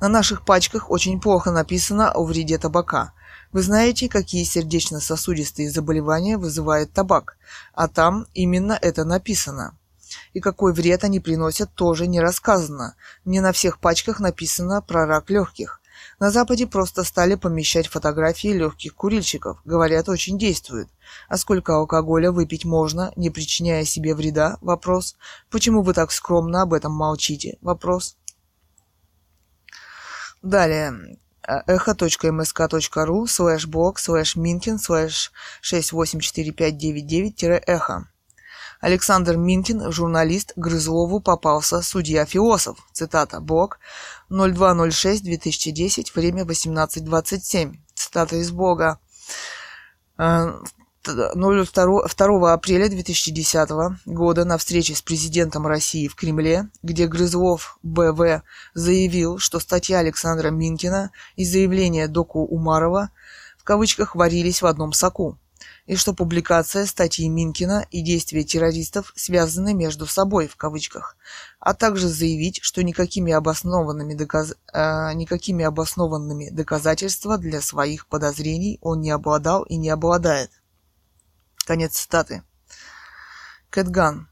На наших пачках очень плохо написано о вреде табака. Вы знаете, какие сердечно-сосудистые заболевания вызывает табак, а там именно это написано. И какой вред они приносят, тоже не рассказано. Не на всех пачках написано про рак легких. На Западе просто стали помещать фотографии легких курильщиков. Говорят, очень действует. А сколько алкоголя выпить можно, не причиняя себе вреда? Вопрос. Почему вы так скромно об этом молчите? Вопрос. Далее echo.msk.ru слэш блог слэш минкин слэш 684599-эхо. Александр Минкин, журналист, Грызлову попался судья-философ. Цитата. Блог 0206-2010, время 18.27. Цитата из блога. 2 апреля 2010 года на встрече с президентом России в Кремле, где Грызлов БВ заявил, что статья Александра Минкина и заявление Доку Умарова в кавычках варились в одном соку, и что публикация статьи Минкина и действия террористов связаны между собой в кавычках, а также заявить, что никакими обоснованными, доказ... э, никакими обоснованными доказательства для своих подозрений он не обладал и не обладает. Конец цитаты. Кэтган.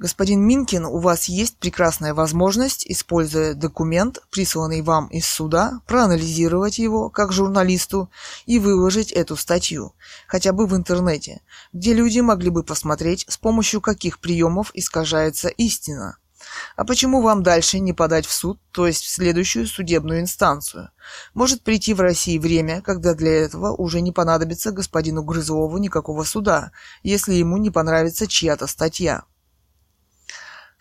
Господин Минкин, у вас есть прекрасная возможность, используя документ, присланный вам из суда, проанализировать его как журналисту и выложить эту статью, хотя бы в интернете, где люди могли бы посмотреть, с помощью каких приемов искажается истина. А почему вам дальше не подать в суд, то есть в следующую судебную инстанцию? Может прийти в России время, когда для этого уже не понадобится господину Грызлову никакого суда, если ему не понравится чья-то статья.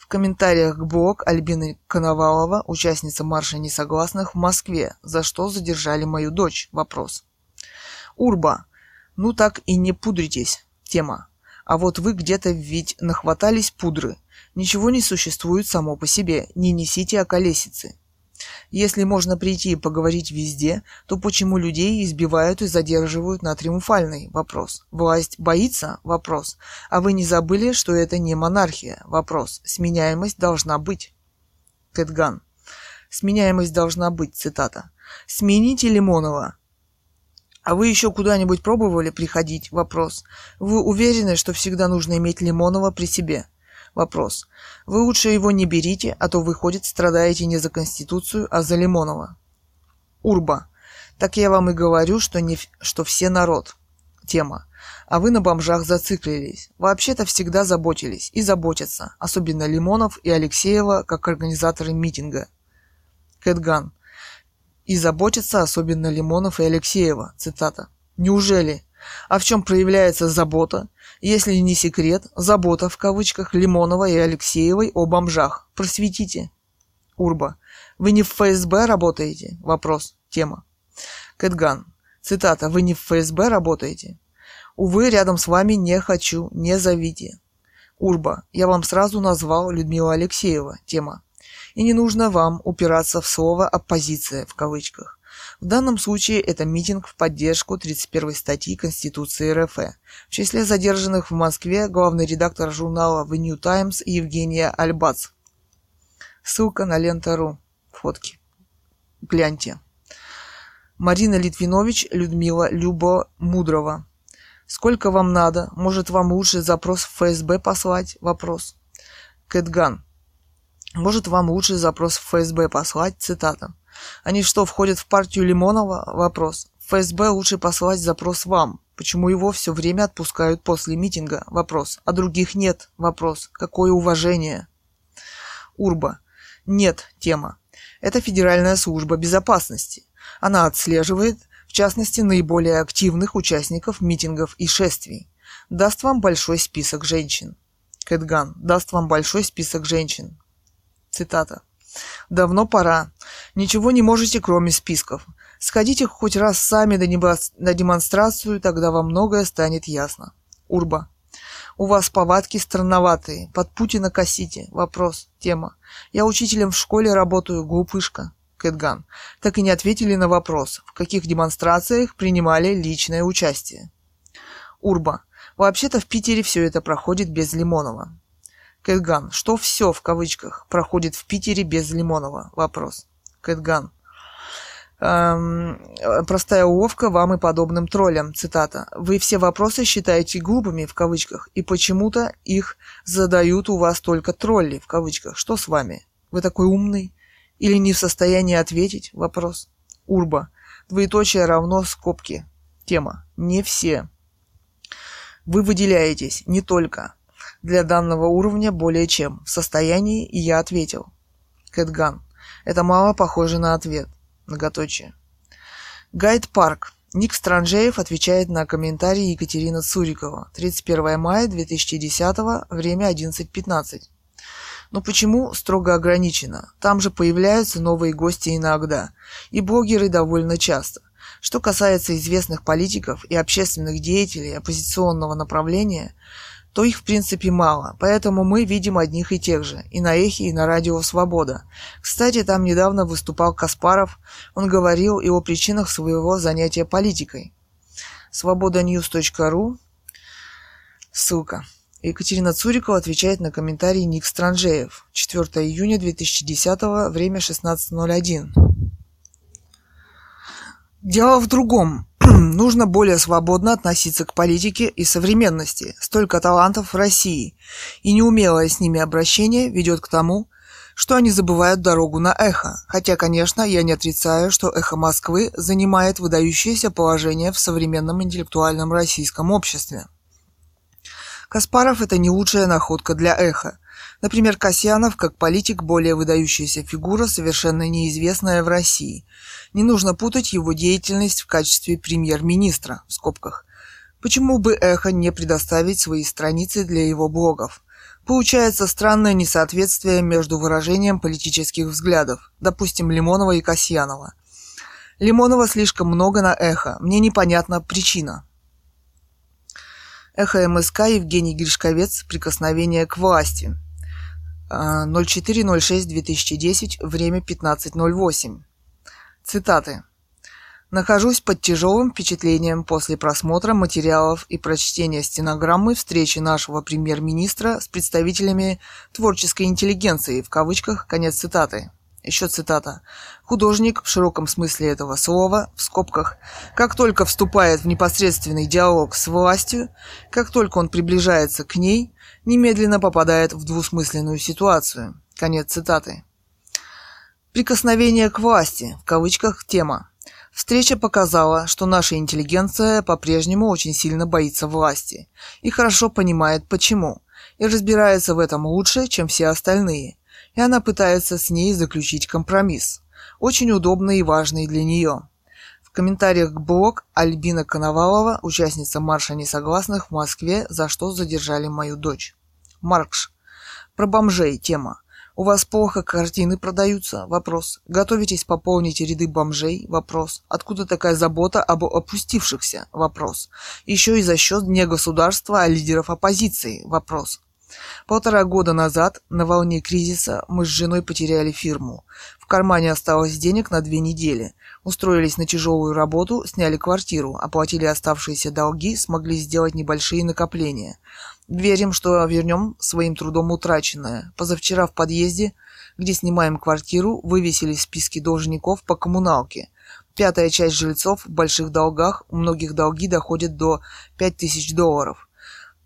В комментариях блог Альбины Коновалова, участница марша несогласных в Москве, за что задержали мою дочь? Вопрос. Урба. Ну так и не пудритесь. Тема. А вот вы где-то ведь нахватались пудры. Ничего не существует само по себе, не несите околесицы. Если можно прийти и поговорить везде, то почему людей избивают и задерживают на триумфальный? Вопрос. Власть боится? Вопрос. А вы не забыли, что это не монархия? Вопрос. Сменяемость должна быть. Кэтган. Сменяемость должна быть, цитата. Смените Лимонова. А вы еще куда-нибудь пробовали приходить? Вопрос. Вы уверены, что всегда нужно иметь Лимонова при себе? Вопрос. Вы лучше его не берите, а то, выходит, страдаете не за Конституцию, а за Лимонова. Урба. Так я вам и говорю, что, не, что все народ. Тема. А вы на бомжах зациклились. Вообще-то всегда заботились и заботятся, особенно Лимонов и Алексеева, как организаторы митинга. Кэтган и заботятся особенно Лимонов и Алексеева. Цитата. Неужели? А в чем проявляется забота? Если не секрет, забота в кавычках Лимонова и Алексеевой о бомжах. Просветите. Урба. Вы не в ФСБ работаете? Вопрос. Тема. Кэтган. Цитата. Вы не в ФСБ работаете? Увы, рядом с вами не хочу, не зовите. Урба. Я вам сразу назвал Людмила Алексеева. Тема и не нужно вам упираться в слово «оппозиция» в кавычках. В данном случае это митинг в поддержку 31 статьи Конституции РФ. В числе задержанных в Москве главный редактор журнала The New Times Евгения Альбац. Ссылка на лента.ру. Фотки. Гляньте. Марина Литвинович, Людмила Любо Мудрова. Сколько вам надо? Может, вам лучше запрос в ФСБ послать? Вопрос. Кэтган. Может, вам лучше запрос в ФСБ послать? Цитата. Они что, входят в партию Лимонова? Вопрос. ФСБ лучше послать запрос вам. Почему его все время отпускают после митинга? Вопрос. А других нет? Вопрос. Какое уважение? Урба. Нет. Тема. Это Федеральная служба безопасности. Она отслеживает, в частности, наиболее активных участников митингов и шествий. Даст вам большой список женщин. Кэтган даст вам большой список женщин. Цитата. «Давно пора. Ничего не можете, кроме списков. Сходите хоть раз сами на демонстрацию, тогда вам многое станет ясно. Урба. У вас повадки странноватые. Под Путина косите. Вопрос. Тема. Я учителем в школе работаю. Глупышка. Кэтган. Так и не ответили на вопрос, в каких демонстрациях принимали личное участие. Урба. Вообще-то в Питере все это проходит без Лимонова. Кэтган. Что все, в кавычках, проходит в Питере без Лимонова? Вопрос. Кэтган. Эм, простая уловка вам и подобным троллям. Цитата. Вы все вопросы считаете глупыми, в кавычках, и почему-то их задают у вас только тролли, в кавычках. Что с вами? Вы такой умный? Или не в состоянии ответить? Вопрос. Урба. Двоеточие равно скобки. Тема. Не все. Вы выделяетесь не только для данного уровня более чем в состоянии, и я ответил. Кэтган. Это мало похоже на ответ. Многоточие. Гайд Парк. Ник Странжеев отвечает на комментарий Екатерина Цурикова. 31 мая 2010, время 11.15. Но почему строго ограничено? Там же появляются новые гости иногда. И блогеры довольно часто. Что касается известных политиков и общественных деятелей оппозиционного направления, то их в принципе мало, поэтому мы видим одних и тех же, и на Эхе, и на Радио Свобода. Кстати, там недавно выступал Каспаров, он говорил и о причинах своего занятия политикой. свободаньюз.ру Ссылка. Екатерина Цурикова отвечает на комментарий Ник Странжеев. 4 июня 2010, время 16.01. Дело в другом. <clears throat> Нужно более свободно относиться к политике и современности. Столько талантов в России. И неумелое с ними обращение ведет к тому, что они забывают дорогу на эхо. Хотя, конечно, я не отрицаю, что эхо Москвы занимает выдающееся положение в современном интеллектуальном российском обществе. Каспаров – это не лучшая находка для эхо. Например, Касьянов, как политик, более выдающаяся фигура, совершенно неизвестная в России. Не нужно путать его деятельность в качестве премьер-министра, в скобках. Почему бы «Эхо» не предоставить свои страницы для его блогов? Получается странное несоответствие между выражением политических взглядов, допустим, Лимонова и Касьянова. Лимонова слишком много на «Эхо», мне непонятна причина. Эхо МСК Евгений Гришковец «Прикосновение к власти». 04.06.2010, время 15.08. Цитаты. Нахожусь под тяжелым впечатлением после просмотра материалов и прочтения стенограммы встречи нашего премьер-министра с представителями творческой интеллигенции, в кавычках, конец цитаты. Еще цитата. Художник в широком смысле этого слова, в скобках, как только вступает в непосредственный диалог с властью, как только он приближается к ней, немедленно попадает в двусмысленную ситуацию. Конец цитаты. Прикосновение к власти, в кавычках, тема. Встреча показала, что наша интеллигенция по-прежнему очень сильно боится власти и хорошо понимает почему, и разбирается в этом лучше, чем все остальные, и она пытается с ней заключить компромисс, очень удобный и важный для нее. Комментариях к блог Альбина Коновалова, участница марша несогласных в Москве, за что задержали мою дочь. Маркш. Про бомжей тема. У вас плохо картины продаются? Вопрос. Готовитесь пополнить ряды бомжей? Вопрос. Откуда такая забота об опустившихся? Вопрос. Еще и за счет не государства, а лидеров оппозиции? Вопрос. Полтора года назад, на волне кризиса, мы с женой потеряли фирму. В кармане осталось денег на две недели. Устроились на тяжелую работу, сняли квартиру, оплатили оставшиеся долги, смогли сделать небольшие накопления. Верим, что вернем своим трудом утраченное. Позавчера в подъезде, где снимаем квартиру, вывесили списки должников по коммуналке. Пятая часть жильцов в больших долгах, у многих долги доходят до 5000 долларов.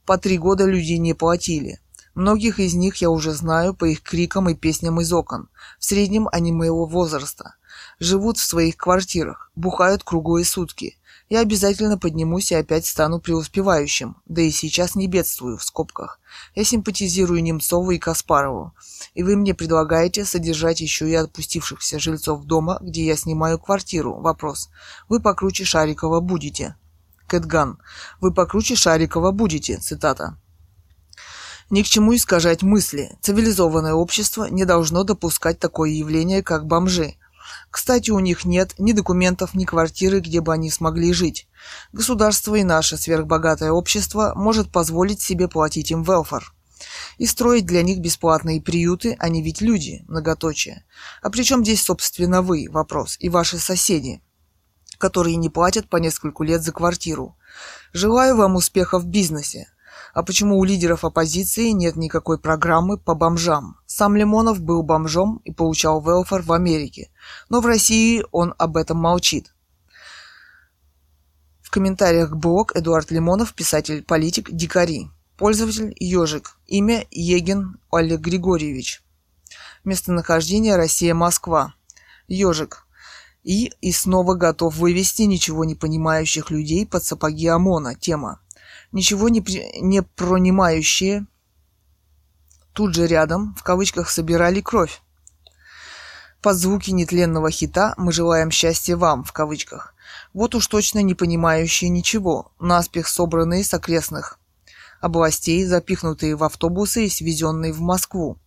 По три года люди не платили. Многих из них я уже знаю по их крикам и песням из окон. В среднем они моего возраста. Живут в своих квартирах, бухают круглые сутки я обязательно поднимусь и опять стану преуспевающим. Да и сейчас не бедствую, в скобках. Я симпатизирую Немцову и Каспарову. И вы мне предлагаете содержать еще и отпустившихся жильцов дома, где я снимаю квартиру. Вопрос. Вы покруче Шарикова будете. Кэтган. Вы покруче Шарикова будете. Цитата. Ни к чему искажать мысли. Цивилизованное общество не должно допускать такое явление, как бомжи. Кстати, у них нет ни документов, ни квартиры, где бы они смогли жить. Государство и наше сверхбогатое общество может позволить себе платить им велфар. И строить для них бесплатные приюты, они ведь люди, многоточие. А при чем здесь, собственно, вы, вопрос, и ваши соседи, которые не платят по нескольку лет за квартиру? Желаю вам успеха в бизнесе. А почему у лидеров оппозиции нет никакой программы по бомжам? Сам Лимонов был бомжом и получал велфер в Америке, но в России он об этом молчит. В комментариях блог Эдуард Лимонов, писатель-политик, дикари. Пользователь Ежик. Имя Егин Олег Григорьевич. Местонахождение Россия-Москва. Ежик. И, и снова готов вывести ничего не понимающих людей под сапоги ОМОНа. Тема. Ничего не, не пронимающие тут же рядом, в кавычках, собирали кровь. Под звуки нетленного хита «Мы желаем счастья вам» в кавычках. Вот уж точно не понимающие ничего, наспех собранные с окрестных областей, запихнутые в автобусы и свезенные в Москву.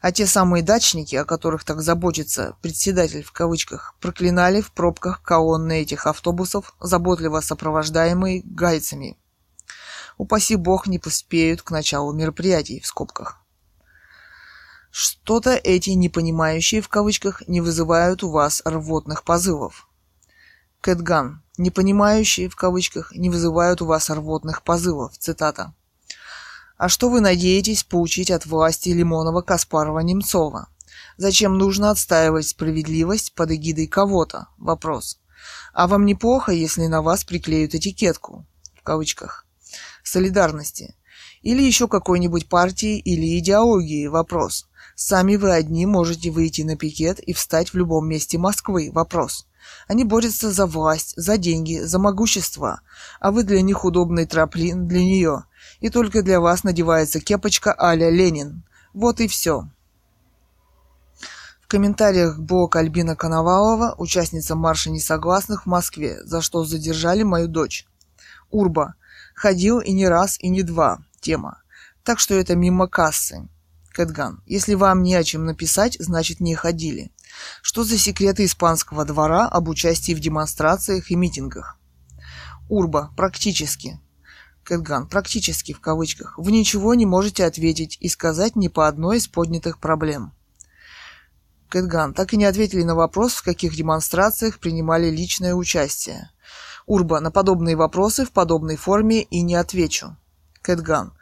А те самые дачники, о которых так заботится председатель в кавычках, проклинали в пробках колонны этих автобусов, заботливо сопровождаемые гайцами. Упаси бог не поспеют к началу мероприятий в скобках. Что-то эти непонимающие в кавычках не вызывают у вас рвотных позывов. Кэтган. Непонимающие в кавычках не вызывают у вас рвотных позывов. Цитата. А что вы надеетесь получить от власти Лимонова, Каспарова, Немцова? Зачем нужно отстаивать справедливость под эгидой кого-то? Вопрос. А вам неплохо, если на вас приклеют этикетку? В кавычках. Солидарности. Или еще какой-нибудь партии или идеологии? Вопрос. Сами вы одни можете выйти на пикет и встать в любом месте Москвы? Вопрос. Они борются за власть, за деньги, за могущество, а вы для них удобный троплин для нее – и только для вас надевается кепочка а-ля Ленин. Вот и все. В комментариях блог Альбина Коновалова, участница марша несогласных в Москве, за что задержали мою дочь. Урба. Ходил и не раз, и не два. Тема. Так что это мимо кассы. Кэтган. Если вам не о чем написать, значит не ходили. Что за секреты испанского двора об участии в демонстрациях и митингах? Урба. Практически. Кэтган, практически в кавычках, вы ничего не можете ответить и сказать ни по одной из поднятых проблем. Кэтган, так и не ответили на вопрос, в каких демонстрациях принимали личное участие. Урба, на подобные вопросы в подобной форме и не отвечу. Кэтган,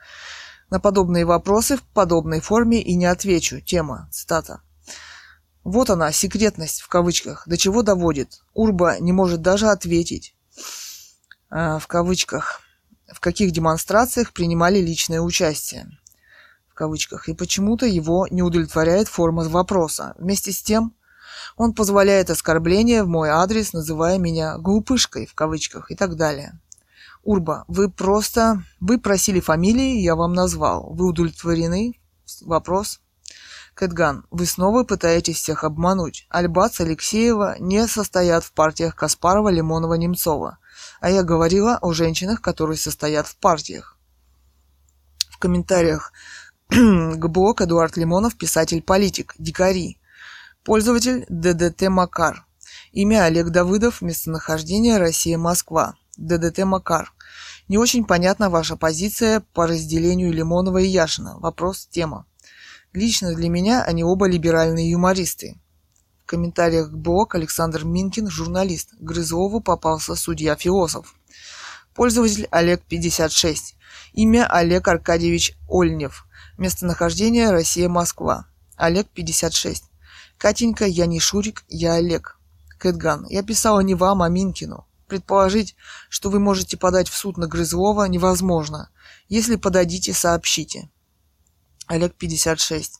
на подобные вопросы в подобной форме и не отвечу. Тема, цитата. Вот она, секретность в кавычках, до чего доводит. Урба не может даже ответить. Э, в кавычках в каких демонстрациях принимали личное участие в кавычках, и почему-то его не удовлетворяет форма вопроса. Вместе с тем, он позволяет оскорбления в мой адрес, называя меня глупышкой в кавычках и так далее. Урба, вы просто... Вы просили фамилии, я вам назвал. Вы удовлетворены? Вопрос. Кэтган, вы снова пытаетесь всех обмануть. Альбац, Алексеева не состоят в партиях Каспарова, Лимонова, Немцова. А я говорила о женщинах, которые состоят в партиях. В комментариях <clears throat> к блог Эдуард Лимонов, писатель-политик, дикари. Пользователь ДДТ Макар. Имя Олег Давыдов, местонахождение Россия-Москва. ДДТ Макар. Не очень понятна ваша позиция по разделению Лимонова и Яшина. Вопрос, тема. Лично для меня они оба либеральные юмористы комментариях блог Александр Минкин, журналист. Грызлову попался судья-философ. Пользователь Олег 56. Имя Олег Аркадьевич Ольнев. Местонахождение Россия-Москва. Олег 56. Катенька, я не Шурик, я Олег. Кэтган, я писала не вам, а Минкину. Предположить, что вы можете подать в суд на Грызлова, невозможно. Если подадите, сообщите. Олег 56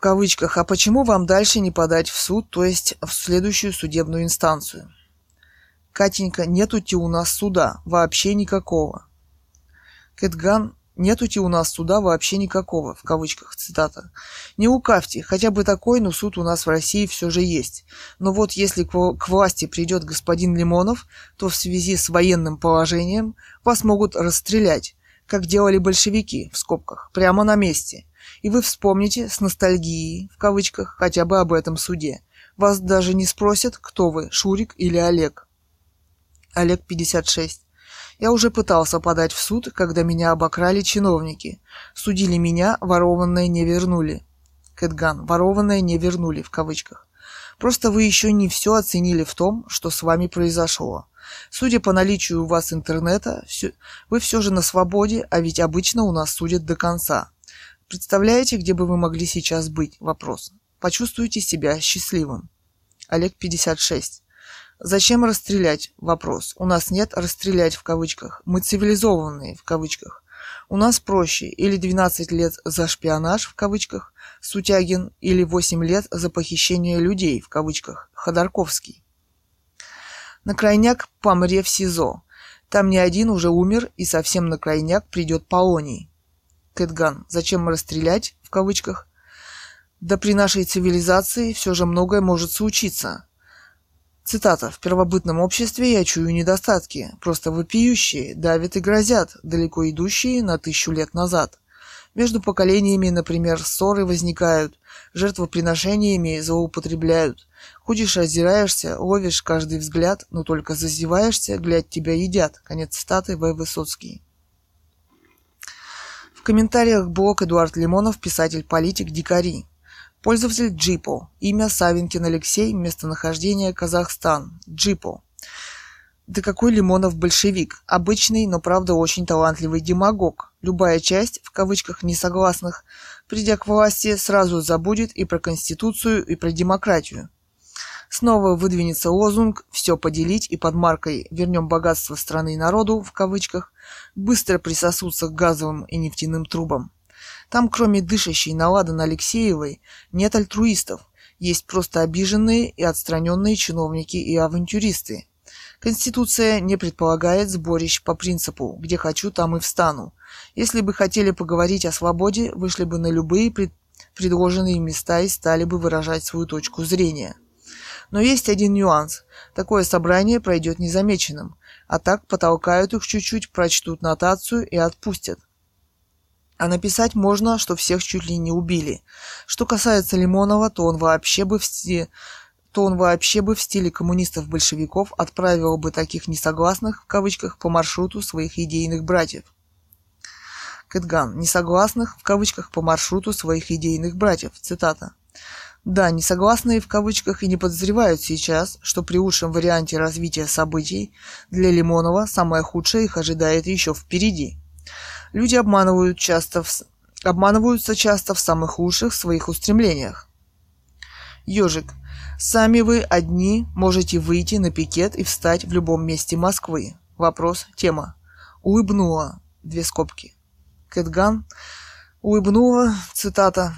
кавычках, а почему вам дальше не подать в суд, то есть в следующую судебную инстанцию? Катенька, нету-те у нас суда, вообще никакого. Кэтган, нету-те у нас суда вообще никакого, в кавычках, цитата. Не укавьте, хотя бы такой, но суд у нас в России все же есть. Но вот если к власти придет господин Лимонов, то в связи с военным положением вас могут расстрелять, как делали большевики, в скобках, прямо на месте – и вы вспомните с ностальгией, в кавычках, хотя бы об этом суде. Вас даже не спросят, кто вы, Шурик или Олег. Олег 56. Я уже пытался подать в суд, когда меня обокрали чиновники. Судили меня, ворованное не вернули. Кэтган, ворованное не вернули, в кавычках. Просто вы еще не все оценили в том, что с вами произошло. Судя по наличию у вас интернета, все, вы все же на свободе, а ведь обычно у нас судят до конца. Представляете, где бы вы могли сейчас быть? Вопрос. Почувствуйте себя счастливым. Олег 56. Зачем расстрелять? Вопрос. У нас нет расстрелять в кавычках. Мы цивилизованные в кавычках. У нас проще. Или 12 лет за шпионаж в кавычках Сутягин, или 8 лет за похищение людей в кавычках Ходорковский. На крайняк помре в СИЗО. Там не один уже умер, и совсем на крайняк придет Полоний. Кэтган. Зачем расстрелять? В кавычках. Да при нашей цивилизации все же многое может случиться. Цитата. «В первобытном обществе я чую недостатки, просто вопиющие, давят и грозят, далеко идущие на тысячу лет назад. Между поколениями, например, ссоры возникают, жертвоприношениями злоупотребляют. Ходишь, озираешься, ловишь каждый взгляд, но только зазеваешься, глядь, тебя едят». Конец цитаты В. Высоцкий. В комментариях блог Эдуард Лимонов, писатель-политик Дикари. Пользователь Джипо. Имя Савинкин Алексей. Местонахождение Казахстан. Джипо. Да какой Лимонов большевик? Обычный, но правда очень талантливый демагог. Любая часть, в кавычках несогласных, придя к власти, сразу забудет и про Конституцию, и про демократию. Снова выдвинется лозунг «все поделить» и под маркой «вернем богатство страны и народу» в кавычках быстро присосутся к газовым и нефтяным трубам. Там, кроме дышащей на ладан Алексеевой, нет альтруистов, есть просто обиженные и отстраненные чиновники и авантюристы. Конституция не предполагает сборищ по принципу «где хочу, там и встану». Если бы хотели поговорить о свободе, вышли бы на любые пред... предложенные места и стали бы выражать свою точку зрения. Но есть один нюанс. Такое собрание пройдет незамеченным, а так потолкают их чуть-чуть, прочтут нотацию и отпустят. А написать можно, что всех чуть ли не убили. Что касается Лимонова, то он вообще бы в стиле то он вообще бы в стиле коммунистов-большевиков отправил бы таких несогласных, в кавычках, по маршруту своих идейных братьев. Кэтган. Несогласных, в кавычках, по маршруту своих идейных братьев. Цитата. Да, несогласные в кавычках и не подозревают сейчас, что при лучшем варианте развития событий для Лимонова самое худшее их ожидает еще впереди. Люди обманывают часто в... обманываются часто в самых лучших своих устремлениях. Ежик. Сами вы одни можете выйти на пикет и встать в любом месте Москвы. Вопрос. Тема. Улыбнула. Две скобки. Кэтган. Улыбнула. Цитата.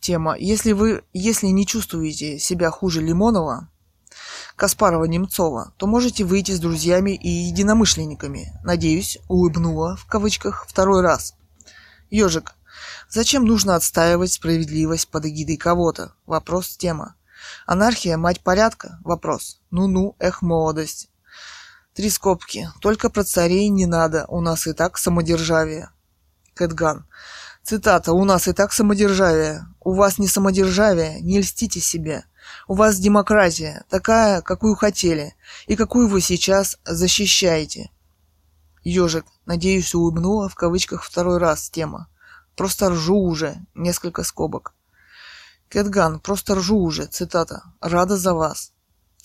Тема. Если вы, если не чувствуете себя хуже Лимонова, Каспарова-Немцова, то можете выйти с друзьями и единомышленниками. Надеюсь, улыбнула, в кавычках, второй раз. Ежик. Зачем нужно отстаивать справедливость под эгидой кого-то? Вопрос тема. Анархия – мать порядка? Вопрос. Ну-ну, эх, молодость. Три скобки. Только про царей не надо, у нас и так самодержавие. Кэтган. Цитата. «У нас и так самодержавие. У вас не самодержавие, не льстите себе. У вас демократия, такая, какую хотели, и какую вы сейчас защищаете. Ежик, надеюсь, улыбнула в кавычках второй раз тема. Просто ржу уже, несколько скобок. Кэтган, просто ржу уже, цитата. Рада за вас.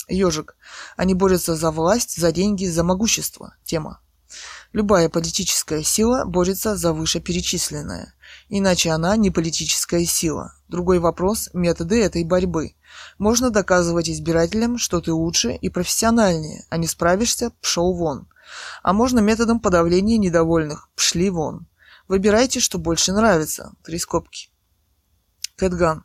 Ежик, они борются за власть, за деньги, за могущество. Тема. Любая политическая сила борется за вышеперечисленное. Иначе она не политическая сила. Другой вопрос – методы этой борьбы. Можно доказывать избирателям, что ты лучше и профессиональнее, а не справишься – пшел вон. А можно методом подавления недовольных – пшли вон. Выбирайте, что больше нравится. Три скобки. Кэтган.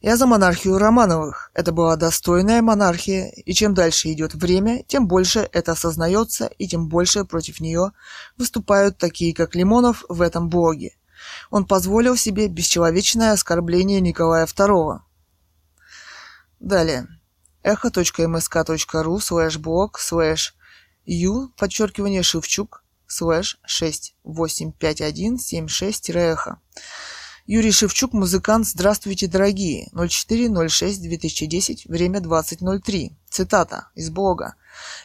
Я за монархию Романовых. Это была достойная монархия, и чем дальше идет время, тем больше это осознается, и тем больше против нее выступают такие, как Лимонов в этом блоге. Он позволил себе бесчеловечное оскорбление Николая II. Далее. echo.msk.ru слэш блог слэш ю подчеркивание Шевчук слэш 685176-эхо. Юрий Шевчук, музыкант. Здравствуйте, дорогие. 04.06.2010, время 20.03. Цитата из блога.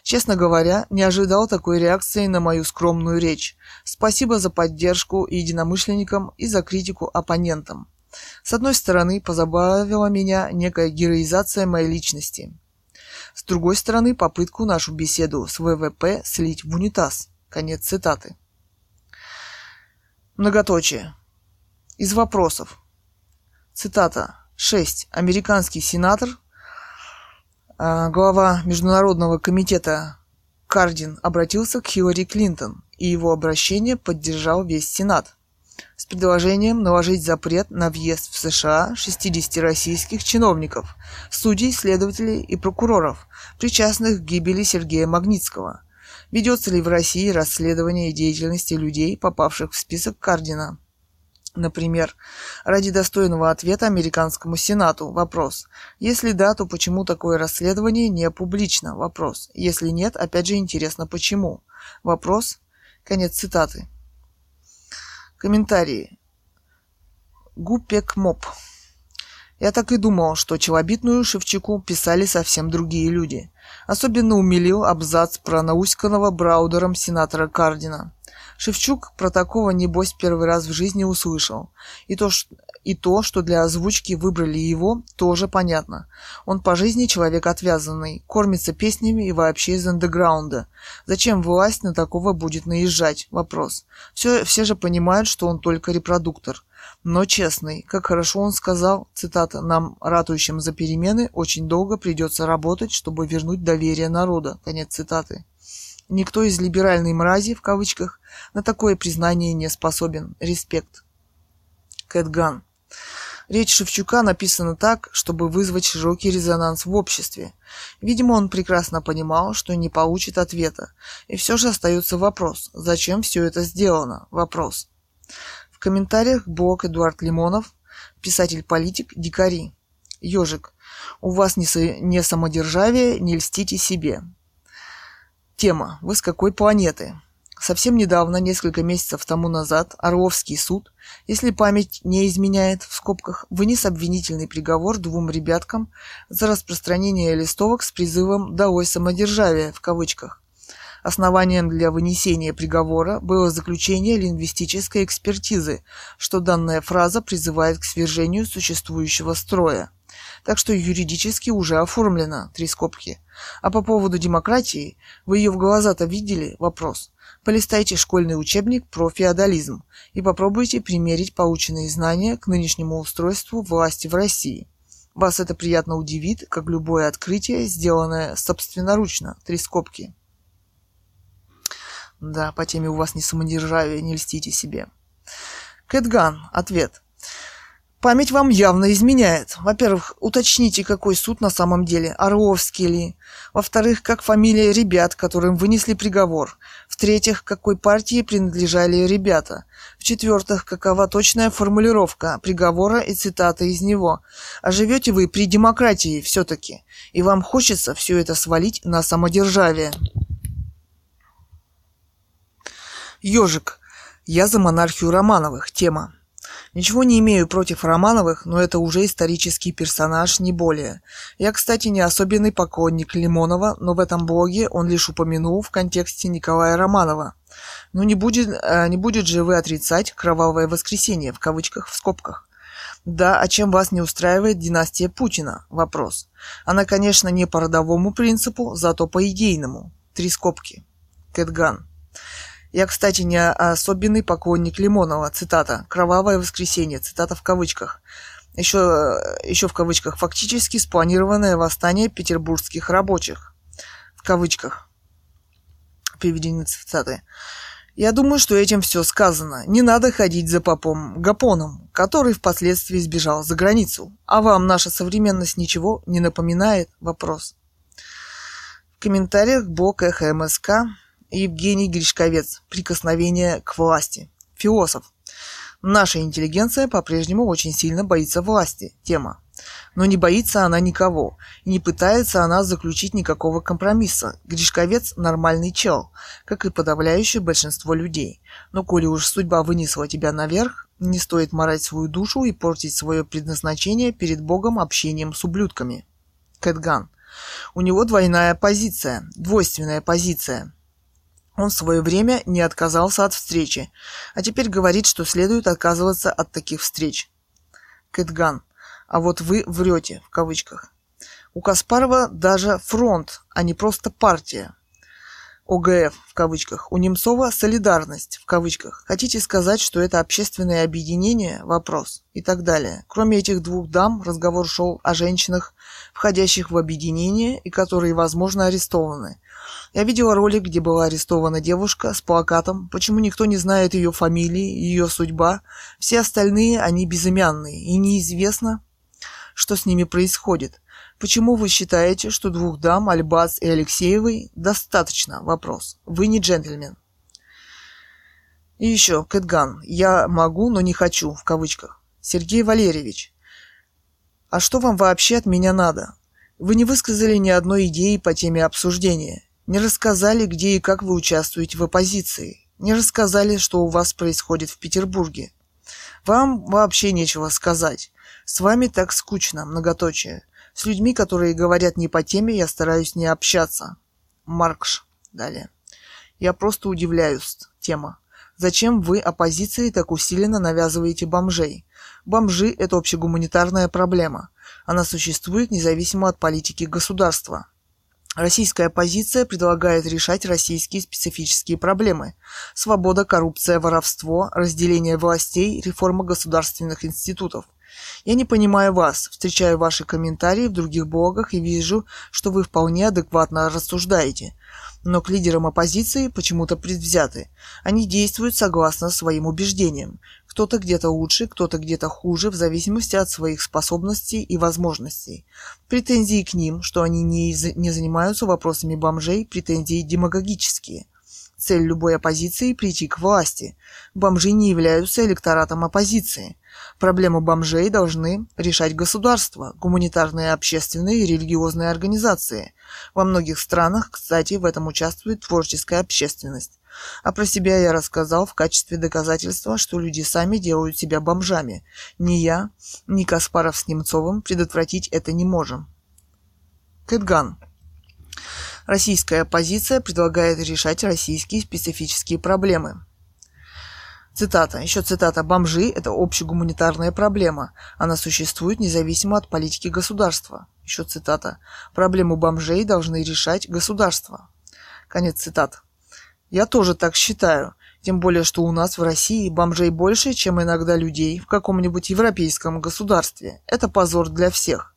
Честно говоря, не ожидал такой реакции на мою скромную речь. Спасибо за поддержку единомышленникам и за критику оппонентам. С одной стороны, позабавила меня некая героизация моей личности. С другой стороны, попытку нашу беседу с ВВП слить в унитаз. Конец цитаты. Многоточие. Из вопросов. Цитата. 6. Американский сенатор, а, глава Международного комитета Кардин обратился к Хиллари Клинтон, и его обращение поддержал весь Сенат с предложением наложить запрет на въезд в США 60 российских чиновников, судей, следователей и прокуроров, причастных к гибели Сергея Магнитского. Ведется ли в России расследование деятельности людей, попавших в список Кардина? Например, ради достойного ответа американскому Сенату вопрос. Если да, то почему такое расследование не публично? Вопрос. Если нет, опять же интересно почему. Вопрос. Конец цитаты. Комментарии. Гупек Моп. Я так и думал, что челобитную Шевчуку писали совсем другие люди. Особенно умилил абзац про науськанного Браудером сенатора Кардина. Шевчук про такого, небось, первый раз в жизни услышал. И то, и то, что для озвучки выбрали его, тоже понятно. Он по жизни человек отвязанный, кормится песнями и вообще из андеграунда. Зачем власть на такого будет наезжать? Вопрос. Все, все же понимают, что он только репродуктор. Но честный, как хорошо он сказал, цитата, «Нам, ратующим за перемены, очень долго придется работать, чтобы вернуть доверие народа». Конец цитаты. Никто из либеральной мрази, в кавычках, на такое признание не способен. Респект. Кэтган. Речь Шевчука написана так, чтобы вызвать широкий резонанс в обществе. Видимо, он прекрасно понимал, что не получит ответа. И все же остается вопрос, зачем все это сделано? Вопрос. В комментариях блог Эдуард Лимонов, писатель-политик, дикари. Ежик. У вас не, со... не самодержавие, не льстите себе. Тема. Вы с какой планеты? Совсем недавно, несколько месяцев тому назад, Орловский суд, если память не изменяет, в скобках, вынес обвинительный приговор двум ребяткам за распространение листовок с призывом «Долой самодержавие» в кавычках. Основанием для вынесения приговора было заключение лингвистической экспертизы, что данная фраза призывает к свержению существующего строя так что юридически уже оформлено, три скобки. А по поводу демократии, вы ее в глаза-то видели? Вопрос. Полистайте школьный учебник про феодализм и попробуйте примерить полученные знания к нынешнему устройству власти в России. Вас это приятно удивит, как любое открытие, сделанное собственноручно, три скобки. Да, по теме у вас не самодержавие, не льстите себе. Кэтган. Ответ. Память вам явно изменяет. Во-первых, уточните, какой суд на самом деле, Орловский ли. Во-вторых, как фамилия ребят, которым вынесли приговор. В-третьих, какой партии принадлежали ребята. В-четвертых, какова точная формулировка приговора и цитаты из него. А живете вы при демократии все-таки, и вам хочется все это свалить на самодержавие. Ежик. Я за монархию Романовых. Тема. Ничего не имею против Романовых, но это уже исторический персонаж, не более. Я, кстати, не особенный поклонник Лимонова, но в этом блоге он лишь упомянул в контексте Николая Романова. Ну не будет, э, не будет же вы отрицать «кровавое воскресенье» в кавычках, в скобках. Да, а чем вас не устраивает династия Путина? Вопрос. Она, конечно, не по родовому принципу, зато по идейному. Три скобки. Кэтган. Я, кстати, не особенный поклонник Лимонова. Цитата. «Кровавое воскресенье». Цитата в кавычках. Еще, еще в кавычках. Фактически спланированное восстание петербургских рабочих. В кавычках. Приведение цитаты. Я думаю, что этим все сказано. Не надо ходить за попом Гапоном, который впоследствии сбежал за границу. А вам наша современность ничего не напоминает? Вопрос. В комментариях Эхо МСК Евгений Гришковец. Прикосновение к власти. Философ. Наша интеллигенция по-прежнему очень сильно боится власти. Тема. Но не боится она никого, и не пытается она заключить никакого компромисса. Гришковец – нормальный чел, как и подавляющее большинство людей. Но коли уж судьба вынесла тебя наверх, не стоит морать свою душу и портить свое предназначение перед Богом общением с ублюдками. Кэтган. У него двойная позиция, двойственная позиция – он в свое время не отказался от встречи, а теперь говорит, что следует отказываться от таких встреч. Кэтган. А вот вы врете, в кавычках. У Каспарова даже фронт, а не просто партия. ОГФ в кавычках. У Немцова солидарность в кавычках. Хотите сказать, что это общественное объединение? Вопрос. И так далее. Кроме этих двух дам, разговор шел о женщинах, входящих в объединение и которые, возможно, арестованы. Я видела ролик, где была арестована девушка с плакатом «Почему никто не знает ее фамилии, ее судьба? Все остальные, они безымянные, и неизвестно, что с ними происходит. Почему вы считаете, что двух дам, Альбац и Алексеевой, достаточно? Вопрос. Вы не джентльмен. И еще, Кэтган. Я могу, но не хочу, в кавычках. Сергей Валерьевич. А что вам вообще от меня надо? Вы не высказали ни одной идеи по теме обсуждения. Не рассказали, где и как вы участвуете в оппозиции. Не рассказали, что у вас происходит в Петербурге. Вам вообще нечего сказать. С вами так скучно, многоточие. С людьми, которые говорят не по теме, я стараюсь не общаться. Маркш. Далее. Я просто удивляюсь. Тема. Зачем вы оппозиции так усиленно навязываете бомжей? Бомжи – это общегуманитарная проблема. Она существует независимо от политики государства. Российская оппозиция предлагает решать российские специфические проблемы. Свобода, коррупция, воровство, разделение властей, реформа государственных институтов. Я не понимаю вас, встречаю ваши комментарии в других блогах и вижу, что вы вполне адекватно рассуждаете. Но к лидерам оппозиции почему-то предвзяты. Они действуют согласно своим убеждениям. Кто-то где-то лучше, кто-то где-то хуже, в зависимости от своих способностей и возможностей. Претензии к ним, что они не, не занимаются вопросами бомжей, претензии демагогические. Цель любой оппозиции – прийти к власти. Бомжи не являются электоратом оппозиции. Проблему бомжей должны решать государства, гуманитарные, общественные и религиозные организации. Во многих странах, кстати, в этом участвует творческая общественность. А про себя я рассказал в качестве доказательства, что люди сами делают себя бомжами. Ни я, ни Каспаров с Немцовым предотвратить это не можем. Кэтган. Российская оппозиция предлагает решать российские специфические проблемы. Цитата, еще цитата, «Бомжи – это общегуманитарная проблема. Она существует независимо от политики государства». Еще цитата, «Проблему бомжей должны решать государства». Конец цитат. Я тоже так считаю. Тем более, что у нас в России бомжей больше, чем иногда людей в каком-нибудь европейском государстве. Это позор для всех.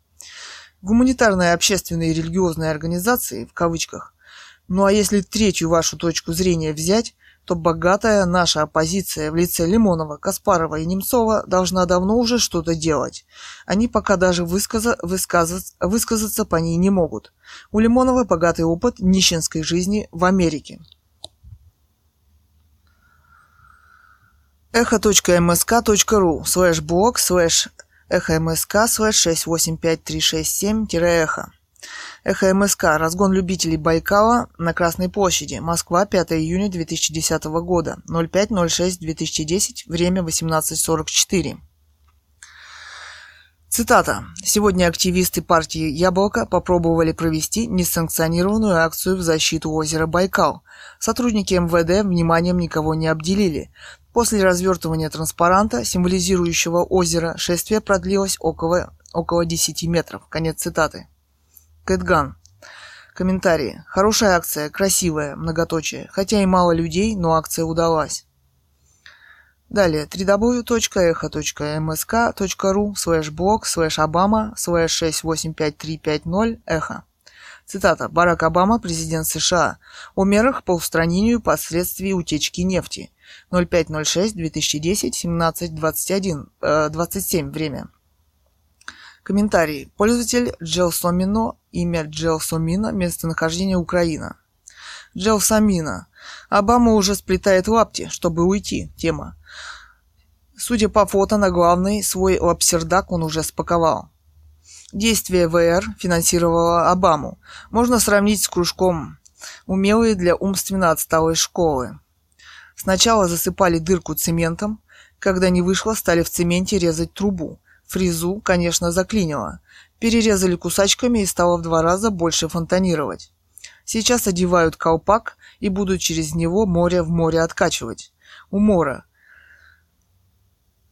Гуманитарные, общественные и религиозные организации, в кавычках. Ну а если третью вашу точку зрения взять, то богатая наша оппозиция в лице Лимонова, Каспарова и Немцова должна давно уже что-то делать. Они пока даже высказа, высказаться, высказаться по ней не могут. У Лимонова богатый опыт нищенской жизни в Америке. echo.msk.ru слэш блог слэш echo.msk слэш 685367-эхо Эхо МСК. Разгон любителей Байкала на Красной площади. Москва, 5 июня 2010 года. 05.06.2010. Время 18.44. Цитата. Сегодня активисты партии «Яблоко» попробовали провести несанкционированную акцию в защиту озера Байкал. Сотрудники МВД вниманием никого не обделили. После развертывания транспаранта, символизирующего озеро, шествие продлилось около, около 10 метров. Конец цитаты. Кэтган. Комментарии. Хорошая акция, красивая, многоточие. Хотя и мало людей, но акция удалась. Далее. www.echo.msk.ru слэш блог слэш обама слэш 685350 эхо. Цитата. Барак Обама, президент США. О мерах по устранению последствий утечки нефти. 05.06.2010, 17.21, 27 время. Комментарий. Пользователь Джелсомино, имя Джелсомина, местонахождение Украина. Джелсамина. Обама уже сплетает лапти, чтобы уйти. Тема. Судя по фото на главный, свой лапсердак он уже спаковал. Действие ВР финансировало Обаму. Можно сравнить с кружком умелые для умственно отсталой школы. Сначала засыпали дырку цементом, когда не вышло, стали в цементе резать трубу. Фрезу, конечно, заклинило. Перерезали кусачками и стало в два раза больше фонтанировать. Сейчас одевают колпак и будут через него море в море откачивать. У мора.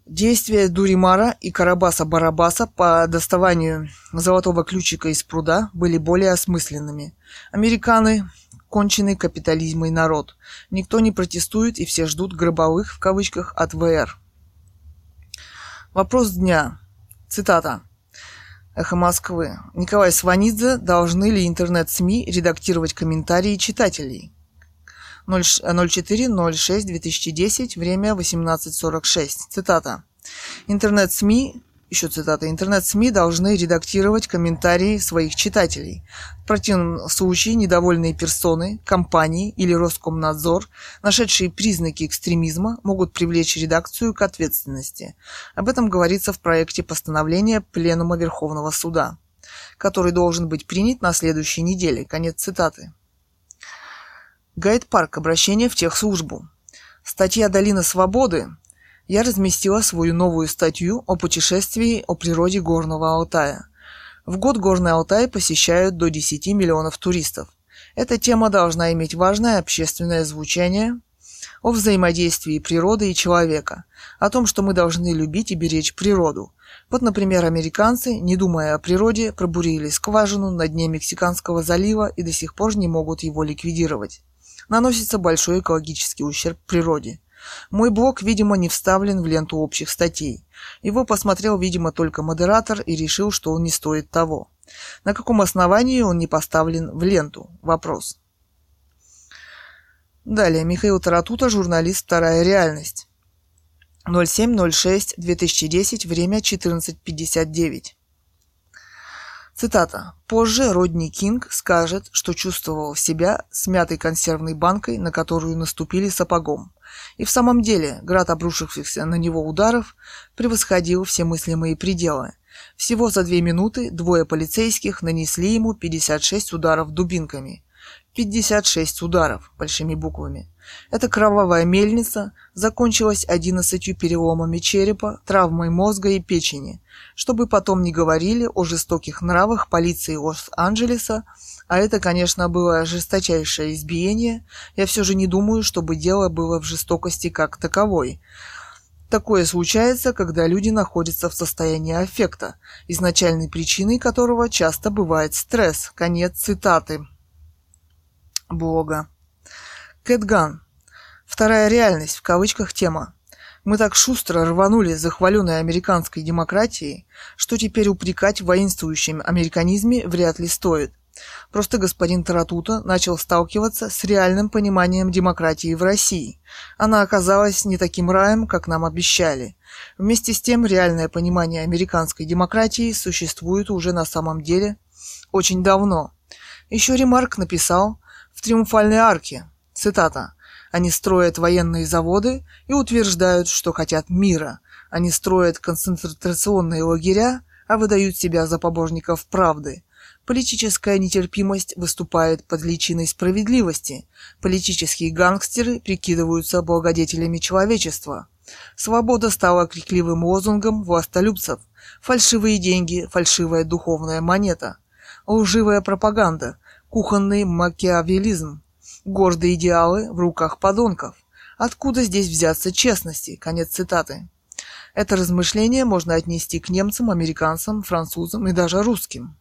Действия Дуримара и Карабаса-Барабаса по доставанию золотого ключика из пруда были более осмысленными. Американы – конченый капитализмой народ. Никто не протестует и все ждут «гробовых» в кавычках от ВР. Вопрос дня. Цитата. Эхо Москвы. Николай Сванидзе. Должны ли интернет-СМИ редактировать комментарии читателей? 04.06.2010, время 18.46. Цитата. Интернет-СМИ, еще цитата, интернет-СМИ должны редактировать комментарии своих читателей. В противном случае недовольные персоны, компании или Роскомнадзор, нашедшие признаки экстремизма, могут привлечь редакцию к ответственности. Об этом говорится в проекте постановления Пленума Верховного Суда, который должен быть принят на следующей неделе. Конец цитаты. Гайд-парк. Обращение в техслужбу. Статья «Долина свободы» я разместила свою новую статью о путешествии о природе Горного Алтая. В год Горный Алтай посещают до 10 миллионов туристов. Эта тема должна иметь важное общественное звучание о взаимодействии природы и человека, о том, что мы должны любить и беречь природу. Вот, например, американцы, не думая о природе, пробурили скважину на дне Мексиканского залива и до сих пор не могут его ликвидировать наносится большой экологический ущерб природе. Мой блог, видимо, не вставлен в ленту общих статей. Его посмотрел, видимо, только модератор и решил, что он не стоит того. На каком основании он не поставлен в ленту? Вопрос. Далее. Михаил Таратута, журналист «Вторая реальность». 07.06.2010, время 14.59. Цитата. «Позже Родни Кинг скажет, что чувствовал себя смятой консервной банкой, на которую наступили сапогом. И в самом деле град обрушившихся на него ударов превосходил все мыслимые пределы. Всего за две минуты двое полицейских нанесли ему 56 ударов дубинками. 56 ударов большими буквами. Эта кровавая мельница закончилась 11 переломами черепа, травмой мозга и печени, чтобы потом не говорили о жестоких нравах полиции Лос-Анджелеса, а это, конечно, было жесточайшее избиение, я все же не думаю, чтобы дело было в жестокости как таковой. Такое случается, когда люди находятся в состоянии аффекта, изначальной причиной которого часто бывает стресс. Конец цитаты. Бога. Кэтган. Вторая реальность, в кавычках, тема. Мы так шустро рванули за хваленой американской демократией, что теперь упрекать в воинствующем американизме вряд ли стоит. Просто господин Таратута начал сталкиваться с реальным пониманием демократии в России. Она оказалась не таким раем, как нам обещали. Вместе с тем, реальное понимание американской демократии существует уже на самом деле очень давно. Еще Ремарк написал в «Триумфальной арке», цитата, они строят военные заводы и утверждают, что хотят мира. Они строят концентрационные лагеря, а выдают себя за побожников правды. Политическая нетерпимость выступает под личиной справедливости. Политические гангстеры прикидываются благодетелями человечества. Свобода стала крикливым лозунгом властолюбцев. Фальшивые деньги, фальшивая духовная монета. Лживая пропаганда, кухонный макиавелизм. Гордые идеалы в руках подонков. Откуда здесь взяться честности? Конец цитаты. Это размышление можно отнести к немцам, американцам, французам и даже русским.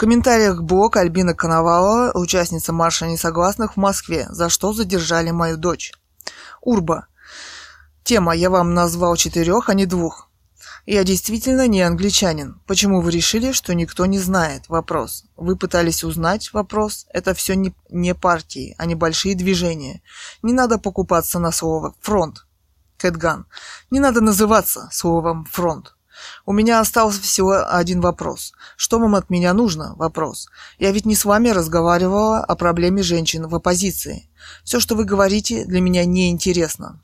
Комментариях блог Альбина Коновалова, участница марша несогласных в Москве, за что задержали мою дочь. Урба. Тема «Я вам назвал четырех, а не двух». Я действительно не англичанин. Почему вы решили, что никто не знает? Вопрос. Вы пытались узнать? Вопрос. Это все не, не партии, а небольшие движения. Не надо покупаться на слово «фронт». Кэтган. Не надо называться словом «фронт». У меня остался всего один вопрос. Что вам от меня нужно? Вопрос. Я ведь не с вами разговаривала о проблеме женщин в оппозиции. Все, что вы говорите, для меня не интересно.